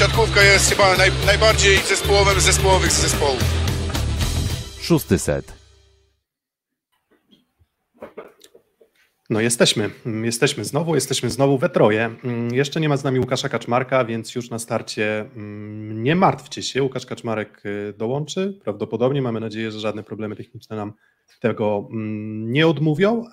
siatkówka jest chyba naj, najbardziej zespołowym z zespołowych zespołów. Szósty set. No jesteśmy, jesteśmy znowu, jesteśmy znowu we troje. Mm, Jeszcze nie ma z nami Łukasza Kaczmarka, więc już na starcie mm, nie martwcie się, Łukasz Kaczmarek y, dołączy, prawdopodobnie, mamy nadzieję, że żadne problemy techniczne nam tego mm, nie odmówią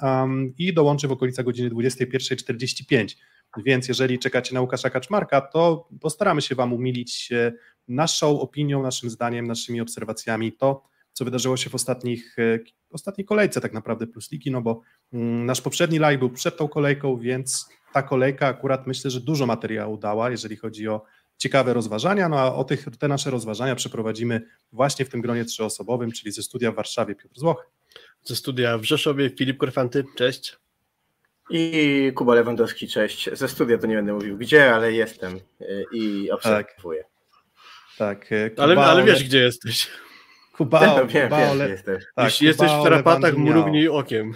i dołączy w okolicach godziny 21.45, więc jeżeli czekacie na Łukasza Kaczmarka, to postaramy się Wam umilić e, naszą opinią, naszym zdaniem, naszymi obserwacjami to, co wydarzyło się w ostatnich, e, ostatniej kolejce tak naprawdę Plus Ligi, no bo mm, nasz poprzedni live był przed tą kolejką, więc ta kolejka akurat myślę, że dużo materiału dała, jeżeli chodzi o ciekawe rozważania, no a o tych, te nasze rozważania przeprowadzimy właśnie w tym gronie trzyosobowym, czyli ze studia w Warszawie Piotr Złoch. Ze studia w Rzeszowie Filip Korfanty, cześć. I Kuba Lewandowski, cześć. Ze studia to nie będę mówił gdzie, ale jestem y, i obserwuję. Tak, e, Ale, Kuba ale wiesz, gdzie jesteś. Kuba, No, wiem, Kuba jestem. tak, Jeśli jesteś Kuba w tarapatach, mrugnij okiem.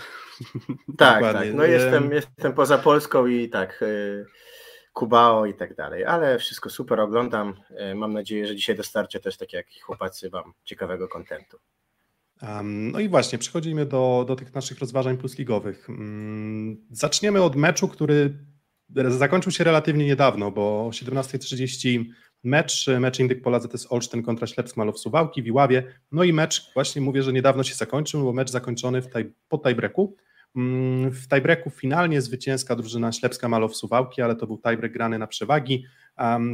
Tak, Dokładnie. tak. No jestem, jestem poza Polską i tak, y, Kubao i tak dalej, ale wszystko super oglądam. Mam nadzieję, że dzisiaj dostarczę też, tak jak chłopacy, wam ciekawego kontentu. No i właśnie, przechodzimy do, do tych naszych rozważań plusligowych. Mm, Zaczniemy od meczu, który zakończył się relatywnie niedawno, bo o 17.30 mecz, mecz Indyk Pola ZS Olsztyn kontra Ślepsk Malow Suwałki w Iławie. No i mecz, właśnie mówię, że niedawno się zakończył, bo mecz zakończony w taj, po tiebreaku. Mm, W tiebreaku finalnie zwycięska drużyna Ślepska Malow Suwałki, ale to był tiebreak grany na przewagi.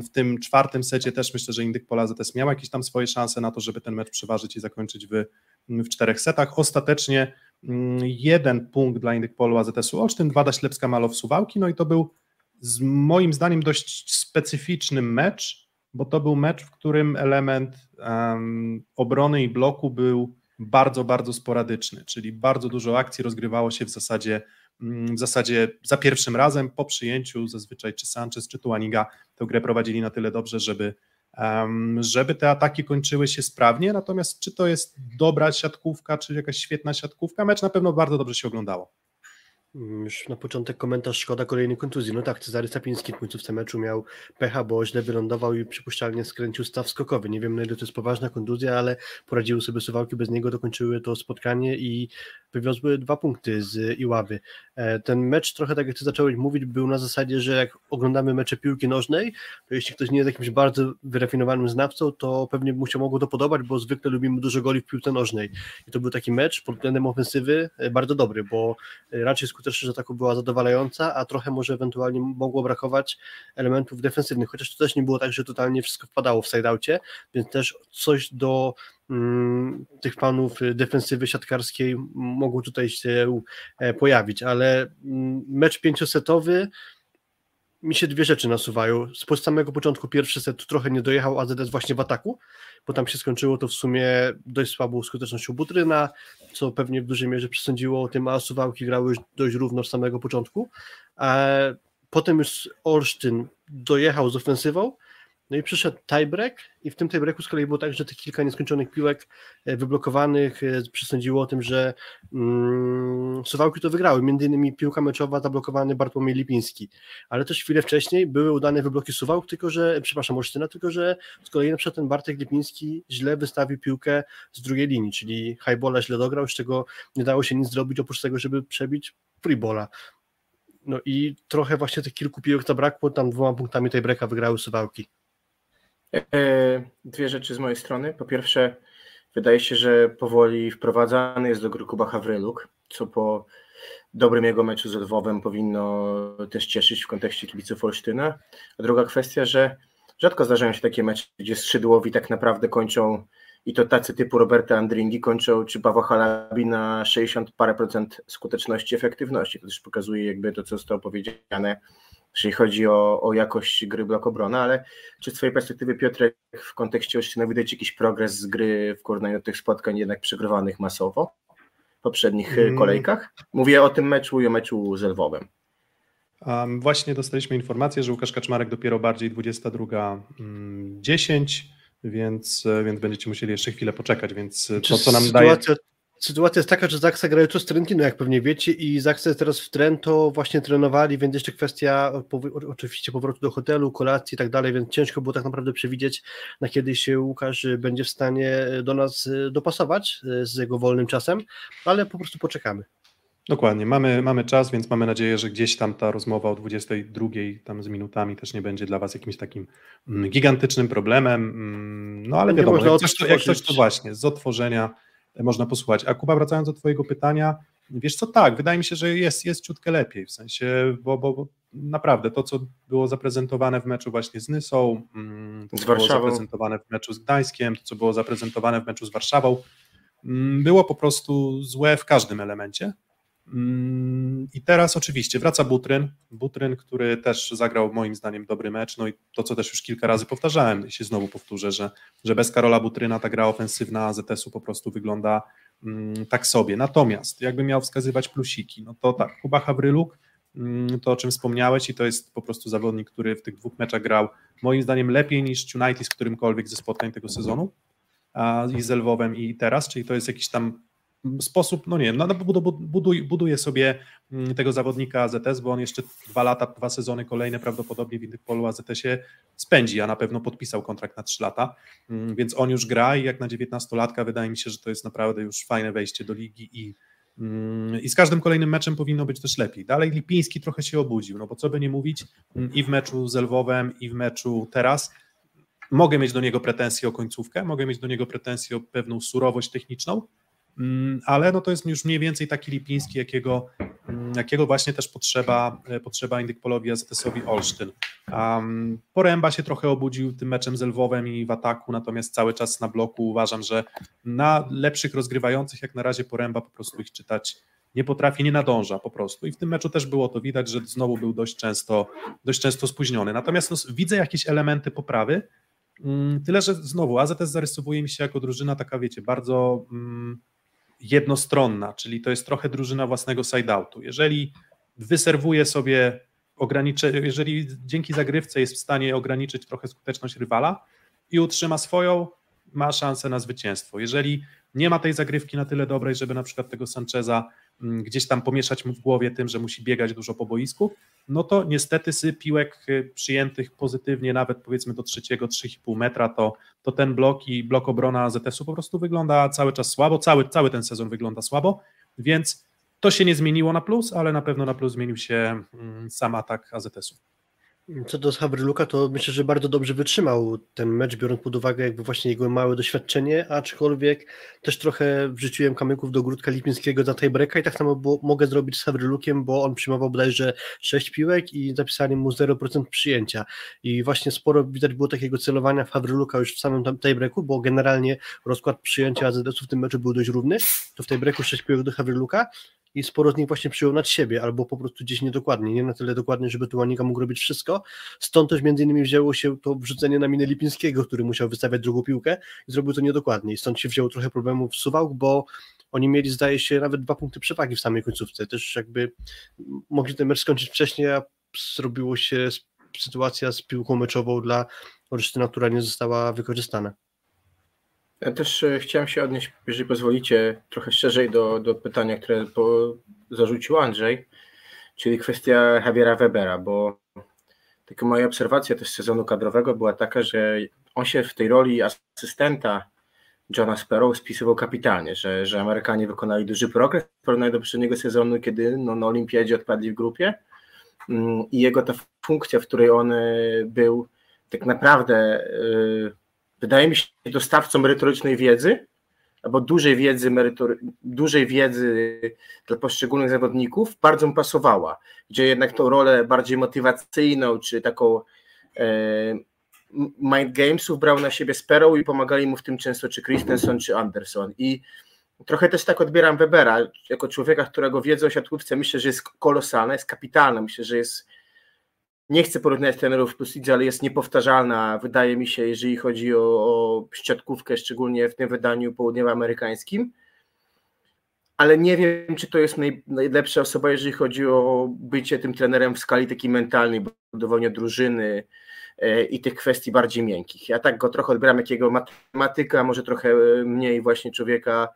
W tym czwartym secie też myślę, że Indyk Pola ZS miał jakieś tam swoje szanse na to, żeby ten mecz przeważyć i zakończyć w, w czterech setach. Ostatecznie mm, jeden punkt dla Indyk Polu AZS-u Olsztyn, dwa dla Ślepska Malow Suwałki, no i to był z moim zdaniem dość specyficzny mecz, bo to był mecz, w którym element um, obrony i bloku był bardzo, bardzo sporadyczny, czyli bardzo dużo akcji rozgrywało się w zasadzie mm, w zasadzie za pierwszym razem po przyjęciu zazwyczaj czy Sanchez, czy Tuaniga tę grę prowadzili na tyle dobrze, żeby, żeby te ataki kończyły się sprawnie, natomiast czy to jest dobra siatkówka, czy jakaś świetna siatkówka, mecz na pewno bardzo dobrze się oglądało. Mm, Już na początek komentarz szkoda kolejnej kontuzji. No tak, Cezary Sapiński w końcówce meczu miał pecha, bo źle wylądował i przypuszczalnie skręcił staw skokowy. Nie wiem na ile to jest poważna kontuzja, ale poradziły sobie suwałki bez niego, dokończyły to spotkanie i wywiozły dwa punkty z Iławy. E, Ten mecz trochę tak jak ty zacząłeś mówić, był na zasadzie, że jak oglądamy mecze piłki nożnej, to jeśli ktoś nie jest jakimś bardzo wyrafinowanym znawcą, to pewnie mu się mogło to podobać, bo zwykle lubimy dużo goli w piłce nożnej. I to był taki mecz pod względem ofensywy e, bardzo dobry, bo e, raczej skuteczność ataku była zadowalająca, a trochę może ewentualnie mogło brakować elementów defensywnych, chociaż to też nie było tak, że totalnie wszystko wpadało w sideoutie, więc też coś do mm, tych panów defensywy siatkarskiej mogło tutaj się e, pojawić, ale mm, mecz pięciosetowy mi się dwie rzeczy nasuwają. Z samego początku pierwszy set trochę nie dojechał AZS właśnie w ataku, bo tam się skończyło to w sumie dość słabą skutecznością Butryna, co pewnie w dużej mierze przesądziło o tym, a Suwałki grały już dość równo z samego początku. A potem już Olsztyn dojechał z ofensywą, no i przyszedł tiebreak i w tym tiebreaku z kolei było tak, że tych kilka nieskończonych piłek e, wyblokowanych e, przesądziło o tym, że mm, Suwałki to wygrały, między innymi piłka meczowa zablokowany Bartłomiej Lipiński, ale też chwilę wcześniej były udane wybloki Suwałk, tylko że, przepraszam, Olsztyna, tylko że z kolei na przykład ten Bartek Lipiński źle wystawił piłkę z drugiej linii, czyli highbola źle dograł, z czego nie dało się nic zrobić oprócz tego, żeby przebić freebola. No i trochę właśnie tych kilku piłek zabrakło, tam dwoma punktami tej wygrały Suwałki. E, Dwie rzeczy z mojej strony. Po pierwsze, wydaje się, że powoli wprowadzany jest do gry Kuba Hawryluk, co po dobrym jego meczu z Lwowem powinno też cieszyć w kontekście kibiców Olsztyna. A druga kwestia, że rzadko zdarzają się takie mecze, gdzie skrzydłowi tak naprawdę kończą i to tacy typu Roberta Andringi kończą, czy Paweł Halabi na 60 parę procent skuteczności, efektywności. To też pokazuje jakby to, co zostało powiedziane, jeżeli chodzi o, o jakość gry blok obrony, ale czy z Twojej perspektywy, Piotrek, w kontekście Olsztyna widać jakiś progres z gry w porównaniu do tych spotkań jednak przegrywanych masowo w poprzednich Mm. kolejkach? Mówię o tym meczu i o meczu z Lwowem. Um, właśnie dostaliśmy informację, że Łukasz Kaczmarek dopiero bardziej 22.10, więc, więc będziecie musieli jeszcze chwilę poczekać, więc to, Czy co nam daje... sytuacja, Sytuacja jest taka, że Zaksa grają tu z Trentino, jak pewnie wiecie, i Zaksa jest teraz w Trento, właśnie trenowali, więc jeszcze kwestia oczywiście powrotu do hotelu, kolacji i tak dalej, więc ciężko było tak naprawdę przewidzieć, na kiedy się Łukasz będzie w stanie do nas dopasować z jego wolnym czasem, ale po prostu poczekamy. Dokładnie, mamy, mamy czas, więc mamy nadzieję, że gdzieś tam ta rozmowa o 22 tam z minutami też nie będzie dla Was jakimś takim mm, gigantycznym problemem. Mm, no ale nie wiadomo, jak coś, to, jak coś to właśnie z otworzenia można posłuchać. A Kuba, wracając do Twojego pytania, wiesz co, tak, wydaje mi się, że jest, jest ciutkę lepiej, w sensie, bo, bo, bo naprawdę to, co było zaprezentowane w meczu właśnie z Nysą, mm, to, co było zaprezentowane w meczu z Gdańskiem, to, co było zaprezentowane w meczu z Warszawą, było po prostu złe w każdym elemencie. Mm, I teraz oczywiście wraca Butryn, Butryn, który też zagrał moim zdaniem dobry mecz, no i to, co też już kilka razy powtarzałem, się znowu powtórzę, że, że bez Karola Butryna ta gra ofensywna AZS-u po prostu wygląda mm, tak sobie. Natomiast jakbym miał wskazywać plusiki, no to tak, Kuba Hawryluk, mm, to o czym wspomniałeś i to jest po prostu zawodnik, który w tych dwóch meczach grał moim zdaniem lepiej niż United z którymkolwiek ze spotkań tego sezonu a, i z Lwowem i teraz, czyli to jest jakiś tam sposób, no nie wiem, no, no buduj, buduje sobie mm, tego zawodnika AZS, bo on jeszcze dwa lata, dwa sezony kolejne prawdopodobnie w Interpolu AZS-ie spędzi, a na pewno podpisał kontrakt na trzy lata, mm, więc on już gra i jak na 19-latka wydaje mi się, że to jest naprawdę już fajne wejście do ligi i mm, i z każdym kolejnym meczem powinno być też lepiej. Dalej Lipiński trochę się obudził, no bo co by nie mówić, i w meczu z Lwowem, i w meczu teraz, mogę mieć do niego pretensje o końcówkę, mogę mieć do niego pretensje o pewną surowość techniczną, ale no to jest już mniej więcej taki Lipiński, jakiego, mm, jakiego właśnie też potrzeba, e, potrzeba Indykpolowi AZS-owi Olsztyn. Um, Poręba się trochę obudził tym meczem z Lwowem i w ataku, natomiast cały czas na bloku uważam, że na lepszych rozgrywających jak na razie Poręba po prostu ich czytać nie potrafi, nie nadąża po prostu i w tym meczu też było to widać, że znowu był dość często, dość często spóźniony. Natomiast no, widzę jakieś elementy poprawy, mm, tyle, że znowu AZS zarysowuje mi się jako drużyna taka, wiecie, bardzo jednostronna, czyli to jest trochę drużyna własnego side-outu. Jeżeli wyserwuje sobie ogranicze, jeżeli dzięki zagrywce jest w stanie ograniczyć trochę skuteczność rywala i utrzyma swoją, ma szansę na zwycięstwo. Jeżeli nie ma tej zagrywki na tyle dobrej, żeby na przykład tego Sancheza gdzieś tam pomieszać mu w głowie tym, że musi biegać dużo po boisku, no to niestety z piłek y, przyjętych pozytywnie, nawet powiedzmy do trzeciego, 3,5 metra, to, to ten blok i blok obrona AZS-u po prostu wygląda cały czas słabo, cały, cały ten sezon wygląda słabo, więc to się nie zmieniło na plus, ale na pewno na plus zmienił się mm, sam atak AZS-u. Co do Hawryluka, to myślę, że bardzo dobrze wytrzymał ten mecz, biorąc pod uwagę jakby właśnie jego małe doświadczenie, aczkolwiek też trochę wrzuciłem kamyków do grudka Lipińskiego za tiebreaka i tak samo było, mogę zrobić z Hawrylukiem, bo on przyjmował bodajże 6 piłek i zapisali mu 0% przyjęcia i właśnie sporo widać było takiego celowania w Hawryluka już w samym tiebreaku, bo generalnie rozkład przyjęcia AZS-u w tym meczu był dość równy, to w tiebreaku 6 piłek do Hawryluka i sporo z nich właśnie przyjął nad siebie, albo po prostu gdzieś niedokładnie, nie na tyle dokładnie, żeby Tułanika mógł robić wszystko. Stąd też między innymi wzięło się to wrzucenie na minę Lipińskiego, który musiał wystawiać drugą piłkę i zrobił to niedokładnie. Stąd się wzięło trochę problemów w Suwałk, bo oni mieli, zdaje się, nawet dwa punkty przewagi w samej końcówce. Też jakby mogli ten mecz skończyć wcześniej, a zrobiło się sytuacja z piłką meczową dla Olsztyna, która nie została wykorzystana. Ja też e, chciałem się odnieść, jeżeli pozwolicie, trochę szerzej do, do pytania, które po, zarzucił Andrzej, czyli kwestia Javiera Webera, bo taka moja obserwacja też sezonu kadrowego była taka, że on się w tej roli asystenta Johna Sparrow spisywał kapitalnie, że, że Amerykanie wykonali duży progres w porównaniu do poprzedniego sezonu, kiedy no, na olimpiadzie odpadli w grupie. Mm, i jego ta funkcja, w której on e, był tak naprawdę yy, wydaje mi się, dostawcą merytorycznej wiedzy, albo dużej wiedzy, merytory, dużej wiedzy dla poszczególnych zawodników bardzo mu pasowała, gdzie jednak tą rolę bardziej motywacyjną, czy taką e, mind gamesów brał na siebie Sparrow i pomagali mu w tym często czy Christensen, czy Anderson. I trochę też tak odbieram Webera, jako człowieka, którego wiedza o siatkówce myślę, że jest kolosalna, jest kapitalna, myślę, że jest nie chcę porównać trenerów plus lidze, ale jest niepowtarzalna, wydaje mi się, jeżeli chodzi o, o siatkówkę, szczególnie w tym wydaniu południowoamerykańskim. Ale nie wiem, czy to jest naj, najlepsza osoba, jeżeli chodzi o bycie tym trenerem w skali takiej mentalnej, budowania drużyny e, i tych kwestii bardziej miękkich. Ja tak go trochę odbieram jakiego matematyka, może trochę mniej właśnie człowieka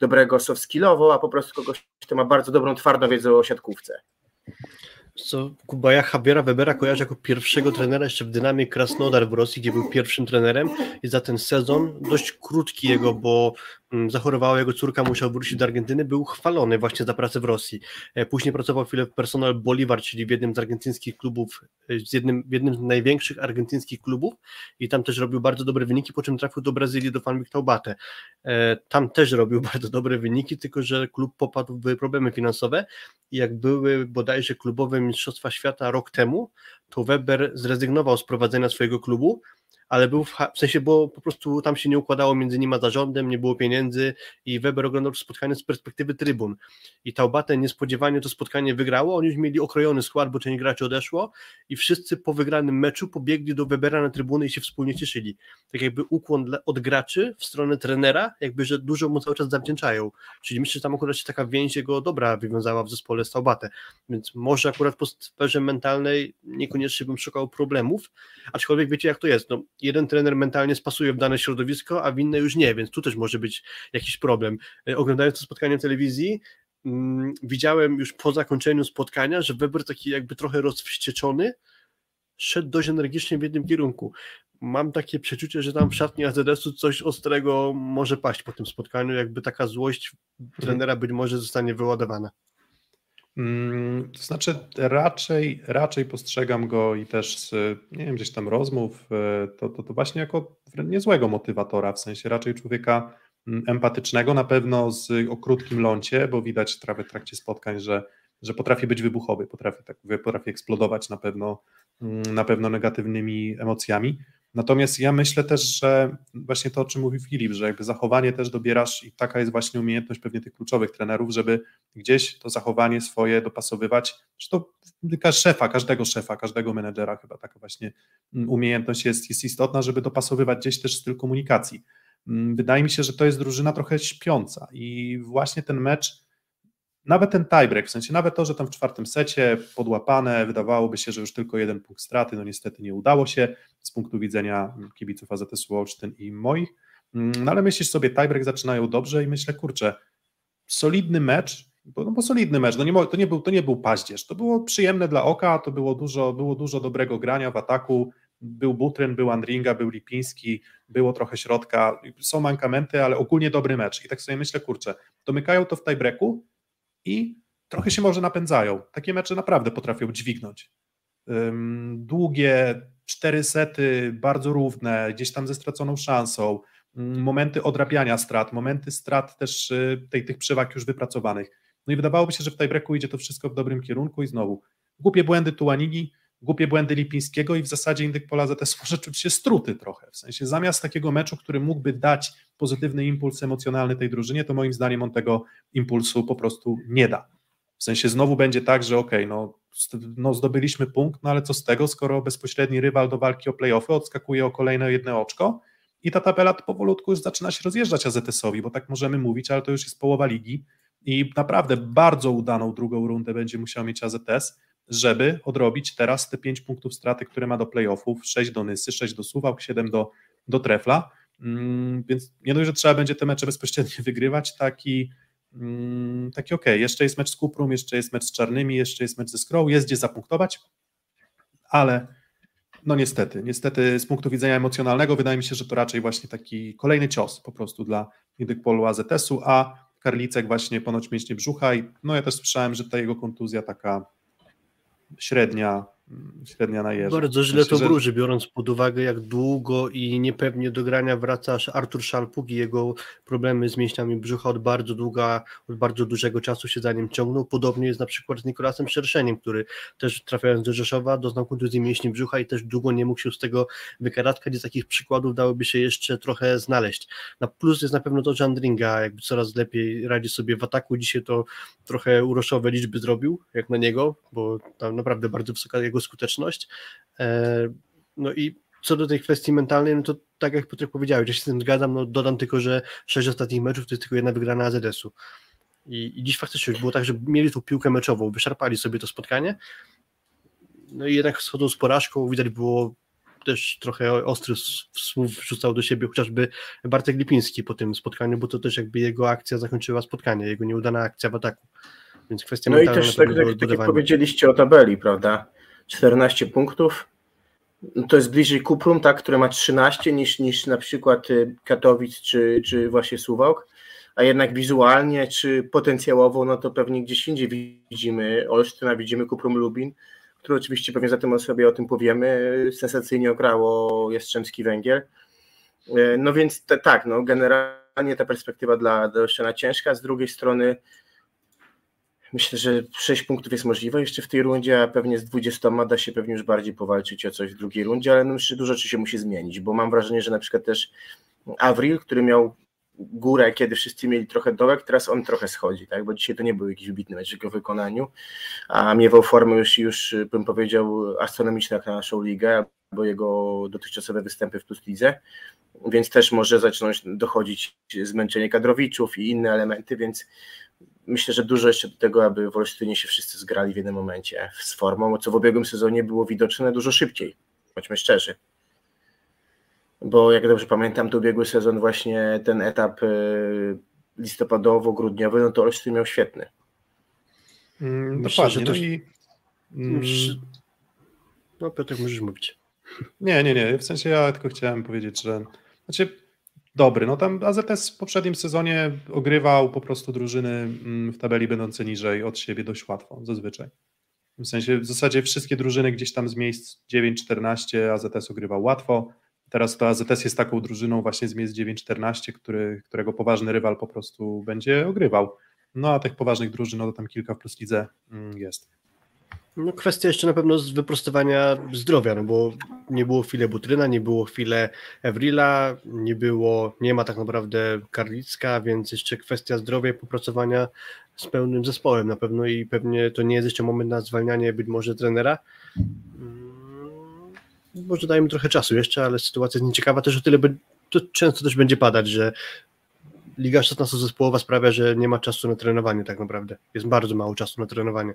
dobrego soft skillowo, a po prostu kogoś, kto ma bardzo dobrą twardą wiedzę o siatkówce co Kuba, ja Javiera Webera kojarzę jako pierwszego trenera jeszcze w Dynamie Krasnodar w Rosji, gdzie był pierwszym trenerem i za ten sezon, dość krótki jego, bo mm, zachorowała jego córka, musiał wrócić do Argentyny, był chwalony właśnie za pracę w Rosji. E, później pracował chwilę w Personal Bolivar, czyli w jednym z argentyńskich klubów, e, z jednym, w jednym z największych argentyńskich klubów i tam też robił bardzo dobre wyniki, po czym trafił do Brazylii, do Fanbik Taubate. E, tam też robił bardzo dobre wyniki, tylko że klub popadł w problemy finansowe i jak były bodajże klubowe Mistrzostwa Świata rok temu, to Weber zrezygnował z prowadzenia swojego klubu ale był w, w sensie, bo po prostu tam się nie układało między nim a zarządem, nie było pieniędzy i Weber oglądał to spotkanie z perspektywy trybun. I Taubate niespodziewanie to spotkanie wygrało, oni już mieli okrojony skład, bo część graczy odeszło i wszyscy po wygranym meczu pobiegli do Webera na trybuny i się wspólnie cieszyli. Tak jakby ukłon dla, od graczy w stronę trenera, jakby, że dużo mu cały czas zawdzięczają. Czyli myślę, że tam akurat się taka więź jego dobra wywiązała w zespole z Taubate. Więc może akurat po sferze mentalnej niekoniecznie bym szukał problemów, aczkolwiek wiecie jak to jest. No, jeden trener mentalnie spasuje w dane środowisko, a w inne już nie, więc tu też może być jakiś problem. E, oglądając to spotkanie w telewizji, mm, widziałem już po zakończeniu spotkania, że Weber taki jakby trochę rozwścieczony, szedł dość energicznie w jednym kierunku. Mam takie przeczucie, że tam w szatni AZS-u coś ostrego może paść po tym spotkaniu, jakby taka złość trenera być może zostanie wyładowana. Mm, to znaczy, raczej, raczej postrzegam go i też z, nie wiem, gdzieś tam rozmów, e, to, to, to właśnie jako niezłego motywatora, w sensie raczej człowieka mm, empatycznego, na pewno z, o krótkim lącie, bo widać w trakcie spotkań, że, że potrafi być wybuchowy, potrafi, tak, potrafi eksplodować na pewno, mm, na pewno negatywnymi emocjami. Natomiast ja myślę też, że właśnie to, o czym mówił Filip, że jakby zachowanie też dobierasz i taka jest właśnie umiejętność pewnie tych kluczowych trenerów, żeby gdzieś to zachowanie swoje dopasowywać, to szefa, każdego szefa, każdego menedżera chyba taka właśnie mm, umiejętność jest, jest istotna, żeby dopasowywać gdzieś też styl komunikacji. Mm, wydaje mi się, że to jest drużyna trochę śpiąca i właśnie ten mecz nawet ten tiebreak, w sensie nawet to, że tam w czwartym secie podłapane, wydawałoby się, że już tylko jeden punkt straty, no niestety nie udało się z punktu widzenia kibiców AZS Olsztyn i moich, mm, no ale myślisz sobie, tiebreak zaczynają dobrze i myślę, kurczę, solidny mecz, bo, no bo solidny mecz, no nie, to, nie był, to nie był paździerz, to było przyjemne dla oka, to było dużo, było dużo dobrego grania w ataku, był Butryn, był Andringa, był Lipiński, było trochę środka, są mankamenty, ale ogólnie dobry mecz. I tak sobie myślę, kurczę, domykają to w tiebreaku, i trochę się może napędzają. Takie mecze naprawdę potrafią dźwignąć. Długie, cztery sety, bardzo równe, gdzieś tam ze straconą szansą, momenty odrabiania strat, momenty strat też y, tej, tych przewag już wypracowanych. No i wydawałoby się, że w tiebreaku idzie to wszystko w dobrym kierunku i znowu głupie błędy Tuanigi, głupie błędy Lipińskiego i w zasadzie Indyk Pola ZS może czuć się struty trochę, w sensie zamiast takiego meczu, który mógłby dać pozytywny impuls emocjonalny tej drużynie, to moim zdaniem on tego impulsu po prostu nie da. W sensie znowu będzie tak, że okej, okay, no, no zdobyliśmy punkt, no ale co z tego, skoro bezpośredni rywal do walki o playoffy odskakuje o kolejne jedno oczko i ta tabela powolutku już zaczyna się rozjeżdżać AZS-owi, bo tak możemy mówić, ale to już jest połowa ligi i naprawdę bardzo udaną drugą rundę będzie musiał mieć AZS, żeby odrobić teraz te 5 punktów straty, które ma do playoffów, 6 do Nysy, 6 do Suwałk, 7 do, do Trefla, mm, więc nie dość, że trzeba będzie te mecze bezpośrednio wygrywać, taki, mm, taki ok, jeszcze jest mecz z Kuprum, jeszcze jest mecz z Czarnymi, jeszcze jest mecz ze Skrą, jest gdzie zapunktować, ale no niestety, niestety z punktu widzenia emocjonalnego wydaje mi się, że to raczej właśnie taki kolejny cios po prostu dla Indykpolu AZS-u, a Karlicek właśnie ponoć mięśnie brzucha i no ja też słyszałem, że ta jego kontuzja taka średnia, średnia na jeżdżę. Bardzo źle to wróży, biorąc pod uwagę, jak długo i niepewnie do grania wraca Artur Szalpuk i jego problemy z mięśniami brzucha od bardzo długa, od bardzo dużego czasu się za nim ciągną. Podobnie jest na przykład z Nikolasem Szerszeniem, który też trafiając do Rzeszowa doznał kontuzji mięśni brzucha i też długo nie mógł się z tego wykaratkać. Z takich przykładów dałoby się jeszcze trochę znaleźć. Na plus jest na pewno to, że Andringa jakby coraz lepiej radzi sobie w ataku. Dzisiaj to trochę uroszowe liczby zrobił, jak na niego, bo tam naprawdę bardzo wysoka jego skuteczność. E, no i co do tej kwestii mentalnej, no to tak jak Piotrek powiedziałeś, ja się z tym zgadzam, no dodam tylko, że sześć ostatnich meczów to jest tylko jedna wygrana AZS-u. I, I dziś faktycznie już było tak, że mieli tu piłkę meczową, wyszarpali sobie to spotkanie, no i jednak schodzą z porażką, widać było też trochę ostry słów wrzucał do siebie chociażby Bartek Lipiński po tym spotkaniu, bo to też jakby jego akcja zakończyła spotkanie, jego nieudana akcja w ataku. Więc kwestia No i też tak, tak, tak jak powiedzieliście o tabeli, prawda? 14 punktów. No to jest bliżej Kuprum, tak, które ma 13 niż, niż na przykład y, Katowic czy, czy właśnie Suwałk, a jednak wizualnie czy potencjałowo, no to pewnie gdzieś indziej widzimy Olsztyn, a widzimy Kuprum Lubin, które oczywiście pewnie za tym sobie o tym powiemy, sensacyjnie ograło Jastrzębski Węgiel. Y, no więc te, tak, no generalnie ta perspektywa dla, dla Olsztyna ciężka, z drugiej strony Myślę, że 6 punktów jest możliwe jeszcze w tej rundzie, a pewnie z 20 da się pewnie już bardziej powalczyć o coś w drugiej rundzie, ale no jeszcze dużo rzeczy się musi zmienić, bo mam wrażenie, że na przykład też Avril, który miał górę, kiedy wszyscy mieli trochę dołek, teraz on trochę schodzi, tak? bo dzisiaj to nie był jakiś wybitny mecz w jego wykonaniu, a miewał formę już, już bym powiedział astronomiczną jak na naszą ligę, bo jego dotychczasowe występy w Plus Lidze, więc też może zacząć dochodzić zmęczenie kadrowiczów i inne elementy, więc myślę, że dużo jeszcze do tego, aby w Olsztynie się wszyscy zgrali w jednym momencie z formą, co w ubiegłym sezonie było widoczne dużo szybciej, bądźmy szczerzy. Bo jak dobrze pamiętam, to ubiegły sezon właśnie ten etap y, listopadowo-grudniowy, no to Olsztyn miał świetny. Mm, dokładnie. No, i, mm, no Piotr, możesz mówić. Nie, nie, nie. W sensie ja tylko chciałem powiedzieć, że znaczy dobry. No tam AZS w poprzednim sezonie ogrywał po prostu drużyny mm, w tabeli będące niżej od siebie dość łatwo, zazwyczaj. W sensie w zasadzie wszystkie drużyny gdzieś tam z miejsc 9-14 AZS ogrywał łatwo. Teraz to AZS jest taką drużyną właśnie z miejsc 9-14, który, którego poważny rywal po prostu będzie ogrywał. No a tych poważnych drużyn, no to tam kilka w plus lidze mm, jest. No kwestia jeszcze na pewno z wyprostowania zdrowia, no bo nie było chwilę Butryna, nie było chwilę Evrila, nie było, nie ma tak naprawdę Karlicka, więc jeszcze kwestia zdrowia i popracowania z pełnym zespołem na pewno i pewnie to nie jest jeszcze moment na zwalnianie być może trenera. Mm, może dajmy trochę czasu jeszcze, ale sytuacja jest nieciekawa też o tyle, to często też będzie padać, że Liga 16 zespołowa sprawia, że nie ma czasu na trenowanie tak naprawdę. Jest bardzo mało czasu na trenowanie.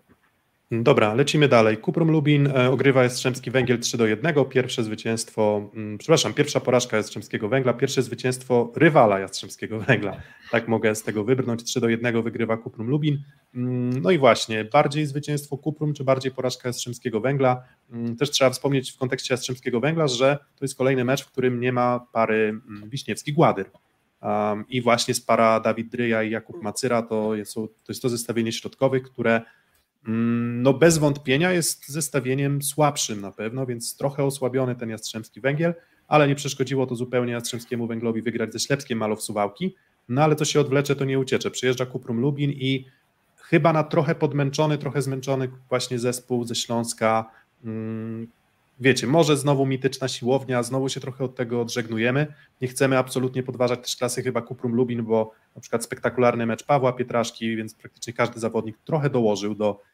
Dobra, lecimy dalej. Kuprum Lubin e, ogrywa Jastrzębski Węgiel 3 do 1. Pierwsze zwycięstwo, mm, przepraszam, pierwsza porażka Jastrzębskiego Węgla, pierwsze zwycięstwo rywala Jastrzębskiego Węgla. Tak mogę z tego wybrnąć. 3 do 1 wygrywa Kuprum Lubin. Mm, no i właśnie, bardziej zwycięstwo Kuprum, czy bardziej porażka Jastrzębskiego Węgla? Mm, też trzeba wspomnieć w kontekście Jastrzębskiego Węgla, że to jest kolejny mecz, w którym nie ma pary Wiśniewski-Gładyr. I właśnie z para Dawid Dryja i Jakub Macyra to jest, to jest to zestawienie środkowych, które no bez wątpienia jest zestawieniem słabszym na pewno, więc trochę osłabiony ten Jastrzębski Węgiel, ale nie przeszkodziło to zupełnie Jastrzębskiemu Węglowi wygrać ze Ślepskiem Malow Suwałki, no ale to się odwlecze, to nie uciecze. Przyjeżdża Kuprum Lubin i chyba na trochę podmęczony, trochę zmęczony właśnie zespół ze Śląska, mm, wiecie, może znowu mityczna siłownia, znowu się trochę od tego odżegnujemy. Nie chcemy absolutnie podważać też klasy chyba Kuprum Lubin, bo na przykład spektakularny mecz Pawła Pietraszki, więc praktycznie każdy zawodnik trochę dołożył do Mm,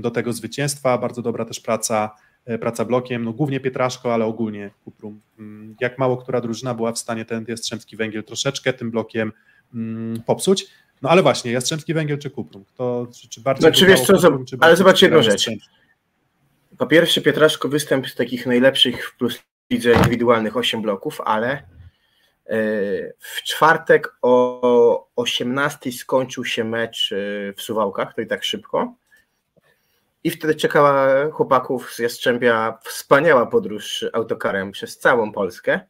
do tego zwycięstwa. Bardzo dobra też praca, e, praca blokiem, no głównie Pietraszko, ale ogólnie Kuprum. Mm, jak mało która drużyna była w stanie ten Jastrzębski Węgiel troszeczkę tym blokiem mm, popsuć. No ale właśnie, Jastrzębski Węgiel czy Kuprum? Kto, czy, czy bardziej znaczy, wiesz co, Kuprum, czy ale zobacz jedną rzecz. Po pierwsze Pietraszko występ z takich najlepszych w plus lidze indywidualnych 8 bloków, ale e, w czwartek o 18 skończył się mecz e, w Suwałkach, to i tak szybko. I wtedy czekała chłopaków z Jastrzębia wspaniała podróż autokarem przez całą Polskę,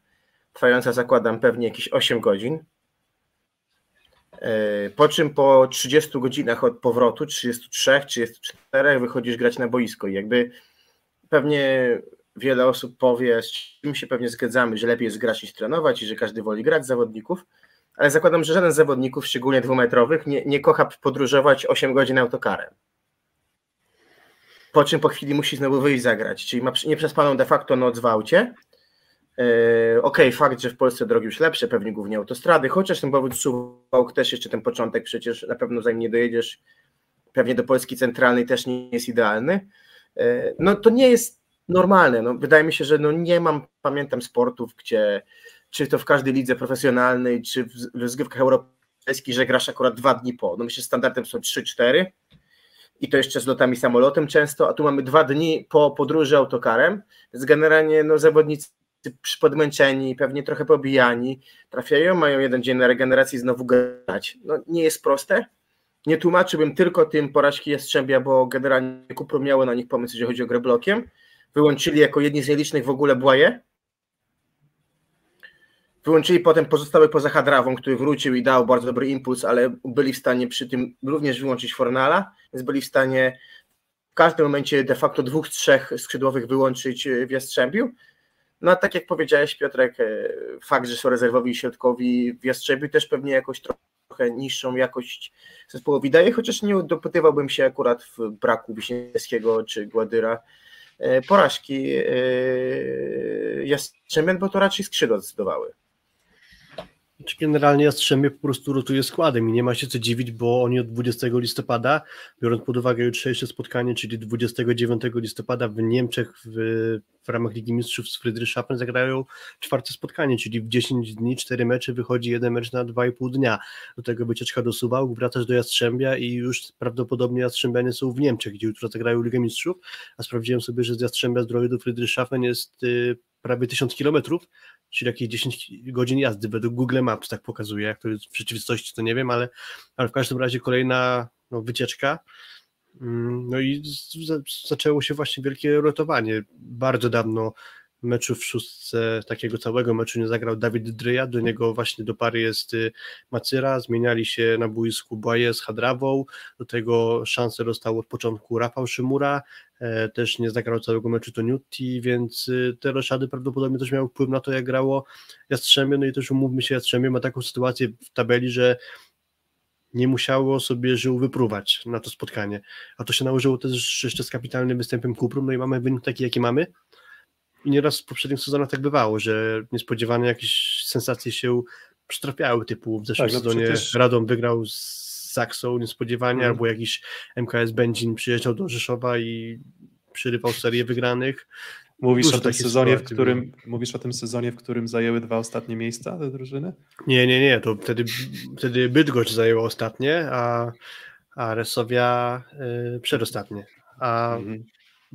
trwająca zakładam pewnie jakieś 8 godzin. E, po czym po 30 godzinach od powrotu, 33, 34 wychodzisz grać na boisko. I jakby pewnie wiele osób powie, z czym się pewnie zgadzamy, że lepiej jest grać niż trenować i że każdy woli grać zawodników, ale zakładam, że żaden z zawodników, szczególnie dwumetrowych, nie, nie kocha podróżować 8 godzin autokarem po czym po chwili musi znowu wyjść zagrać, czyli ma nieprzespaną de facto noc w aucie. Yy, Okej, okay, fakt, że w Polsce drogi już lepsze, pewnie głównie autostrady, chociaż ten powód Suwałk też jeszcze ten początek przecież na pewno zanim nie dojedziesz pewnie do Polski centralnej też nie jest idealny. Yy, no to nie jest normalne. No, wydaje mi się, że no nie mam, pamiętam sportów, gdzie czy to w każdej lidze profesjonalnej, czy w rozgrywkach europejskich, że grasz akurat dwa dni po. No myślę, że standardem są 3-4 i to jeszcze z lotami samolotem często, a tu mamy dwa dni po podróży autokarem, więc generalnie no, zawodnicy podmęczeni, pewnie trochę pobijani, trafiają, mają jeden dzień na regeneracji znowu grać. No, nie jest proste. Nie tłumaczyłbym tylko tym porażki Jastrzębia, bo generalnie Kupro miało na nich pomysł, jeżeli chodzi o grę blokiem. Wyłączyli jako jedni z nielicznych w ogóle Błaje. Wyłączyli potem pozostały poza Hadrawą, który wrócił i dał bardzo dobry impuls, ale byli w stanie przy tym również wyłączyć Fornala, więc byli w stanie w każdym momencie de facto dwóch, trzech skrzydłowych wyłączyć w Jastrzębiu. No a tak jak powiedziałeś Piotrek, e, fakt, że są rezerwowi środkowi w Jastrzębiu też pewnie jakoś trochę niższą jakość zespołowi daje, chociaż nie dopytywałbym się akurat w braku Wiśniewskiego czy Gładyra e, porażki e, Jastrzębian, bo to raczej skrzydła zdecydowały. Czy generalnie Jastrzębie po prostu rotuje składem i nie ma się co dziwić, bo oni od 20 listopada, biorąc pod uwagę jutrzejsze spotkanie, czyli 29 listopada w Niemczech w, w ramach Ligi Mistrzów z Friedrichshafen zagrają czwarte spotkanie, czyli w 10 dni, 4 mecze wychodzi jeden mecz na 2,5 dnia. Do tego wycieczka do Suwałk, wracasz do Jastrzębia i już prawdopodobnie Jastrzębianie są w Niemczech, gdzie jutro zagrają Ligę Mistrzów, a sprawdziłem sobie, że z Jastrzębia z drogi do Friedrichshafen jest y, prawie 1000 kilometrów, czyli jakieś 10 godzin jazdy według Google Maps tak pokazuje, jak to jest w rzeczywistości, to nie wiem, ale, ale w każdym razie kolejna no, wycieczka. Mm, no i z, zaczęło się właśnie wielkie rotowanie. Bardzo dawno meczu w szóstce, takiego całego meczu nie zagrał Dawid Dryja, do niego właśnie do pary jest y, Macyra, zmieniali się na boisku Błaje z Hadrawą, do tego szansę dostał od początku Rafał Szymura, e, też nie zagrał całego meczu to Newty, więc y, te roszady prawdopodobnie też miały wpływ na to, jak grało Jastrzębie, no i też umówmy się, Jastrzębie ma taką sytuację w tabeli, że nie musiało sobie żył wypruwać na to spotkanie, a to się nałożyło też jeszcze z kapitalnym występem Kuprum, no i mamy wynik taki, jaki mamy, nieraz w poprzednich sezonach tak bywało, że niespodziewane jakieś sensacje się przytrafiały, typu w zeszłym tak, no sezonie przecież... Radom wygrał z Saksą niespodziewanie, mm. albo jakiś MKS Będzin przyjeżdżał do Rzeszowa i przerywał serię wygranych. Mówisz Dużo o tym sezonie, w którym mówisz o tym sezonie, w którym zajęły dwa ostatnie miejsca te drużyny? Nie, nie, nie, to wtedy, wtedy Bydgoszcz zajęło ostatnie, a, a Resowia y, przedostatnie. A mm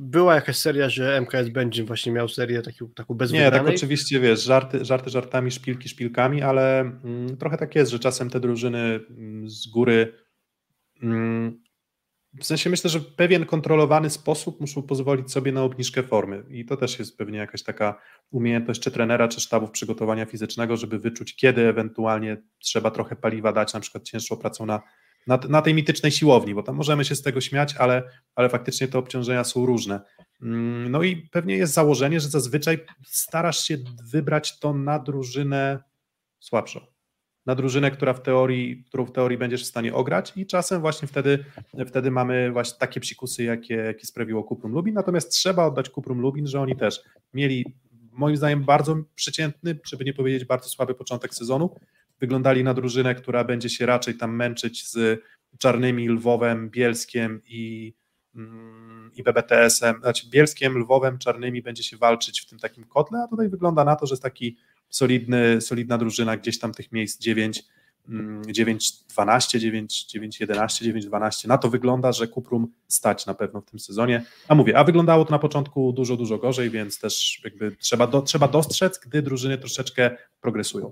była jakaś seria, że MKS będzie właśnie miał serię taką, taką bez Nie, tak oczywiście, wiesz, żarty, żarty żartami, szpilki szpilkami, ale mm, trochę tak jest, że czasem te drużyny mm, z góry mm, w sensie myślę, że pewien kontrolowany sposób muszą pozwolić sobie na obniżkę formy. I to też jest pewnie jakaś taka umiejętność czy trenera, czy sztabów przygotowania fizycznego, żeby wyczuć, kiedy ewentualnie trzeba trochę paliwa dać, na przykład cięższą pracą na na, na tej mitycznej siłowni, bo tam możemy się z tego śmiać, ale, ale faktycznie te obciążenia są różne. Mm, no i pewnie jest założenie, że zazwyczaj starasz się wybrać to na drużynę słabszą. Na drużynę, która w teorii, którą w teorii będziesz w stanie ograć i czasem właśnie wtedy, wtedy mamy właśnie takie psikusy, jakie, jakie sprawiło Kuprum Lubin. Natomiast trzeba oddać Kuprum Lubin, że oni też mieli moim zdaniem bardzo przeciętny, żeby nie powiedzieć bardzo słaby początek sezonu, wyglądali na drużynę, która będzie się raczej tam męczyć z Czarnymi, Lwowem, Bielskiem i, mm, i BBTS-em, znaczy Bielskiem, Lwowem, Czarnymi będzie się walczyć w tym takim kotle, a tutaj wygląda na to, że jest taki solidny, solidna drużyna, gdzieś tam tych miejsc 9, 9, 12, 9, 9, 11, 9, 12. Na to wygląda, że Kuprum stać na pewno w tym sezonie. A mówię, a wyglądało to na początku dużo, dużo gorzej, więc też jakby trzeba, do, trzeba dostrzec, gdy drużyny troszeczkę progresują.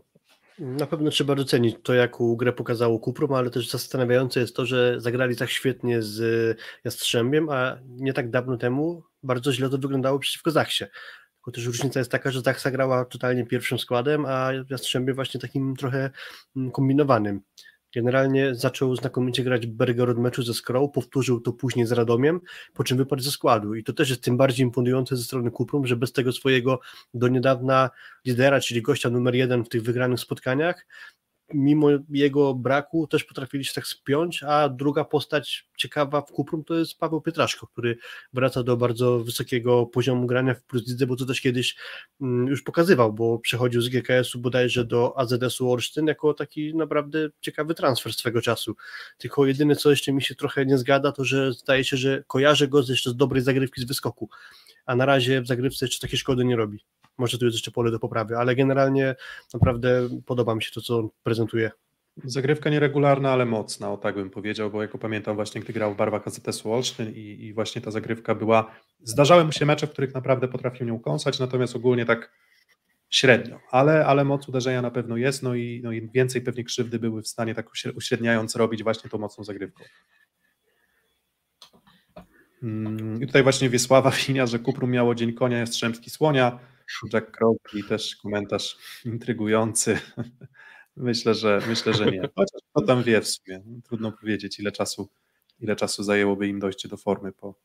Na pewno trzeba docenić to, jaką grę pokazało Kuprum, ale też zastanawiające jest to, że zagrali tak świetnie z Jastrzębiem, a nie tak dawno temu bardzo źle to wyglądało przeciwko Zachsie. Tylko też różnica jest taka, że Zachsa grała totalnie pierwszym składem, a Jastrzębie właśnie takim trochę mm, kombinowanym. Generalnie zaczął znakomicie grać Berger od meczu ze Skrą, powtórzył to później z Radomiem, po czym wypadł ze składu. I to też jest tym bardziej imponujące ze strony Kuprum, że bez tego swojego do niedawna lidera, czyli gościa numer jeden w tych wygranych spotkaniach, mimo jego braku też potrafili się tak spiąć, a druga postać ciekawa w Kuprum to jest Paweł Pietraszko, który wraca do bardzo wysokiego poziomu grania w Plus Lidze, bo to też kiedyś mm, już pokazywał, bo przechodził z GKS-u bodajże do AZS-u Olsztyn jako taki naprawdę ciekawy transfer swego czasu. Tylko jedyne, co jeszcze mi się trochę nie zgada, to że zdaje się, że kojarzę go jeszcze z dobrej zagrywki z wyskoku, a na razie w zagrywce jeszcze takie szkody nie robi. Może tu jest jeszcze pole do poprawy, ale generalnie naprawdę podoba mi się to, co on prezentuje. Zagrywka nieregularna, ale mocna, o tak bym powiedział, bo jako pamiętam właśnie, gdy grał w barwach AZS-u Olsztyn i, i właśnie ta zagrywka była, zdarzały mu się mecze, w których naprawdę potrafił nią kąsać, natomiast ogólnie tak średnio, ale, ale moc uderzenia na pewno jest, no i, no i więcej pewnie krzywdy były w stanie tak uśredniając robić właśnie tą mocną zagrywką. Mm, I tutaj właśnie Wiesława Winia, że Kuprum miało Dzień Konia, Jastrzębski Słonia, Jack Crowley też komentarz intrygujący. Myślę, że myślę, że nie. Chociaż kto tam wie w sumie. Trudno powiedzieć, ile czasu, ile czasu zajęłoby im dojście do formy po,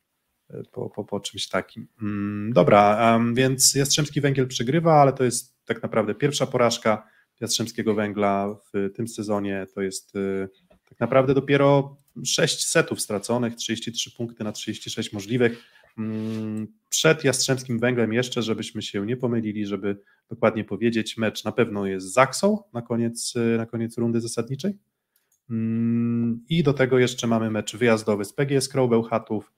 po, po, po czymś takim. Mm, dobra, więc Jastrzębski Węgiel przegrywa, ale to jest tak naprawdę pierwsza porażka Jastrzębskiego Węgla w tym sezonie. To jest y, tak naprawdę dopiero 6 setów straconych, 33 punkty na 36 możliwych. Mm, przed Jastrzębskim Węglem jeszcze, żebyśmy się nie pomylili, żeby dokładnie powiedzieć, mecz na pewno jest z Zaksą na koniec, na koniec rundy zasadniczej. Mm, I do tego jeszcze mamy mecz wyjazdowy z PGS Krąbełchatów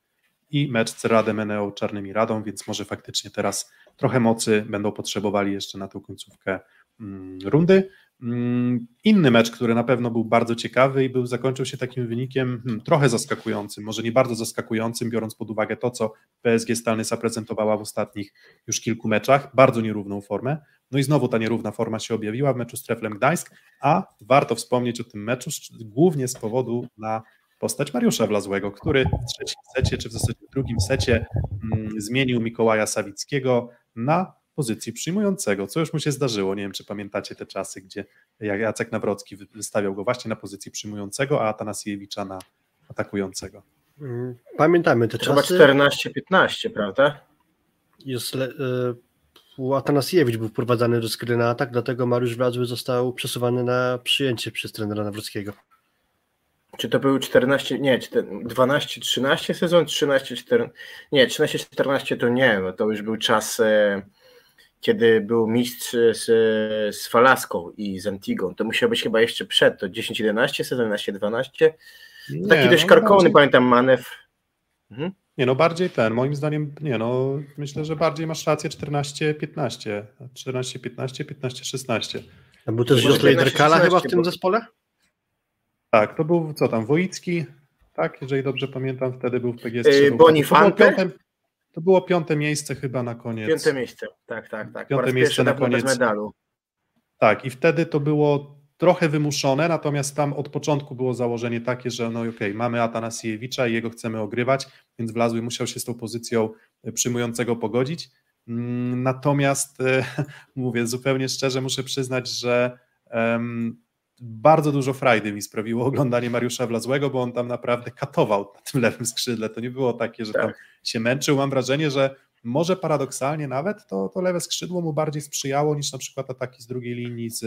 i mecz z Radem Eneo Czarnymi Radą, więc może faktycznie teraz trochę mocy będą potrzebowali jeszcze na tą końcówkę mm, rundy. Mm, inny mecz, który na pewno był bardzo ciekawy i był, zakończył się takim wynikiem hmm, trochę zaskakującym, może nie bardzo zaskakującym, biorąc pod uwagę to, co PSG Stalny zaprezentowała w ostatnich już kilku meczach, bardzo nierówną formę. No i znowu ta nierówna forma się objawiła w meczu z Treflem Gdańsk, a warto wspomnieć o tym meczu głównie z powodu na postać Mariusza Wlazłego, który w trzecim secie, czy w zasadzie w drugim secie mm, zmienił Mikołaja Sawickiego na pozycji przyjmującego, co już mu się zdarzyło. Nie wiem, czy pamiętacie te czasy, gdzie Jacek Nawrocki wystawiał go właśnie na pozycji przyjmującego, a Atanasiewicza na atakującego. Mm, pamiętamy te Chyba czasy. Chyba 14-15, prawda? Jest, y, Atanasiewicz był wprowadzany do skry na atak, dlatego Mariusz Wlazły został przesuwany na przyjęcie przez trenera Nawrockiego. Czy to był 14, nie, 12-13 sezon, 13-14, nie, 13-14 to nie, bo to już był czas e, kiedy był mistrz z, z Falaską i z Antigą. To musiał być chyba jeszcze przed, to 10-11 sezon, 11-12. Taki dość no, karkowny, bardziej... pamiętam, manewr. Mhm. Nie no, bardziej ten, moim zdaniem, nie no, myślę, że bardziej masz rację 14-15, 14-15, 15-16. A był też Jos Leiderkala chyba w tym bo... zespole? Tak, to był, co tam, Wojicki, tak, jeżeli dobrze pamiętam, wtedy był w PGS. Yy, Bonifante? To było piąte miejsce chyba na koniec. Piąte miejsce, tak, tak, tak. Piąte miejsce na koniec medalu. Tak, i wtedy to było trochę wymuszone, natomiast tam od początku było założenie takie, że no okej, okay, mamy Atanasiewicza i jego chcemy ogrywać, więc Wlazły musiał się z tą pozycją e, przyjmującego pogodzić. Mm, natomiast e, mówię zupełnie szczerze, muszę przyznać, że um, bardzo dużo frajdy mi sprawiło oglądanie Mariusza Wlazłego, bo on tam naprawdę katował na tym lewym skrzydle. To nie było takie, że tak. tam się męczył. Mam wrażenie, że może paradoksalnie nawet to, to lewe skrzydło mu bardziej sprzyjało niż na przykład ataki z drugiej linii z,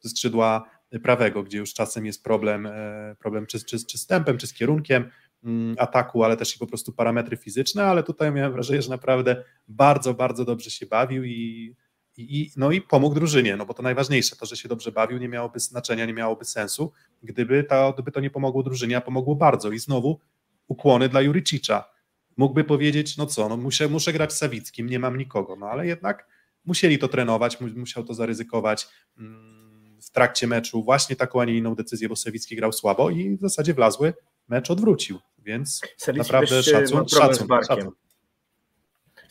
ze skrzydła prawego, gdzie już czasem jest problem, e, problem czy, czy, czy z tempem, czy z kierunkiem mm, ataku, ale też i po prostu parametry fizyczne, ale tutaj miałem wrażenie, że naprawdę bardzo, bardzo dobrze się bawił i i, no i pomógł drużynie, no bo to najważniejsze, to, że się dobrze bawił, nie miałoby znaczenia, nie miałoby sensu, gdyby to, gdyby to nie pomogło drużynie, a pomogło bardzo. I znowu ukłony dla Juricicza. Mógłby powiedzieć, no co, no muszę, muszę grać z Sawickim, nie mam nikogo, no ale jednak musieli to trenować, musiał to zaryzykować mm, w trakcie meczu właśnie taką, a nie inną decyzję, bo Sawicki grał słabo i w zasadzie wlazły mecz odwrócił, więc Sawicki naprawdę szacun, szacun, szacun.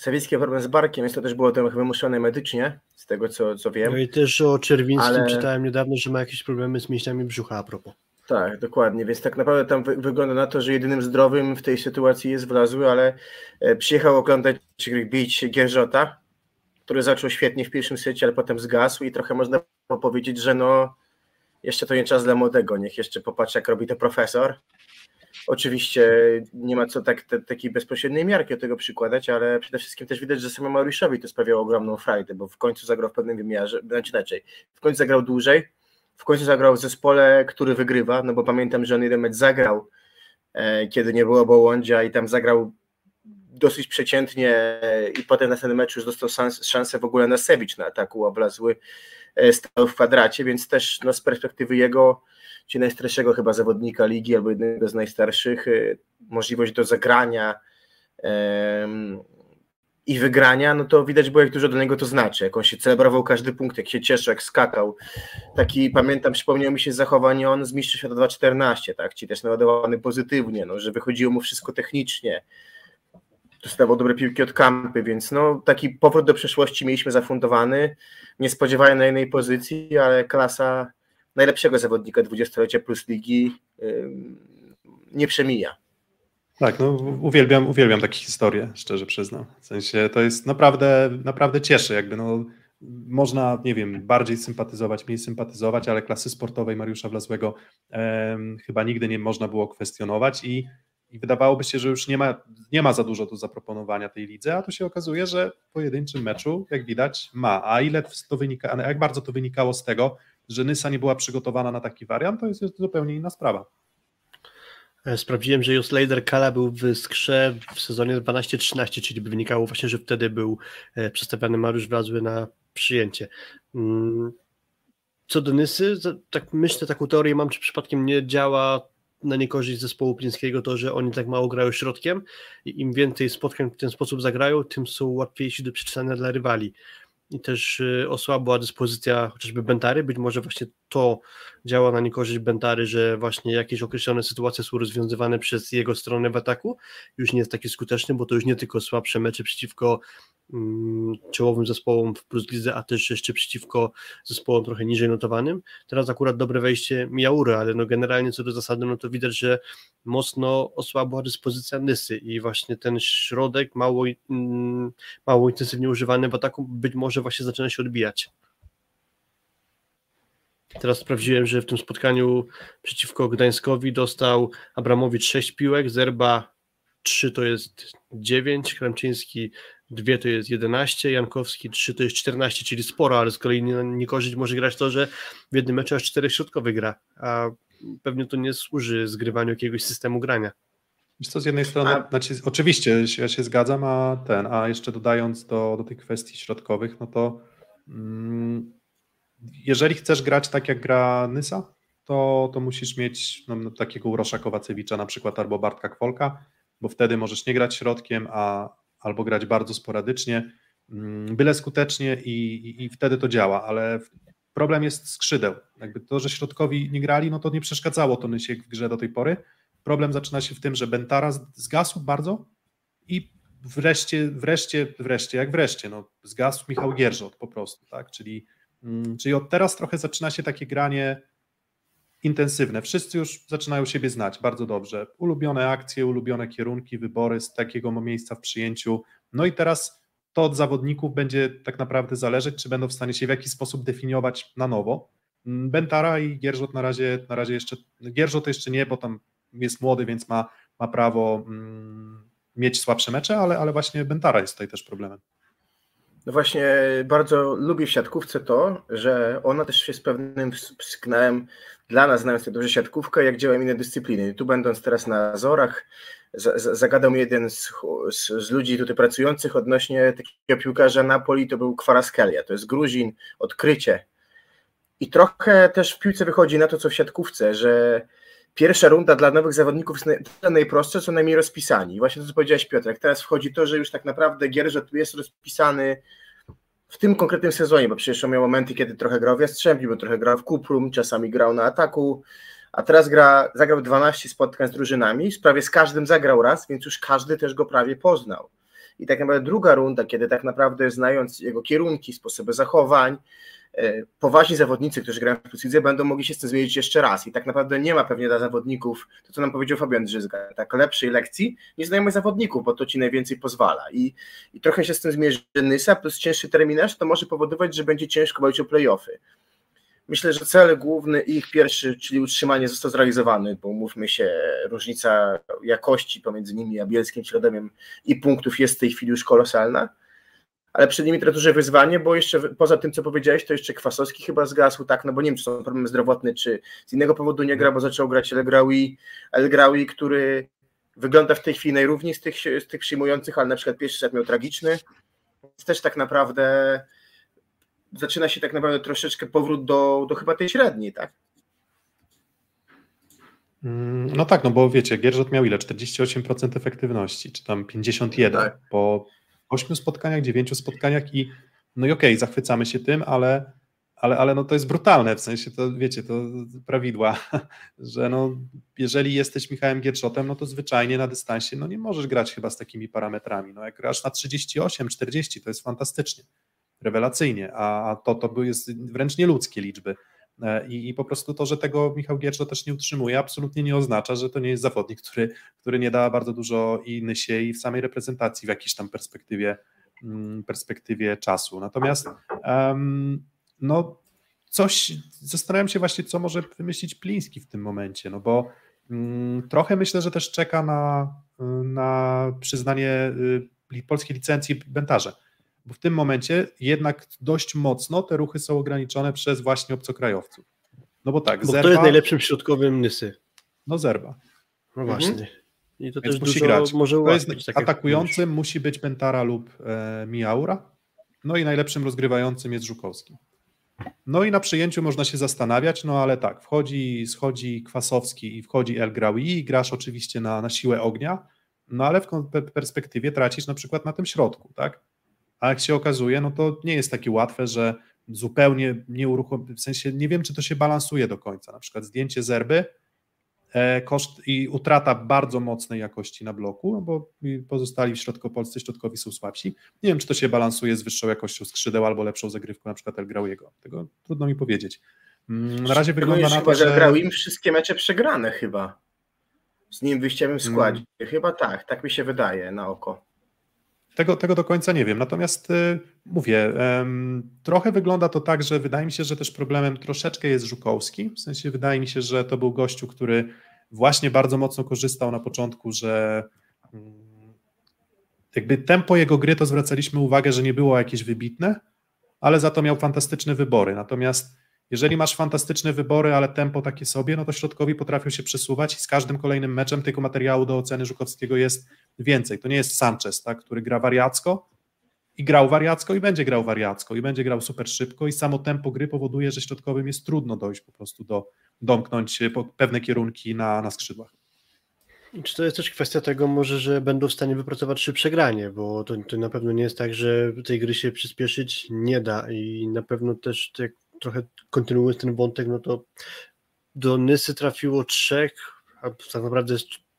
Sawicki problem z barkiem, jest to też było trochę wymuszone medycznie, z tego co, co wiem. No i też o Czerwińskim ale... czytałem niedawno, że ma jakieś problemy z mięśniami brzucha a propos. Tak, dokładnie, więc tak naprawdę tam wy wygląda na to, że jedynym zdrowym w tej sytuacji jest Wlazły, ale e, przyjechał oglądać bić Gierżota, który zaczął świetnie w pierwszym secie, ale potem zgasł i trochę można powiedzieć, że no jeszcze to nie czas dla młodego, niech jeszcze popatrzy jak robi to profesor, Oczywiście nie ma co tak, te, takiej bezpośredniej miarki do tego przykładać, ale przede wszystkim też widać, że samemu Mariuszowi to sprawiało ogromną frajdę, bo w końcu zagrał w pewnym wymiarze, znaczy inaczej, w końcu zagrał dłużej, w końcu zagrał w zespole, który wygrywa, no bo pamiętam, że on jeden mecz zagrał, e, kiedy nie było Bołądzia i tam zagrał dosyć przeciętnie i potem na następnym meczu już dostał szansę w ogóle na Sewicz na ataku, a Blazły e, stał w kwadracie, więc też no, z perspektywy jego czy najstarszego chyba zawodnika ligi, albo jednego z najstarszych, y, możliwość do zagrania i wygrania, no to widać było, jak dużo dla niego to znaczy. Jak on się celebrował każdy punkt, jak się cieszył, jak skakał. Taki, pamiętam, przypomniał mi się zachowanie on z Mistrzostw Świata 2.14, tak? Ci też naładowany pozytywnie, no, że wychodziło mu wszystko technicznie. Dostawał dobre piłki od kampy, więc no, taki powrót do przeszłości mieliśmy zafundowany. Nie spodziewałem na innej pozycji, ale klasa najlepszego zawodnika dwudziestolecia plus ligi nie przemija. Tak, no uwielbiam, uwielbiam takie historie, szczerze przyznam. W sensie to jest naprawdę, naprawdę cieszy, jakby no można, nie wiem, bardziej sympatyzować, mniej sympatyzować, ale klasy sportowej Mariusza Wlazłego chyba nigdy nie można było kwestionować i, i wydawałoby się, że już nie ma, nie ma za dużo do zaproponowania tej lidze, a tu się okazuje, że w pojedynczym meczu, jak widać, ma. A ile to wynika, jak bardzo to wynikało z tego, że Nysa nie była przygotowana na taki wariant, to jest, zupełnie inna sprawa. E, sprawdziłem, że Jos Leider Kala był w skrze w sezonie 12-13, czyli by wynikało właśnie, że wtedy był e, przedstawiany Mariusz Wlazły na przyjęcie. Mm, co do Nysy, tak myślę, taką teorię mam, czy przypadkiem nie działa na niekorzyść zespołu Plińskiego to, że oni tak mało grają środkiem i im więcej spotkań w ten sposób zagrają, tym są łatwiejsi do przeczytania dla rywali i też y, osłabła dyspozycja chociażby Bentary. Być może właśnie to działa na niekorzyść Bentary, że właśnie jakieś określone sytuacje są rozwiązywane przez jego stronę w ataku. Już nie jest taki skuteczny, bo to już nie tylko słabsze mecze przeciwko Mm, czołowym zespołom w Plus Lidze, a też jeszcze przeciwko zespołom trochę niżej notowanym. Teraz akurat dobre wejście Miaury, ale no generalnie co do zasady, no to widać, że mocno osłabła dyspozycja Nysy i właśnie ten środek mało, mm, mało intensywnie używany w ataku być może właśnie zaczyna się odbijać. Teraz sprawdziłem, że w tym spotkaniu przeciwko Gdańskowi dostał Abramowicz 6 piłek, Zerba 3 to jest 9, Kramczyński 2 to jest 11, Jankowski 3 to jest 14, czyli sporo, ale z kolei niekorzyść może grać to, że w jednym meczu aż 4 środkowych gra, a pewnie to nie służy zgrywaniu jakiegoś systemu grania. Wiesz co, z jednej strony, a... znaczy, oczywiście ja się zgadzam, a ten, a jeszcze dodając do, do tych kwestii środkowych, no to mm, jeżeli chcesz grać tak jak gra Nysa, to, to musisz mieć no, no takiego Urosza Kowacewicza na przykład albo Bartka Kwolka, bo wtedy możesz nie grać środkiem, a albo grać bardzo sporadycznie, mm, byle skutecznie i, i, i wtedy to działa, ale problem jest skrzydeł. Jakby to, że środkowi nie grali, no to nie przeszkadzało to Nysie w grze do tej pory. Problem zaczyna się w tym, że Bentara zgasł bardzo i wreszcie, wreszcie, wreszcie, jak wreszcie, no zgasł Michał Gierżot po prostu, tak, czyli, czyli od teraz trochę zaczyna się takie granie intensywne. Wszyscy już zaczynają siebie znać bardzo dobrze. Ulubione akcje, ulubione kierunki, wybory z takiego miejsca w przyjęciu. No i teraz to od zawodników będzie tak naprawdę zależeć, czy będą w stanie się w jakiś sposób definiować na nowo. Mm, Bentara i Gierżot na razie, na razie jeszcze, Gierżot jeszcze nie, bo tam jest młody, więc ma, ma prawo mm, mieć słabsze mecze, ale, ale właśnie Bentara jest tutaj też problemem. No właśnie, bardzo lubię w siatkówce to, że ona też jest pewnym sygnałem dla nas, znając dobrze siatkówkę, jak działają inne dyscypliny. Tu będąc teraz na Azorach, zagadał mi jeden z, z, z, ludzi tutaj pracujących odnośnie takiego piłkarza Napoli, to był Kwaraskelia, to jest Gruzin, odkrycie. I trochę też w piłce wychodzi na to, co w siatkówce, że pierwsza runda dla nowych zawodników jest najprostsza, są najmniej rozpisani. Właśnie to, co powiedziałeś Piotrek, teraz wchodzi to, że już tak naprawdę Gierżet jest rozpisany w tym konkretnym sezonie, bo przecież on miał momenty, kiedy trochę grał w Jastrzębiu, trochę grał w Kuprum, czasami grał na ataku, a teraz gra, zagrał 12 spotkań z drużynami, prawie z każdym zagrał raz, więc już każdy też go prawie poznał. I tak naprawdę druga runda, kiedy tak naprawdę znając jego kierunki, sposoby zachowań, poważni zawodnicy, którzy grają w Plus będą mogli się z tym zmierzyć jeszcze raz. I tak naprawdę nie ma pewnie dla zawodników, to co nam powiedział Fabian Drzyzga, tak lepszej lekcji niż znajomych zawodników, bo to ci najwięcej pozwala. I, i trochę się z tym zmierzy Nysa, plus cięższy terminarz to może powodować, że będzie ciężko walczyć o playoffy. Myślę, że cel główny ich pierwszy, czyli utrzymanie został zrealizowany, bo mówmy się, różnica jakości pomiędzy nimi a Bielskim Środomiem i punktów jest w tej chwili już kolosalna ale przed nimi teraz duże wyzwanie, bo jeszcze poza tym, co powiedziałeś, to jeszcze Kwasowski chyba zgasł, tak, no bo nie wiem, czy są problemy zdrowotne, czy z innego powodu nie gra, bo zaczął grać El Graoui, El Graoui który wygląda w tej chwili najrówniej z tych, z tych przyjmujących, ale na przykład pierwszy set miał tragiczny, więc też tak naprawdę zaczyna się tak naprawdę troszeczkę powrót do, do chyba tej średniej, tak? Mm, no tak, no bo wiecie, Gierżot miał ile? 48% efektywności, czy tam 51 tak. po ośmiu spotkaniach, dziewięciu spotkaniach i no i okej, okay, zachwycamy się tym, ale, ale, ale no to jest brutalne, w sensie to wiecie, to prawidła, że no jeżeli jesteś Michałem Gierszotem, no to zwyczajnie na dystansie no nie możesz grać chyba z takimi parametrami, no jak grasz na 38, 40 to jest fantastycznie, rewelacyjnie, a to to jest wręcz nieludzkie liczby, I, I, po prostu to, że tego Michał Gierczo też nie utrzymuje, absolutnie nie oznacza, że to nie jest zawodnik, który, który nie da bardzo dużo i Nysie i w samej reprezentacji w jakiejś tam perspektywie, mm, perspektywie czasu. Natomiast um, no coś, zastanawiam się właśnie, co może wymyślić Pliński w tym momencie, no bo um, trochę myślę, że też czeka na, na przyznanie y, polskiej licencji Bentarze bo w tym momencie jednak dość mocno te ruchy są ograniczone przez właśnie obcokrajowców. No bo tak, bo Zerba... jest najlepszym środkowym Nysy? No Zerba. No właśnie. Mhm. I to Więc też musi grać. Może to jest tak atakującym musi być Bentara lub e, Miaura. No i najlepszym rozgrywającym jest Żukowski. No i na przyjęciu można się zastanawiać, no ale tak, wchodzi, schodzi Kwasowski i wchodzi El Graui i grasz oczywiście na, na siłę ognia, no ale w perspektywie tracisz na przykład na tym środku, tak? A jak się okazuje, no to nie jest takie łatwe, że zupełnie nie uruchomi, w sensie nie wiem, czy to się balansuje do końca. Na przykład zdjęcie zerby, e, koszt i utrata bardzo mocnej jakości na bloku, no bo pozostali w środkopolscy środkowi są słabsi. Nie wiem, czy to się balansuje z wyższą jakością skrzydeł albo lepszą zagrywką na przykład El Grauiego. Tego trudno mi powiedzieć. Mm, na razie wygląda na to, że... grał im wszystkie mecze przegrane chyba. Z nim wyjściem w składzie. Hmm. Chyba tak, tak mi się wydaje na oko. Tego, tego do końca nie wiem. Natomiast y, mówię, trochę wygląda to tak, że wydaje mi się, że też problemem troszeczkę jest Żukowski. W sensie wydaje mi się, że to był gościu, który właśnie bardzo mocno korzystał na początku, że mm, jakby tempo jego gry to zwracaliśmy uwagę, że nie było jakieś wybitne, ale za to miał fantastyczne wybory. Natomiast jeżeli masz fantastyczne wybory, ale tempo takie sobie, no to środkowi potrafią się przesuwać i z każdym kolejnym meczem tego materiału do oceny Żukowskiego jest więcej. To nie jest Sanchez, tak, który gra wariacko i grał wariacko i będzie grał wariacko i będzie grał super szybko i samo tempo gry powoduje, że środkowym jest trudno dojść po prostu do domknąć pewne kierunki na, na skrzydłach. Czy to jest też kwestia tego może, że będą w stanie wypracować szybsze granie, bo to, to na pewno nie jest tak, że tej gry się przyspieszyć nie da i na pewno też jak trochę kontynuując ten wątek, no to do Nysy trafiło trzech, a tak naprawdę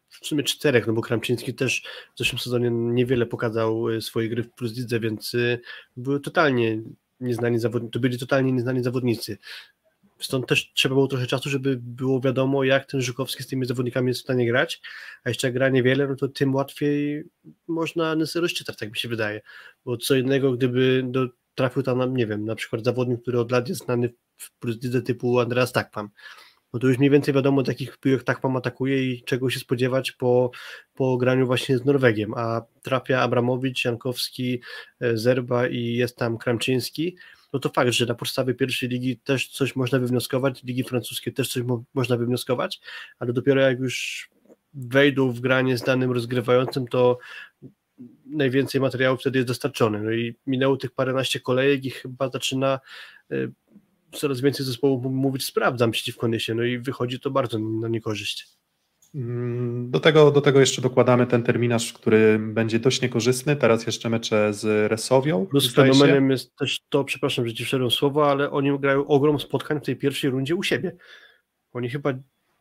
w sumie czterech, no bo Kramczyński też w zeszłym sezonie niewiele pokazał e, swojej gry w Plus Lidze, więc e, były totalnie nieznani zawodnicy, to byli totalnie nieznani zawodnicy. Stąd też trzeba było trochę czasu, żeby było wiadomo, jak ten Żukowski z tymi zawodnikami jest w stanie grać, a jeszcze jak gra niewiele, no to tym łatwiej można Nysy rozczytać, tak mi się wydaje, bo co innego, gdyby do trafił tam, nie wiem, na przykład zawodnik, który od lat jest znany w Plus Lidze typu Andreas Takpam, no to już mniej więcej wiadomo, jakich piłek Takpam atakuje i czego się spodziewać po, po graniu właśnie z Norwegiem, a trafia Abramowicz, Jankowski, e, Zerba i jest tam Kramczyński, no to fakt, że na podstawie pierwszej ligi też coś można wywnioskować, ligi francuskiej też coś mo można wywnioskować, ale dopiero jak już wejdą w granie z danym rozgrywającym, to najwięcej materiału wtedy jest dostarczony. No i minęło tych paręnaście kolejek i chyba zaczyna y, coraz więcej zespołów mówić sprawdzam przeciwko Nysie, no i wychodzi to bardzo na niekorzyść. Mm, do tego, do tego jeszcze dokładamy ten terminarz, który będzie dość niekorzystny. Teraz jeszcze mecze z Resowią. Plus fenomenem się. jest też to, przepraszam, że ci wszedłem słowo, ale oni grają ogrom spotkań w tej pierwszej rundzie u siebie. Oni chyba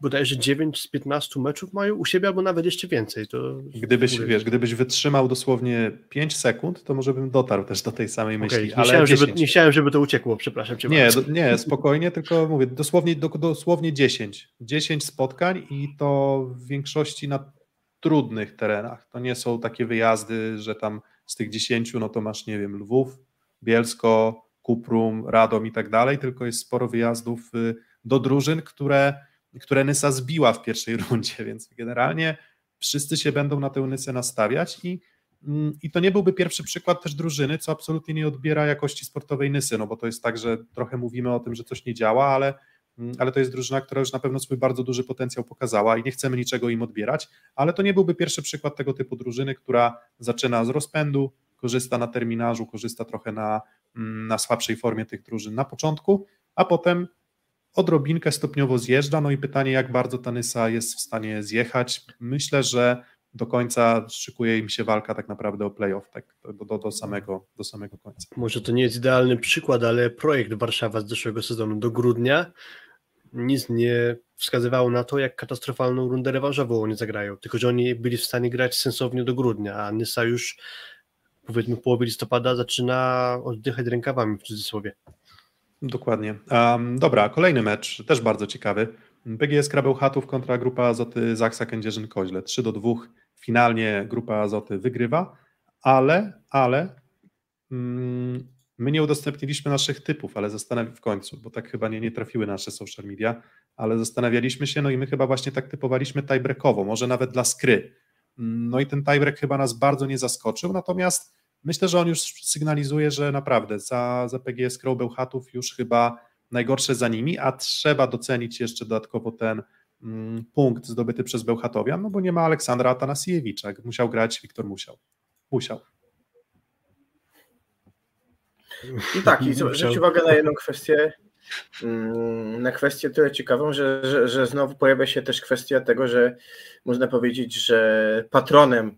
bodajże 9 z 15 meczów mają u siebie, albo nawet jeszcze więcej. To gdybyś, wiesz, gdybyś wytrzymał dosłownie 5 sekund, to może bym dotarł też do tej samej myśli. Okay. Nie, ale chciałem, żeby, nie chciałem, żeby to uciekło, przepraszam cię Nie, do, nie, spokojnie, tylko mówię, dosłownie, do, dosłownie 10. 10 spotkań i to w większości na trudnych terenach. To nie są takie wyjazdy, że tam z tych 10, no to masz, nie wiem, Lwów, Bielsko, Kuprum, Radom i tak dalej, tylko jest sporo wyjazdów y, do drużyn, które które Nysa zbiła w pierwszej rundzie, więc generalnie wszyscy się będą na tę Nysę nastawiać i, mm, i to nie byłby pierwszy przykład też drużyny, co absolutnie nie odbiera jakości sportowej Nysy, no bo to jest tak, że trochę mówimy o tym, że coś nie działa, ale, mm, ale to jest drużyna, która już na pewno swój bardzo duży potencjał pokazała i nie chcemy niczego im odbierać, ale to nie byłby pierwszy przykład tego typu drużyny, która zaczyna z rozpędu, korzysta na terminarzu, korzysta trochę na, mm, na słabszej formie tych drużyn na początku, a potem odrobinkę stopniowo zjeżdża. No i pytanie, jak bardzo ta Nysa jest w stanie zjechać. Myślę, że do końca szykuje im się walka tak naprawdę o playoff, tak do, do, do, samego, do samego końca. Może to nie jest idealny przykład, ale projekt Warszawa z zeszłego sezonu do grudnia nic nie wskazywało na to, jak katastrofalną rundę rewanżową oni zagrają, tylko że oni byli w stanie grać sensownie do grudnia, a Nysa już powiedzmy w połowie listopada zaczyna oddychać rękawami w cudzysłowie. Dokładnie. Um, dobra, kolejny mecz, też bardzo ciekawy. PGS Krabełchatów kontra grupa Azoty Zaksa Kędzierzyn-Koźle. 3 do 2 finalnie grupa Azoty wygrywa, ale, ale mm, my nie udostępniliśmy naszych typów, ale zastanawiam w końcu, bo tak chyba nie, nie trafiły nasze social media, ale zastanawialiśmy się, no i my chyba właśnie tak typowaliśmy tiebreakowo, może nawet dla skry. No i ten tiebreak chyba nas bardzo nie zaskoczył, natomiast myślę, że on już sygnalizuje, że naprawdę za, za PGS Krabełchatów już chyba najgorsze za nimi, a trzeba docenić jeszcze dodatkowo ten mm, punkt zdobyty przez Bełchatowian, no bo nie ma Aleksandra Atanasiewicza, musiał grać Wiktor Musiał. Musiał. No tak, i zwróć uwagę na jedną kwestię, mm, na kwestię tyle ciekawą, że, że, że znowu pojawia się też kwestia tego, że można powiedzieć, że patronem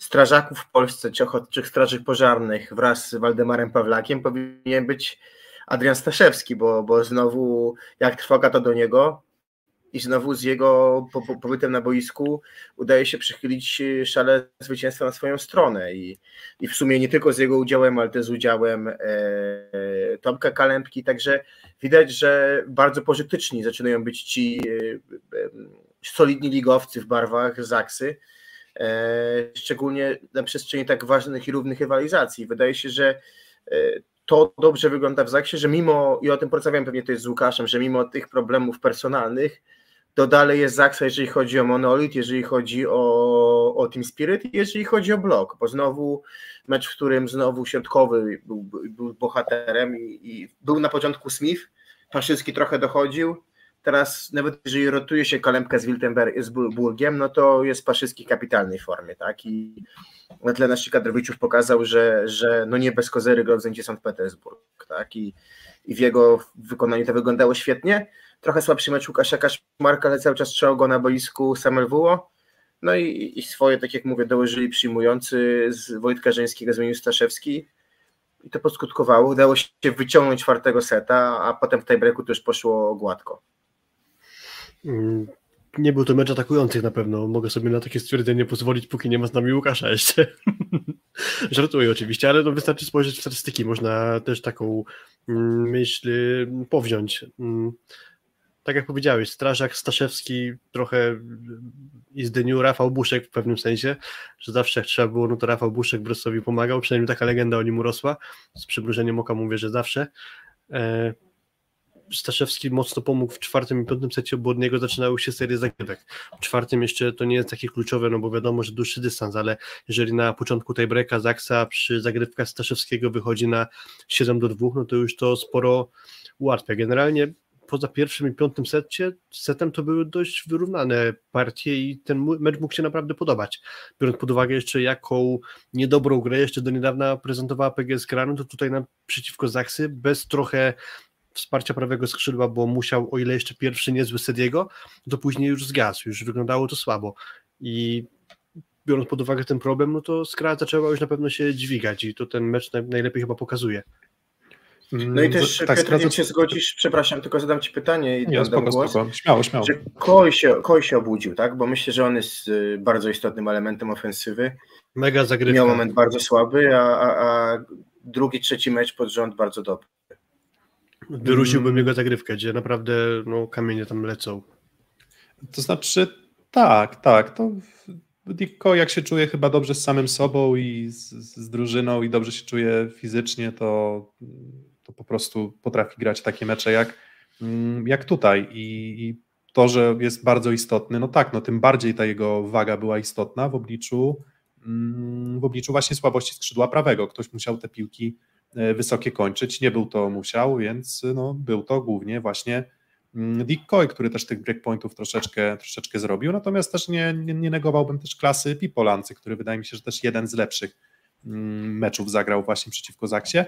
strażaków w Polsce, czy ochotniczych straży pożarnych wraz z Waldemarem Pawlakiem powinien być Adrian Staszewski, bo, bo znowu jak trwoga to do niego i znowu z jego pobytem na boisku udaje się przychylić szale zwycięstwa na swoją stronę i, i w sumie nie tylko z jego udziałem, ale też z udziałem e, Tomka także widać, że bardzo pożyteczni zaczynają być ci e, e, solidni ligowcy w barwach Zaksy, szczególnie na przestrzeni tak ważnych i równych rywalizacji. Wydaje się, że e, to dobrze wygląda w Zaksie, że mimo, i o tym porozmawiam pewnie też z Łukaszem, że mimo tych problemów personalnych, to dalej jest Zaksa, jeżeli chodzi o Monolit, jeżeli chodzi o, o Team Spirit jeżeli chodzi o blok, bo znowu mecz, w którym znowu środkowy był, był bohaterem i, i, był na początku Smith, Paszycki trochę dochodził, teraz nawet jeżeli rotuje się Kalempkę z Wiltenberg, z Burgiem, no to jest Paszycki w kapitalnej formie, tak, i na tle naszych kadrowiczów pokazał, że, że no nie bez kozery Zencie St. Petersburg, tak, i, i w jego wykonaniu to wyglądało świetnie, trochę słabszy mecz Łukasza Kaszmarka, ale cały czas trzymał go na boisku Samuel Wuo, no i, i swoje, tak jak mówię, dołożyli przyjmujący z Wojtka Żeńskiego zmienił Staszewski. I to poskutkowało, udało się wyciągnąć czwartego seta, a potem w tiebreaku to już poszło gładko. Mm, nie był to mecz atakujących na pewno. Mogę sobie na takie stwierdzenie pozwolić, póki nie ma z nami Łukasza jeszcze. Żartuję oczywiście, ale no wystarczy spojrzeć w statystyki. Można też taką mm, myśl powziąć. Mm, tak jak powiedziałeś, strażak Staszewski trochę i z dniu Rafał Buszek w pewnym sensie, że zawsze jak trzeba było, no to Rafał Buszek Brosowi pomagał, przynajmniej taka legenda o nim urosła. Z przymrużeniem oka mówię, że zawsze. Staszewski mocno pomógł w czwartym i piątym secie, bo od niego zaczynały się serie zagrywek. W czwartym jeszcze to nie jest takie kluczowe, no bo wiadomo, że dłuższy dystans, ale jeżeli na początku tej breaka Zaksa przy zagrywkach Staszewskiego wychodzi na 7 do 2, no to już to sporo ułatwia. Generalnie poza pierwszym i piątym secie, setem to były dość wyrównane partie i ten mecz mógł się naprawdę podobać. Biorąc pod uwagę jeszcze jaką niedobrą grę jeszcze do niedawna prezentowała PGS Granu, to tutaj naprzeciwko Zaksy bez trochę wsparcia prawego skrzydła, bo musiał, o ile jeszcze pierwszy niezły Sediego, to później już zgasł, już wyglądało to słabo i biorąc pod uwagę ten problem, no to Skra zaczęła już na pewno się dźwigać i to ten mecz najlepiej chyba pokazuje. No i też, tak, Piotr, nie się zgodzisz, przepraszam, tylko zadam Ci pytanie i nie, spoko, głos. Spoko. Śmiało, śmiało. Czy Koi się, Koi się obudził, tak? Bo myślę, że on jest y, bardzo istotnym elementem ofensywy. Mega zagrywka. Miał moment bardzo słaby, a, a, a drugi, trzeci mecz pod rząd bardzo dobry. Wyróżniłbym mm. jego zagrywkę, gdzie naprawdę no, kamienie tam lecą. To znaczy, tak, tak. To Dikko, jak się czuje chyba dobrze z samym sobą i z, z drużyną i dobrze się czuje fizycznie, to, to po prostu potrafi grać takie mecze jak, mm, jak tutaj. I, I, to, że jest bardzo istotny, no tak, no tym bardziej ta jego waga była istotna w obliczu, mm, w obliczu właśnie słabości skrzydła prawego. Ktoś musiał te piłki wysokie kończyć. Nie był to musiał, więc no, był to głównie właśnie mm, Dick Coy, który też tych breakpointów troszeczkę, troszeczkę zrobił, natomiast też nie, nie, nie negowałbym też klasy Pipolancy, który wydaje mi się, że też jeden z lepszych mm, meczów zagrał właśnie przeciwko Zaksie,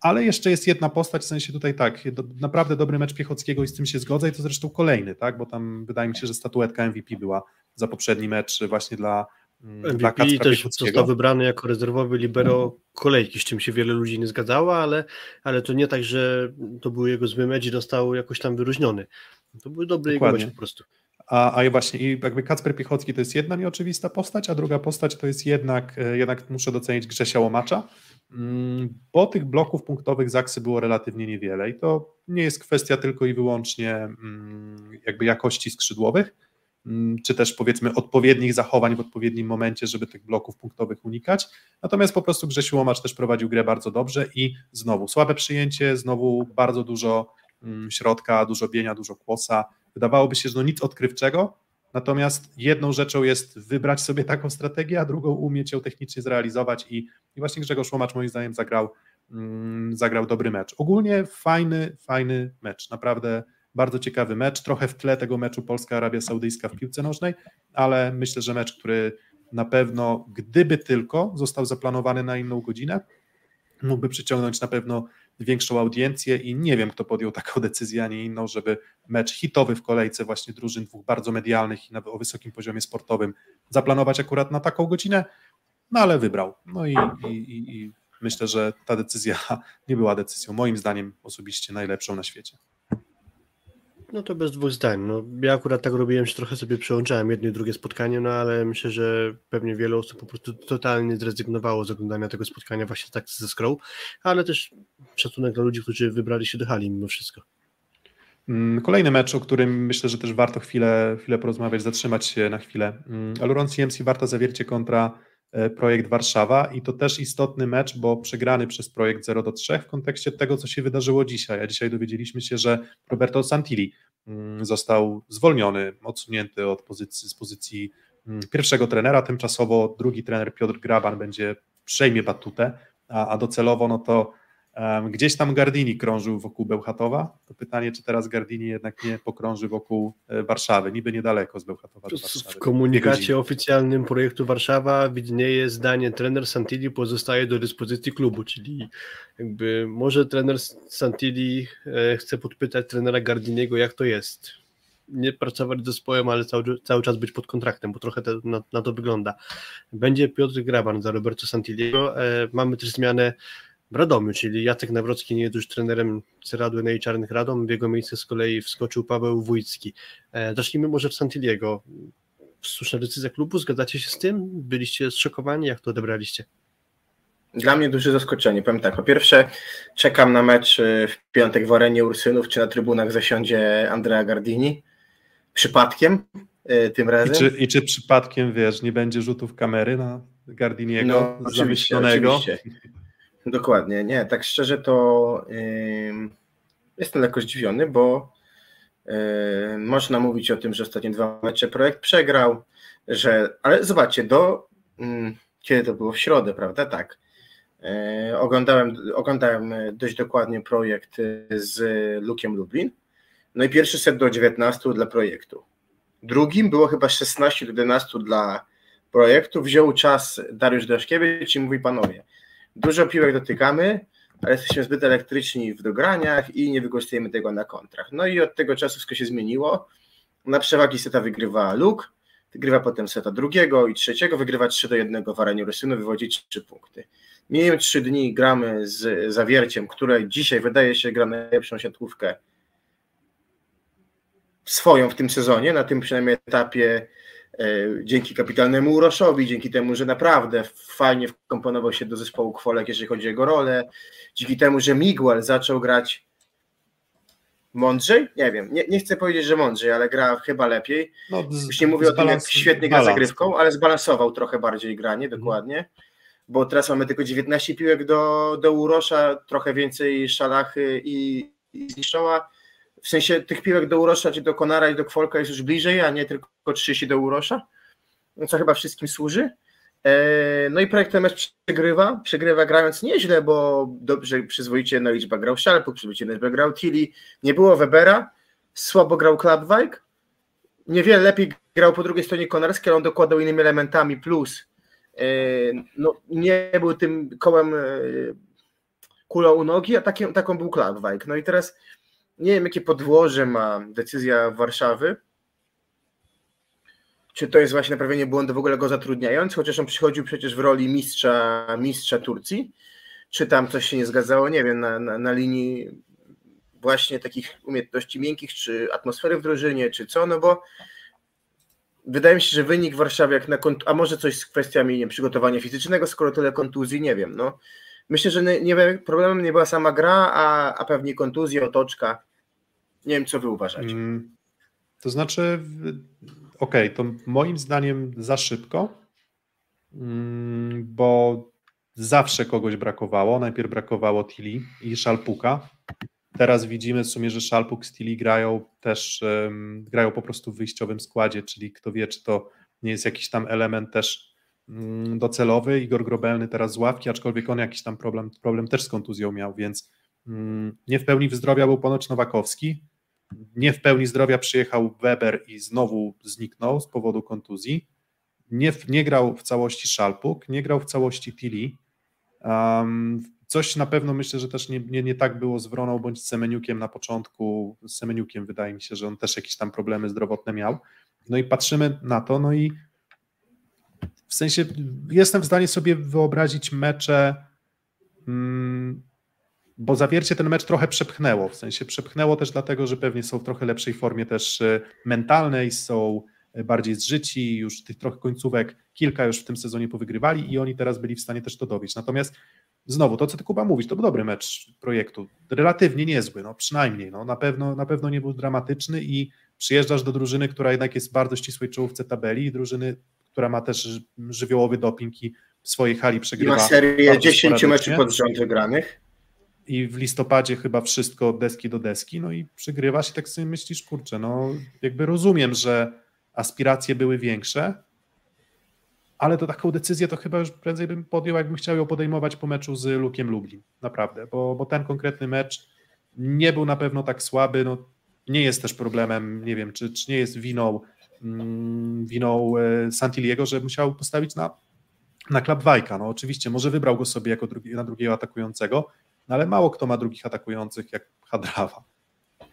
ale jeszcze jest jedna postać, w sensie tutaj tak, do, naprawdę dobry mecz Piechockiego i z tym się zgodzę i to zresztą kolejny, tak, bo tam wydaje mi się, że statuetka MVP była za poprzedni mecz właśnie dla MVP Kacpra też został wybrany jako rezerwowy libero kolejki, z czym się wiele ludzi nie zgadzało, ale, ale to nie tak, że to był jego zły mecz i został jakoś tam wyróżniony. To był dobry jego Dokładnie. mecz po prostu. A, a właśnie, i jakby Kacper Piechocki to jest jedna nieoczywista postać, a druga postać to jest jednak, e, jednak muszę docenić Grzesia Łomacza, mm, bo tych bloków punktowych Zaksy było relatywnie niewiele i to nie jest kwestia tylko i wyłącznie mm, jakby jakości skrzydłowych, mm, czy też powiedzmy odpowiednich zachowań w odpowiednim momencie, żeby tych bloków punktowych unikać. Natomiast po prostu Grzesiu Łomacz też prowadził grę bardzo dobrze i znowu słabe przyjęcie, znowu bardzo dużo mm, środka, dużo bienia, dużo kłosa. Wydawałoby się, że no nic odkrywczego, natomiast jedną rzeczą jest wybrać sobie taką strategię, a drugą umieć ją technicznie zrealizować i, i właśnie Grzegorz Łomacz moim zdaniem zagrał, mm, zagrał dobry mecz. Ogólnie fajny, fajny mecz, naprawdę bardzo ciekawy mecz, trochę w tle tego meczu Polska-Arabia Saudyjska w piłce nożnej, ale myślę, że mecz, który na pewno, gdyby tylko został zaplanowany na inną godzinę, mógłby przyciągnąć na pewno większą audiencję i nie wiem, kto podjął taką decyzję, a nie inną, żeby mecz hitowy w kolejce właśnie drużyn dwóch bardzo medialnych i nawet o wysokim poziomie sportowym zaplanować akurat na taką godzinę, no ale wybrał. No i, i, i, i myślę, że ta decyzja nie była decyzją, moim zdaniem osobiście najlepszą na świecie. No to bez dwóch zdań. No, ja akurat tak robiłem, że trochę sobie przełączałem jedno i drugie spotkanie, no ale myślę, że pewnie wiele osób po prostu totalnie zrezygnowało z oglądania tego spotkania właśnie tak ze Scroll, ale też szacunek dla ludzi, którzy wybrali się do hali mimo wszystko. Mm, Kolejny mecz, o którym myślę, że też warto chwilę, chwilę porozmawiać, zatrzymać się na chwilę. Mm, Aluron CMC Warta Zawiercie kontra projekt Warszawa i to też istotny mecz, bo przegrany przez projekt 0 do 3 w kontekście tego, co się wydarzyło dzisiaj. A dzisiaj dowiedzieliśmy się, że Roberto Santilli mm, został zwolniony, odsunięty od pozycji, z pozycji mm, pierwszego trenera. Tymczasowo drugi trener Piotr Graban będzie przejmie batutę, a, a docelowo no to gdzieś tam Gardini krążył wokół Bełchatowa. To pytanie, czy teraz Gardini jednak nie pokrąży wokół e, Warszawy, niby niedaleko z Bełchatowa do Warszawy. W komunikacie oficjalnym projektu Warszawa widnieje zdanie trener Santilli pozostaje do dyspozycji klubu, czyli jakby może trener Santilli e, chce podpytać trenera Gardiniego jak to jest. Nie pracować z zespołem, ale cały, cały czas być pod kontraktem, bo trochę te, na, na to wygląda. Będzie Piotr Graban za Roberto Santilliego. E, mamy też zmianę w Radomiu, czyli Jacek Nawrocki nie jest już trenerem Ceradły i Czarnych Radom, w jego miejsce z kolei wskoczył Paweł Wójcki. E, zacznijmy może od Santilliego. Słuszna decyzja klubu, zgadzacie się z tym? Byliście zszokowani, jak to odebraliście? Dla mnie duże zaskoczenie. Powiem tak, po pierwsze czekam na mecz y, w piątek w arenie Ursynów, czy na trybunach zasiądzie Andrea Gardini. Przypadkiem y, tym I razem. czy, I czy przypadkiem, wiesz, nie będzie rzutów kamery na Gardiniego No, oczywiście, zamyślonego? oczywiście. Dokładnie, nie, tak szczerze to ym, jestem lekko zdziwiony, bo ym, można mówić o tym, że ostatnie dwa mecze projekt przegrał, że, ale zobaczcie, do ym, kiedy to było w środę, prawda? Tak. Yy, oglądałem, oglądałem dość dokładnie projekt y, z Lukiem Lublin. No i pierwszy set do 19 dla projektu. Drugim było chyba 16 do 11 dla projektu. Wziął czas Dariusz Daszkiewicz i mówi panowie, dużo piłek dotykamy, ale jesteśmy zbyt elektryczni w dograniach i nie wykorzystujemy tego na kontrach. No i od tego czasu wszystko się zmieniło. Na przewagi seta wygrywa Luke, wygrywa potem seta drugiego i trzeciego, wygrywa 3 do 1 w arenie Rusynu, wywodzi 3 punkty. Minimum 3 dni gramy z Zawierciem, które dzisiaj wydaje się gra najlepszą siatkówkę swoją w tym sezonie, na tym przynajmniej etapie dzięki kapitalnemu Uroszowi, dzięki temu, że naprawdę fajnie wkomponował się do zespołu Kwolek, jeżeli chodzi o jego rolę, dzięki temu, że Miguel zaczął grać mądrzej, nie wiem, nie, nie chcę powiedzieć, że mądrzej, ale gra chyba lepiej. No, z- Już nie mówię o tym, jak świetnie gra zagrywką, ale zbalansował trochę bardziej granie, dokładnie. Bo teraz mamy tylko 19 piłek do, do Urosza, trochę więcej Szalachy i, i Zniszczoła. W sensie tych piłek do Urosza, czy do Konara i do Kwolka jest już bliżej, a nie tylko 30 do Urosza. No co chyba wszystkim służy. E, No i projekt MS przegrywa, przegrywa grając nieźle, bo dobrze, przyzwoicie na liczba grał Szalpuk, przyzwoicie na liczbę grał Tilly, nie było Webera, słabo grał Klapwijk, niewiele lepiej grał po drugiej stronie Konarski, ale on dokładał innymi elementami, plus e, no, nie był tym kołem e, kulą u nogi, a taką był Klapwijk. No i teraz nie wiem, jakie podłoże ma decyzja Warszawy, czy to jest właśnie naprawienie błędu w ogóle go zatrudniając, chociaż on przychodził przecież w roli mistrza, mistrza Turcji, czy tam coś się nie zgadzało, nie wiem, na, na, na linii właśnie takich umiejętności miękkich, czy atmosfery w drużynie, czy co, no bo wydaje mi się, że wynik w Warszawie, jak na a może coś z kwestiami nie przygotowania fizycznego, skoro tyle kontuzji, nie wiem, no. Myślę, że nie, nie, problemem nie była sama gra, a, a pewnie kontuzje, otoczka. Nie wiem, co wy uważacie. Mm, to znaczy, okej, okay, to moim zdaniem za szybko, mm, bo zawsze kogoś brakowało. Najpierw brakowało Tilly i Szalpuka. Teraz widzimy w sumie, że Szalpuk z Tilly grają też, um, grają po prostu w wyjściowym składzie, czyli kto wie, czy to nie jest jakiś tam element też um, docelowy. Igor Grobelny teraz z ławki, aczkolwiek on jakiś tam problem, problem też z kontuzją miał, więc nie w pełni zdrowia był ponoć Nowakowski, nie w pełni zdrowia przyjechał Weber i znowu zniknął z powodu kontuzji. Nie, nie grał w całości Szalpuk, nie grał w całości Tilly. Um, coś na pewno myślę, że też nie, nie, nie tak było z Wroną bądź z Semeniukiem na początku. Z Semeniukiem wydaje mi się, że on też jakieś tam problemy zdrowotne miał. No i patrzymy na to, no i w sensie jestem w stanie sobie wyobrazić mecze mm, bo zawiercie ten mecz trochę przepchnęło, w sensie przepchnęło też dlatego, że pewnie są w trochę lepszej formie też e, mentalnej, są e, bardziej zżyci, już tych trochę końcówek kilka już w tym sezonie powygrywali i oni teraz byli w stanie też to dowieść. Natomiast znowu, to co ty Kuba mówisz, to był dobry mecz projektu, relatywnie niezły, no przynajmniej, no, na, pewno, na pewno nie był dramatyczny i przyjeżdżasz do drużyny, która jednak jest w bardzo ścisłej czołówce tabeli i drużyny, która ma też żywiołowy doping i w swojej hali przegrywa. I ma serię 10 meczów pod rząd wygranych i w listopadzie chyba wszystko od deski do deski, no i przygrywasz i tak sobie myślisz, kurczę, no jakby rozumiem, że aspiracje były większe, ale to taką decyzję to chyba już prędzej bym podjął, jakbym chciał ją podejmować po meczu z Lukiem Lublin, naprawdę, bo, bo ten konkretny mecz nie był na pewno tak słaby, no nie jest też problemem, nie wiem, czy, czy nie jest winą mm, winą e, Santiliego, że musiał postawić na, na Klapwajka. No oczywiście, może wybrał go sobie jako drugi, na drugiego atakującego, no ale mało kto ma drugich atakujących jak Hadrawa.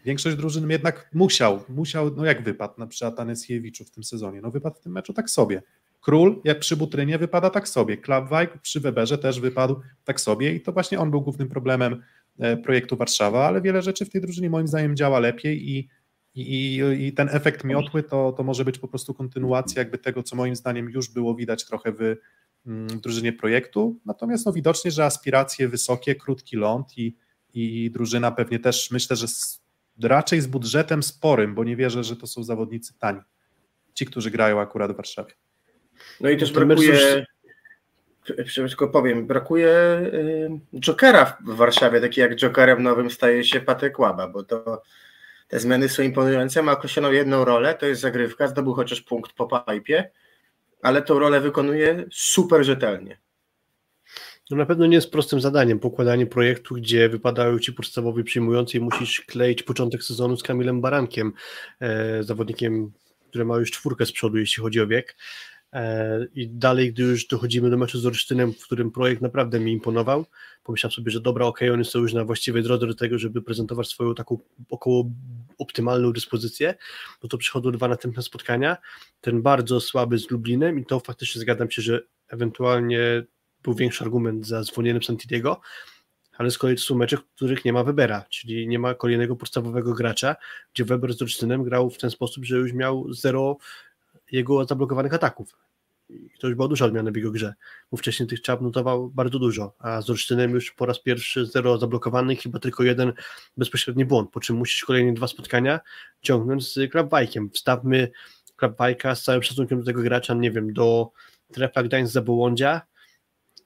Większość drużyn jednak musiał, musiał, no jak wypadł na przykład Atanesiewiczu w tym sezonie, no wypadł w tym meczu tak sobie. Król, jak przy Butrynie, wypada tak sobie. Klapwajk przy Weberze też wypadł tak sobie i to właśnie on był głównym problemem e, projektu Warszawa, ale wiele rzeczy w tej drużynie moim zdaniem działa lepiej i, i, i ten efekt miotły to, to może być po prostu kontynuacja jakby tego, co moim zdaniem już było widać trochę w, w drużynie projektu. Natomiast no, widocznie, że aspiracje wysokie, krótki ląd i, i drużyna pewnie też myślę, że z, raczej z budżetem sporym, bo nie wierzę, że to są zawodnicy tani. Ci, którzy grają akurat w Warszawie. No i też brakuje, tylko powiem, brakuje y, Jokera w Warszawie, taki jak Jokerem nowym staje się Patek Łaba, bo to te zmiany są imponujące, ma określoną jedną rolę, to jest zagrywka, zdobył chociaż punkt po pipie, ale tą rolę wykonuje super rzetelnie. No na pewno nie jest prostym zadaniem pokładanie projektu, gdzie wypadają ci podstawowi przyjmujący i musisz kleić początek sezonu z Kamilem Barankiem, e, zawodnikiem, który ma już czwórkę z przodu, jeśli chodzi o wiek. E, I dalej, gdy już dochodzimy do meczu z Olsztynem, w którym projekt naprawdę mi imponował, pomyślałem sobie, że dobra, okej, okay, oni są już na właściwej drodze do tego, żeby prezentować swoją taką około optymalną dyspozycję, no to przychodzą dwa następne spotkania, ten bardzo słaby z Lublinem i to faktycznie zgadzam się, że ewentualnie był większy argument za zwolnieniem Santiago, ale z kolei to są mecze, w których nie ma Webera, czyli nie ma kolejnego podstawowego gracza, gdzie Weber z Olsztynem grał w ten sposób, że już miał zero jego zablokowanych ataków. I to już była duża odmiana w jego grze, bo wcześniej tych czap notował bardzo dużo, a z Olsztynem już po raz pierwszy zero zablokowanych, chyba tylko jeden bezpośredni błąd, po czym musisz kolejne dwa spotkania ciągnąć z Krabwajkiem. Wstawmy Krabwajka z całym szacunkiem do tego gracza, nie wiem, do Trefla Gdańsk za Bołądzia